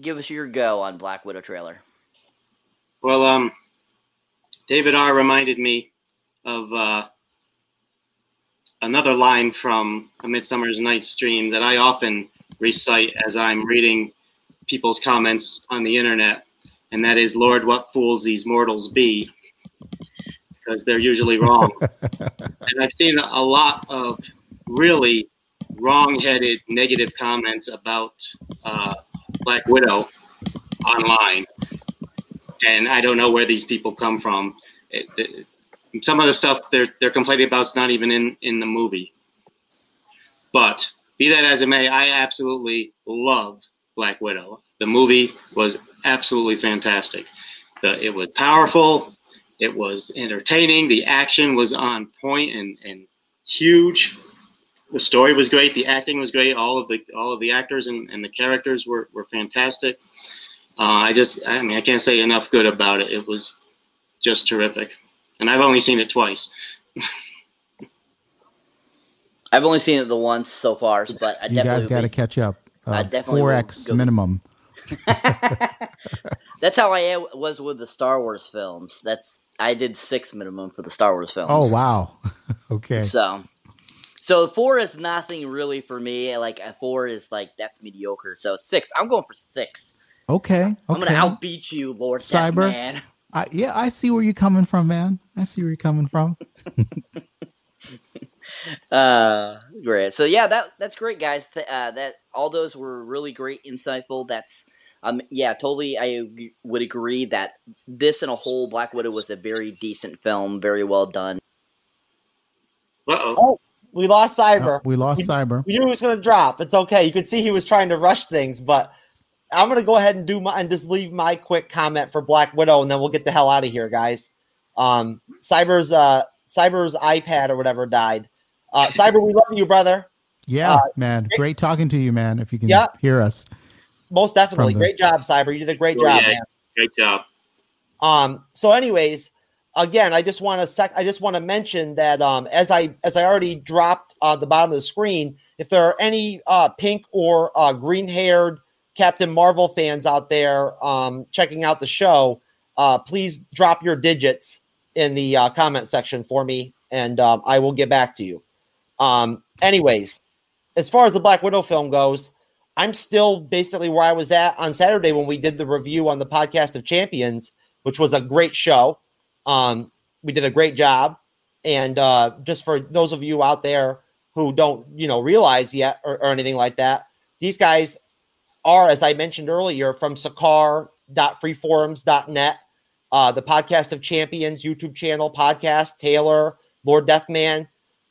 give us your go on Black Widow trailer. Well, um, David R. reminded me of uh, another line from A Midsummer's Night's Dream that I often recite as I'm reading people's comments on the internet, and that is, "Lord, what fools these mortals be," because they're usually wrong. and I've seen a lot of really wrong-headed, negative comments about uh, Black Widow online and I don't know where these people come from. It, it, some of the stuff they're they're complaining about is not even in in the movie. But be that as it may, I absolutely love Black Widow. The movie was absolutely fantastic. The, it was powerful. It was entertaining. The action was on point and, and huge. The story was great. The acting was great. All of the all of the actors and, and the characters were, were fantastic. Uh, I just, I mean, I can't say enough good about it. It was just terrific. And I've only seen it twice. I've only seen it the once so far, but I You definitely guys got to catch up. I Uh, definitely will 4x minimum. That's how I was with the Star Wars films. That's I did six minimum for the Star Wars films. Oh, wow. okay. So, so four is nothing really for me. Like a four is like that's mediocre. So six, I'm going for six. Okay. Okay. I'm gonna outbeat you, Lord Cyber. Man. I, yeah, I see where you're coming from, man. I see where you're coming from. Uh, great. So yeah, that that's great, guys. Th- uh, that all those were really great, insightful. That's um, yeah, totally. I would agree that this and a whole, Black Widow was a very decent film, very well done. Uh-oh. Oh, we lost Cyber. Oh, we lost we, Cyber. We knew he was going to drop. It's okay. You could see he was trying to rush things, but I'm gonna go ahead and do my and just leave my quick comment for Black Widow, and then we'll get the hell out of here, guys. Um, Cyber's uh, Cyber's iPad or whatever died. Uh, Cyber, we love you, brother. Yeah, Uh, man. Great talking to you, man. If you can Yeah. hear us. Most definitely, From the- great job, Cyber. You did a great Oh, job, yeah. man. Great job. Um, so anyways, again, I just want to sec I just want to mention that um as I as I already dropped on the bottom of the screen, if there are any uh pink or uh green haired Captain Marvel fans out there um checking out the show, uh please drop your digits in the uh, comment section for me and um, I will get back to you. Um anyways, as far as the Black Widow film goes, I'm still basically where I was at on Saturday when we did the review on the podcast of Champions, which was a great show. Um, we did a great job, and uh, just for those of you out there who don't, you know, realize yet or, or anything like that, these guys are, as I mentioned earlier, from Sakaar.freeforums.net, uh, the podcast of Champions YouTube channel podcast. Taylor, Lord Deathman,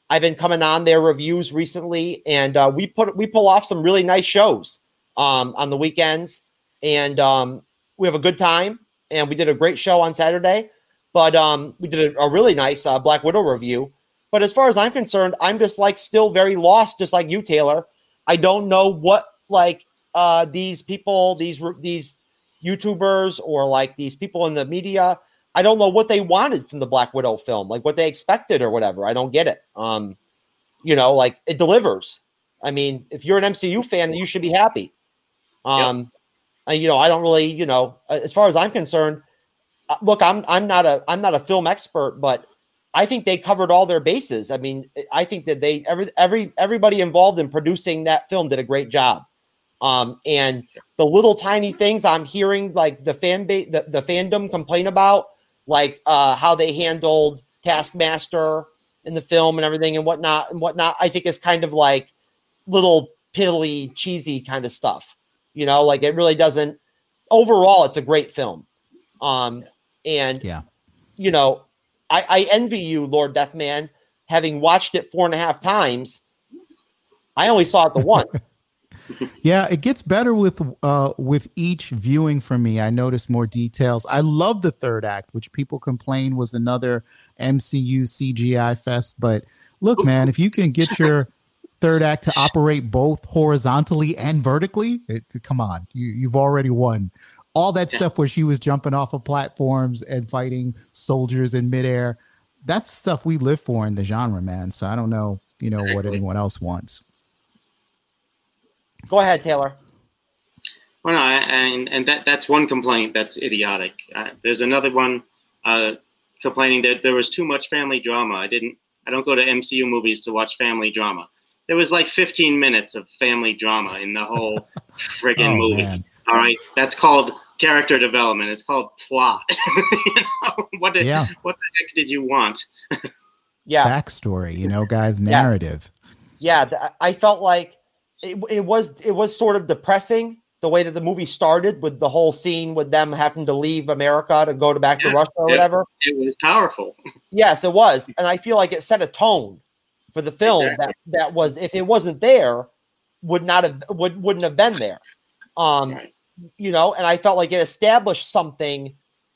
I've been coming on their reviews recently, and uh, we put we pull off some really nice shows um, on the weekends, and um, we have a good time. And we did a great show on Saturday, but um, we did a, a really nice uh, Black Widow review. But as far as I'm concerned, I'm just like still very lost, just like you, Taylor. I don't know what like uh, these people, these these YouTubers, or like these people in the media I don't know what they wanted from the Black Widow film, like what they expected or whatever. I don't get it. Um, you know, like it delivers. I mean, if you're an MCU fan, you should be happy. Um, and, you know, I don't really, you know, as far as I'm concerned, uh, look, I'm I'm not a I'm not a film expert, but I think they covered all their bases. I mean, I think that they every every everybody involved in producing that film did a great job. Um, and the little tiny things I'm hearing, like the fan base, the, the fandom complain about, like uh, how they handled Taskmaster in the film and everything and whatnot and whatnot. I think is kind of like little piddly, cheesy kind of stuff. You know, like it really doesn't. Overall, it's a great film. Um, and yeah, you know, I, I envy you, Lord Deathman, having watched it four and a half times. I only saw it the once. Yeah, it gets better with uh with each viewing for me. I notice more details. I love the third act, which people complain was another MCU CGI fest, but look, man, if you can get your third act to operate both horizontally and vertically, it, come on. You you've already won. All that stuff where she was jumping off of platforms and fighting soldiers in midair, that's the stuff we live for in the genre, man. So I don't know, you know, what anyone else wants. Go ahead, Taylor. Well, no, and and that that's one complaint that's idiotic. Uh, there's another one uh, complaining that there was too much family drama. I didn't. I don't go to MCU movies to watch family drama. There was like 15 minutes of family drama in the whole friggin' Oh, movie. man. All right, that's called character development. It's called plot. You know, what did Yeah. what the heck did you want? Yeah, Backstory, you know, guys, narrative. yeah. th- I felt like it, it was it was sort of depressing the way that the movie started with the whole scene with them having to leave America to go to back to Russia or yeah. whatever. It was powerful. Yes, it was, and I feel like it set a tone for the film Exactly. that that was if it wasn't there would not have would wouldn't have been there. Um, you know, and I felt like it established something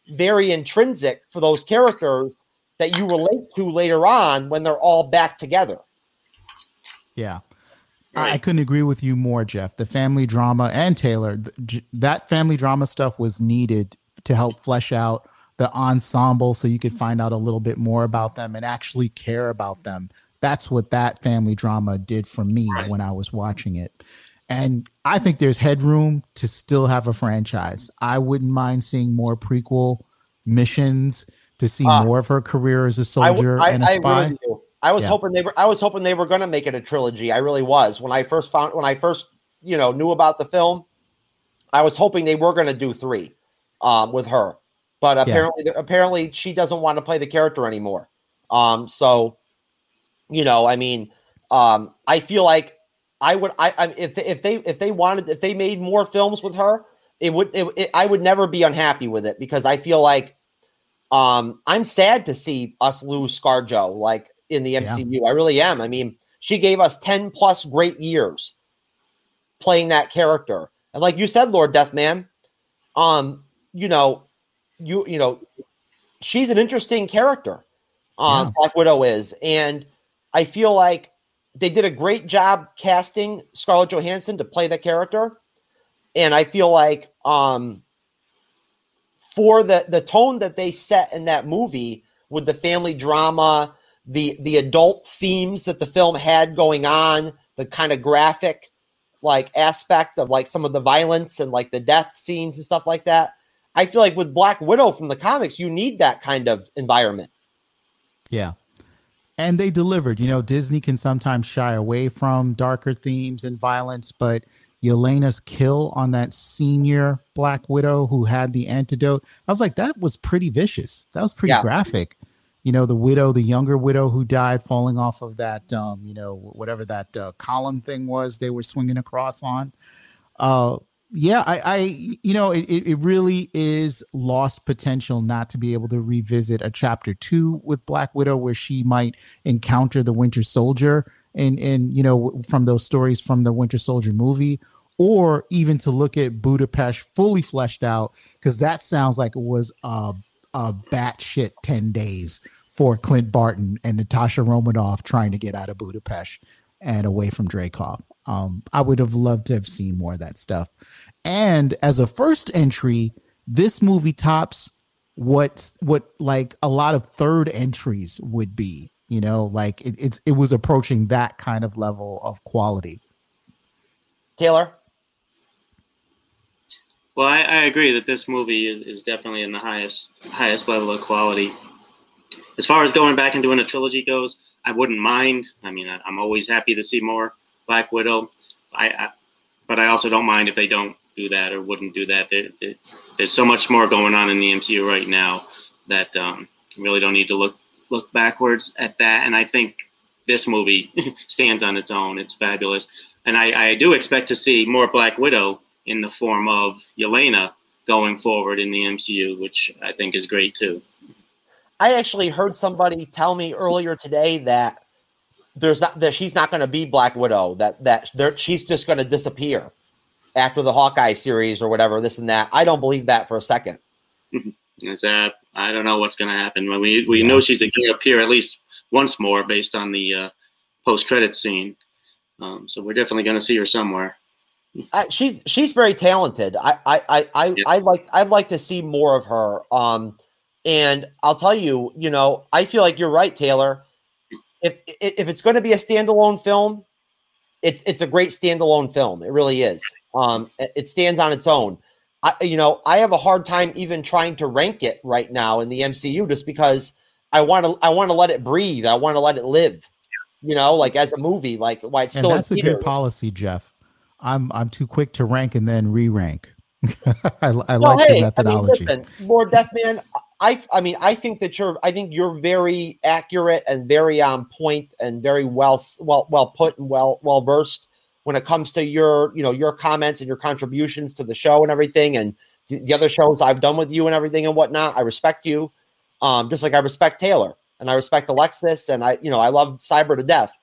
very intrinsic for those characters that you relate to later on when they're all back together. Yeah. I, I couldn't agree with you more, Jeff. The family drama and Taylor, th- that family drama stuff was needed to help flesh out the ensemble so you could find out a little bit more about them and actually care about them. That's what that family drama did for me when I was watching it. And I think there's headroom to still have a franchise. I wouldn't mind seeing more prequel missions to see Uh, more of her career as a soldier I, and a spy. really do. I was Yeah. hoping they were. I was hoping they were going to make it a trilogy. I really was. When I first found, when I first, you know, knew about the film, I was hoping they were going to do three, um, with her. But Yeah. apparently, apparently, she doesn't want to play the character anymore. Um, so, you know, I mean, um, I feel like I would. I, I if they, if they if they wanted if they made more films with her, it would. It, it, I would never be unhappy with it because I feel like um, I'm sad to see us lose ScarJo like in the MCU. I really am. I mean, she gave us 10 plus great years playing that character. And like you said, Lord Deathman, um, you know, you you know, she's an interesting character. Um, Yeah. Black Widow is, and I feel like they did a great job casting Scarlett Johansson to play the character, and I feel like um, for the the tone that they set in that movie with the family drama, the the adult themes that the film had going on, the kind of graphic like aspect of like some of the violence and like the death scenes and stuff like that. I feel like with Black Widow from the comics, you need that kind of environment. Yeah. And they delivered. You know, Disney can sometimes shy away from darker themes and violence, but Yelena's kill on that senior Black Widow who had the antidote, I was like, that was pretty vicious. That was pretty Yeah. graphic. You know, the widow, the younger widow who died falling off of that, um, you know, whatever that uh, column thing was they were swinging across on. Uh, yeah, I, I, you know, it, it really is lost potential not to be able to revisit a chapter two with Black Widow where she might encounter the Winter Soldier and and you know from those stories from the Winter Soldier movie, or even to look at Budapest fully fleshed out because that sounds like it was a a batshit ten days for Clint Barton and Natasha Romanoff trying to get out of Budapest and away from Dreykov. Um, I would have loved to have seen more of that stuff. And as a first entry, this movie tops what what like a lot of third entries would be. You know, like it, it's it was approaching that kind of level of quality. Taylor, Well, I, I agree that this movie is, is definitely in the highest highest level of quality. As far as going back and doing a trilogy goes, I wouldn't mind. I mean, I, I'm always happy to see more Black Widow. I, I but I also don't mind if they don't do that or wouldn't do that. There, there, there's so much more going on in the MCU right now that um, really don't need to look look backwards at that. And I think this movie stands on its own. It's fabulous, and I, I do expect to see more Black Widow in the form of Yelena going forward in the MCU, which I think is great too. I actually heard somebody tell me earlier today that there's not that she's not going to be Black Widow. That that there, she's just going to disappear after the Hawkeye series or whatever. This and that. I don't believe that for a second. It's, uh, I don't know what's going to happen. We we know she's going to appear at least once more based on the uh, post credit scene. Um, so we're definitely going to see her somewhere. I, she's she's very talented. I I I I, I like I'd like to see more of her. Um, and I'll tell you, you know, I feel like you're right, Taylor. If if if it's going to be a standalone film, it's it's a great standalone film. It really is. Um, it, it stands on its own. I you know I have a hard time even trying to rank it right now in the MCU just because I want to I want to let it breathe. I want to let it live. You know, like as a movie, like why it's And still in that's a theaters. good policy, Jeff. I'm I'm too quick to rank and then re-rank. I, I Well, like hey, the methodology. I mean, listen, Lord Deathman, I I mean, I think that you're I think you're very accurate and very on point and very well well well put and well well versed when it comes to your you know your comments and your contributions to the show and everything and the, the other shows I've done with you and everything and whatnot. I respect you, um, just like I respect Taylor and I respect Alexis and I you know I love Cyber to death.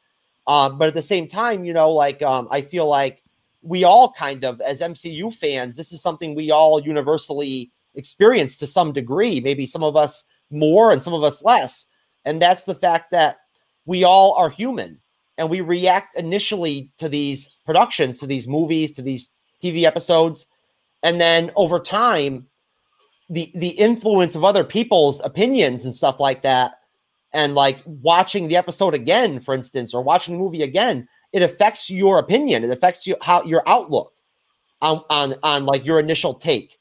Um, but at the same time, you know, like um, I feel like we all kind of, as MCU fans, this is something we all universally experience to some degree. Maybe some of us more and some of us less. And that's the fact that we all are human and we react initially to these productions, to these movies, to these TV episodes. And then over time, the the influence of other people's opinions and stuff like that and like watching the episode again for instance or watching the movie again it affects your opinion. It affects you how your outlook on on on like your initial take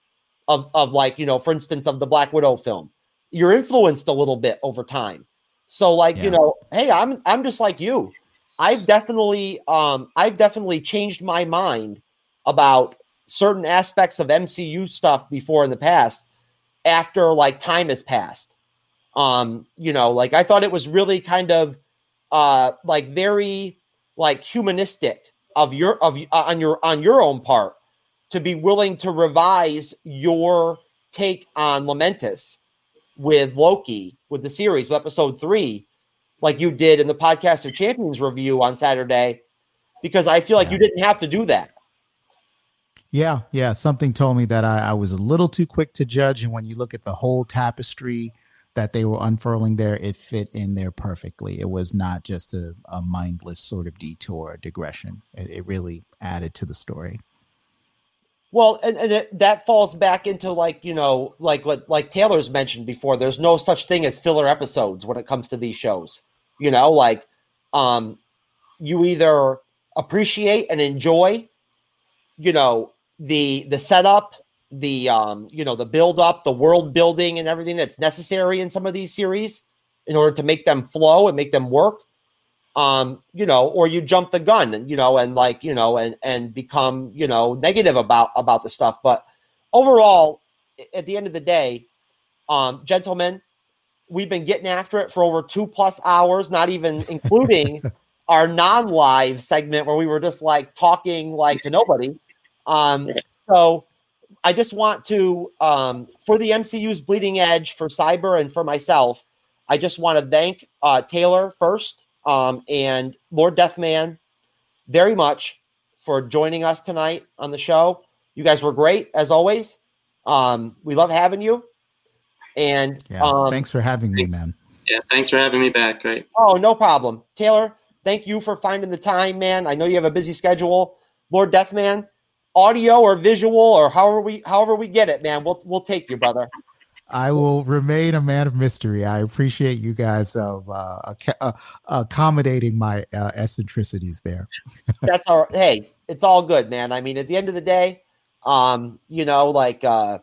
of of like you know for instance of the black widow film. You're influenced a little bit over time. So like you know hey i'm i'm just like you. I've definitely um i've definitely changed my mind about certain aspects of mcu stuff before in the past after like time has passed. Um you know like i thought it was really kind of uh like very like humanistic of your of uh, on your on your own part to be willing to revise your take on Lamentis with loki with the series with episode three like you did in the podcast of champions review on saturday because i feel like you didn't have to do that Yeah, yeah. Something told me that I, I was a little too quick to judge, and when you look at the whole tapestry that they were unfurling there, it fit in there perfectly. It was not just a, a mindless sort of detour digression. It, it really added to the story. Well, and, and it, that falls back into like you know, like what like Taylor's mentioned before. There's no such thing as filler episodes when it comes to these shows. You know, like um, you either appreciate and enjoy, you know, the the setup, the um, you know, the build up, the world building, and everything that's necessary in some of these series in order to make them flow and make them work um, you know, or you jump the gun, and you know, and like you know, and and become you know negative about about the stuff. But overall, at the end of the day, um, gentlemen, we've been getting after it for over two plus hours, not even including our non-live segment where we were just like talking like to nobody. Um, so I just want to, um, for the MCU's bleeding edge, for Cyber and for myself, I just want to thank uh, Taylor first um, and Lord Deathman very much for joining us tonight on the show. You guys were great as always. Um, we love having you. And yeah, um, thanks for having me, man. Yeah, thanks for having me back. Great. Oh, no problem. Taylor, thank you for finding the time, man. I know you have a busy schedule. Lord Deathman, audio or visual or however we however we get it, man. We'll we'll take you, brother. I will remain a man of mystery. I appreciate you guys of uh, uh, accommodating my uh, eccentricities there. That's all. Hey, it's all good, man. I mean, at the end of the day, um, you know, like, uh,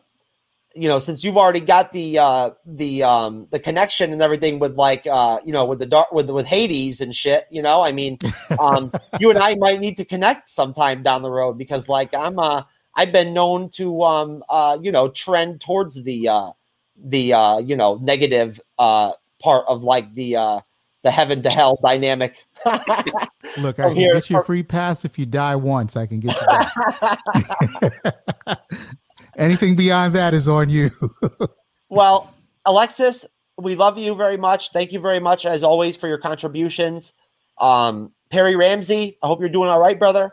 you know, since you've already got the uh, the um, the connection and everything with like, uh, you know, with the dark with with Hades and shit, you know, I mean, um, you and I might need to connect sometime down the road because, like, I'm uh, I've been known to um, uh, you know, trend towards the uh the uh, you know negative uh, part of like the uh, the heaven to hell dynamic. Look, I can here. get you a free pass if you die once. I can get you. Anything beyond that is on you. well, Alexis, we love you very much. Thank you very much, as always, for your contributions. Um, Perry Ramsey, I hope you're doing all right, brother.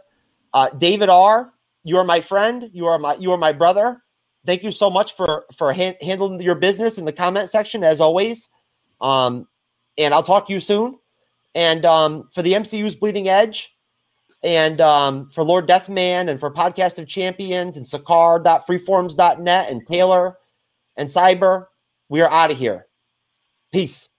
Uh, David R, you are my friend. You are my you are my brother thank you so much for for ha- handling your business in the comment section as always. Um, and I'll talk to you soon. And um, for the MCU's Bleeding Edge, and um, for Lord Deathman, and for Podcast of Champions, and Sakaar.freeforums.net, and Taylor, and Cyber, we are out of here. Peace.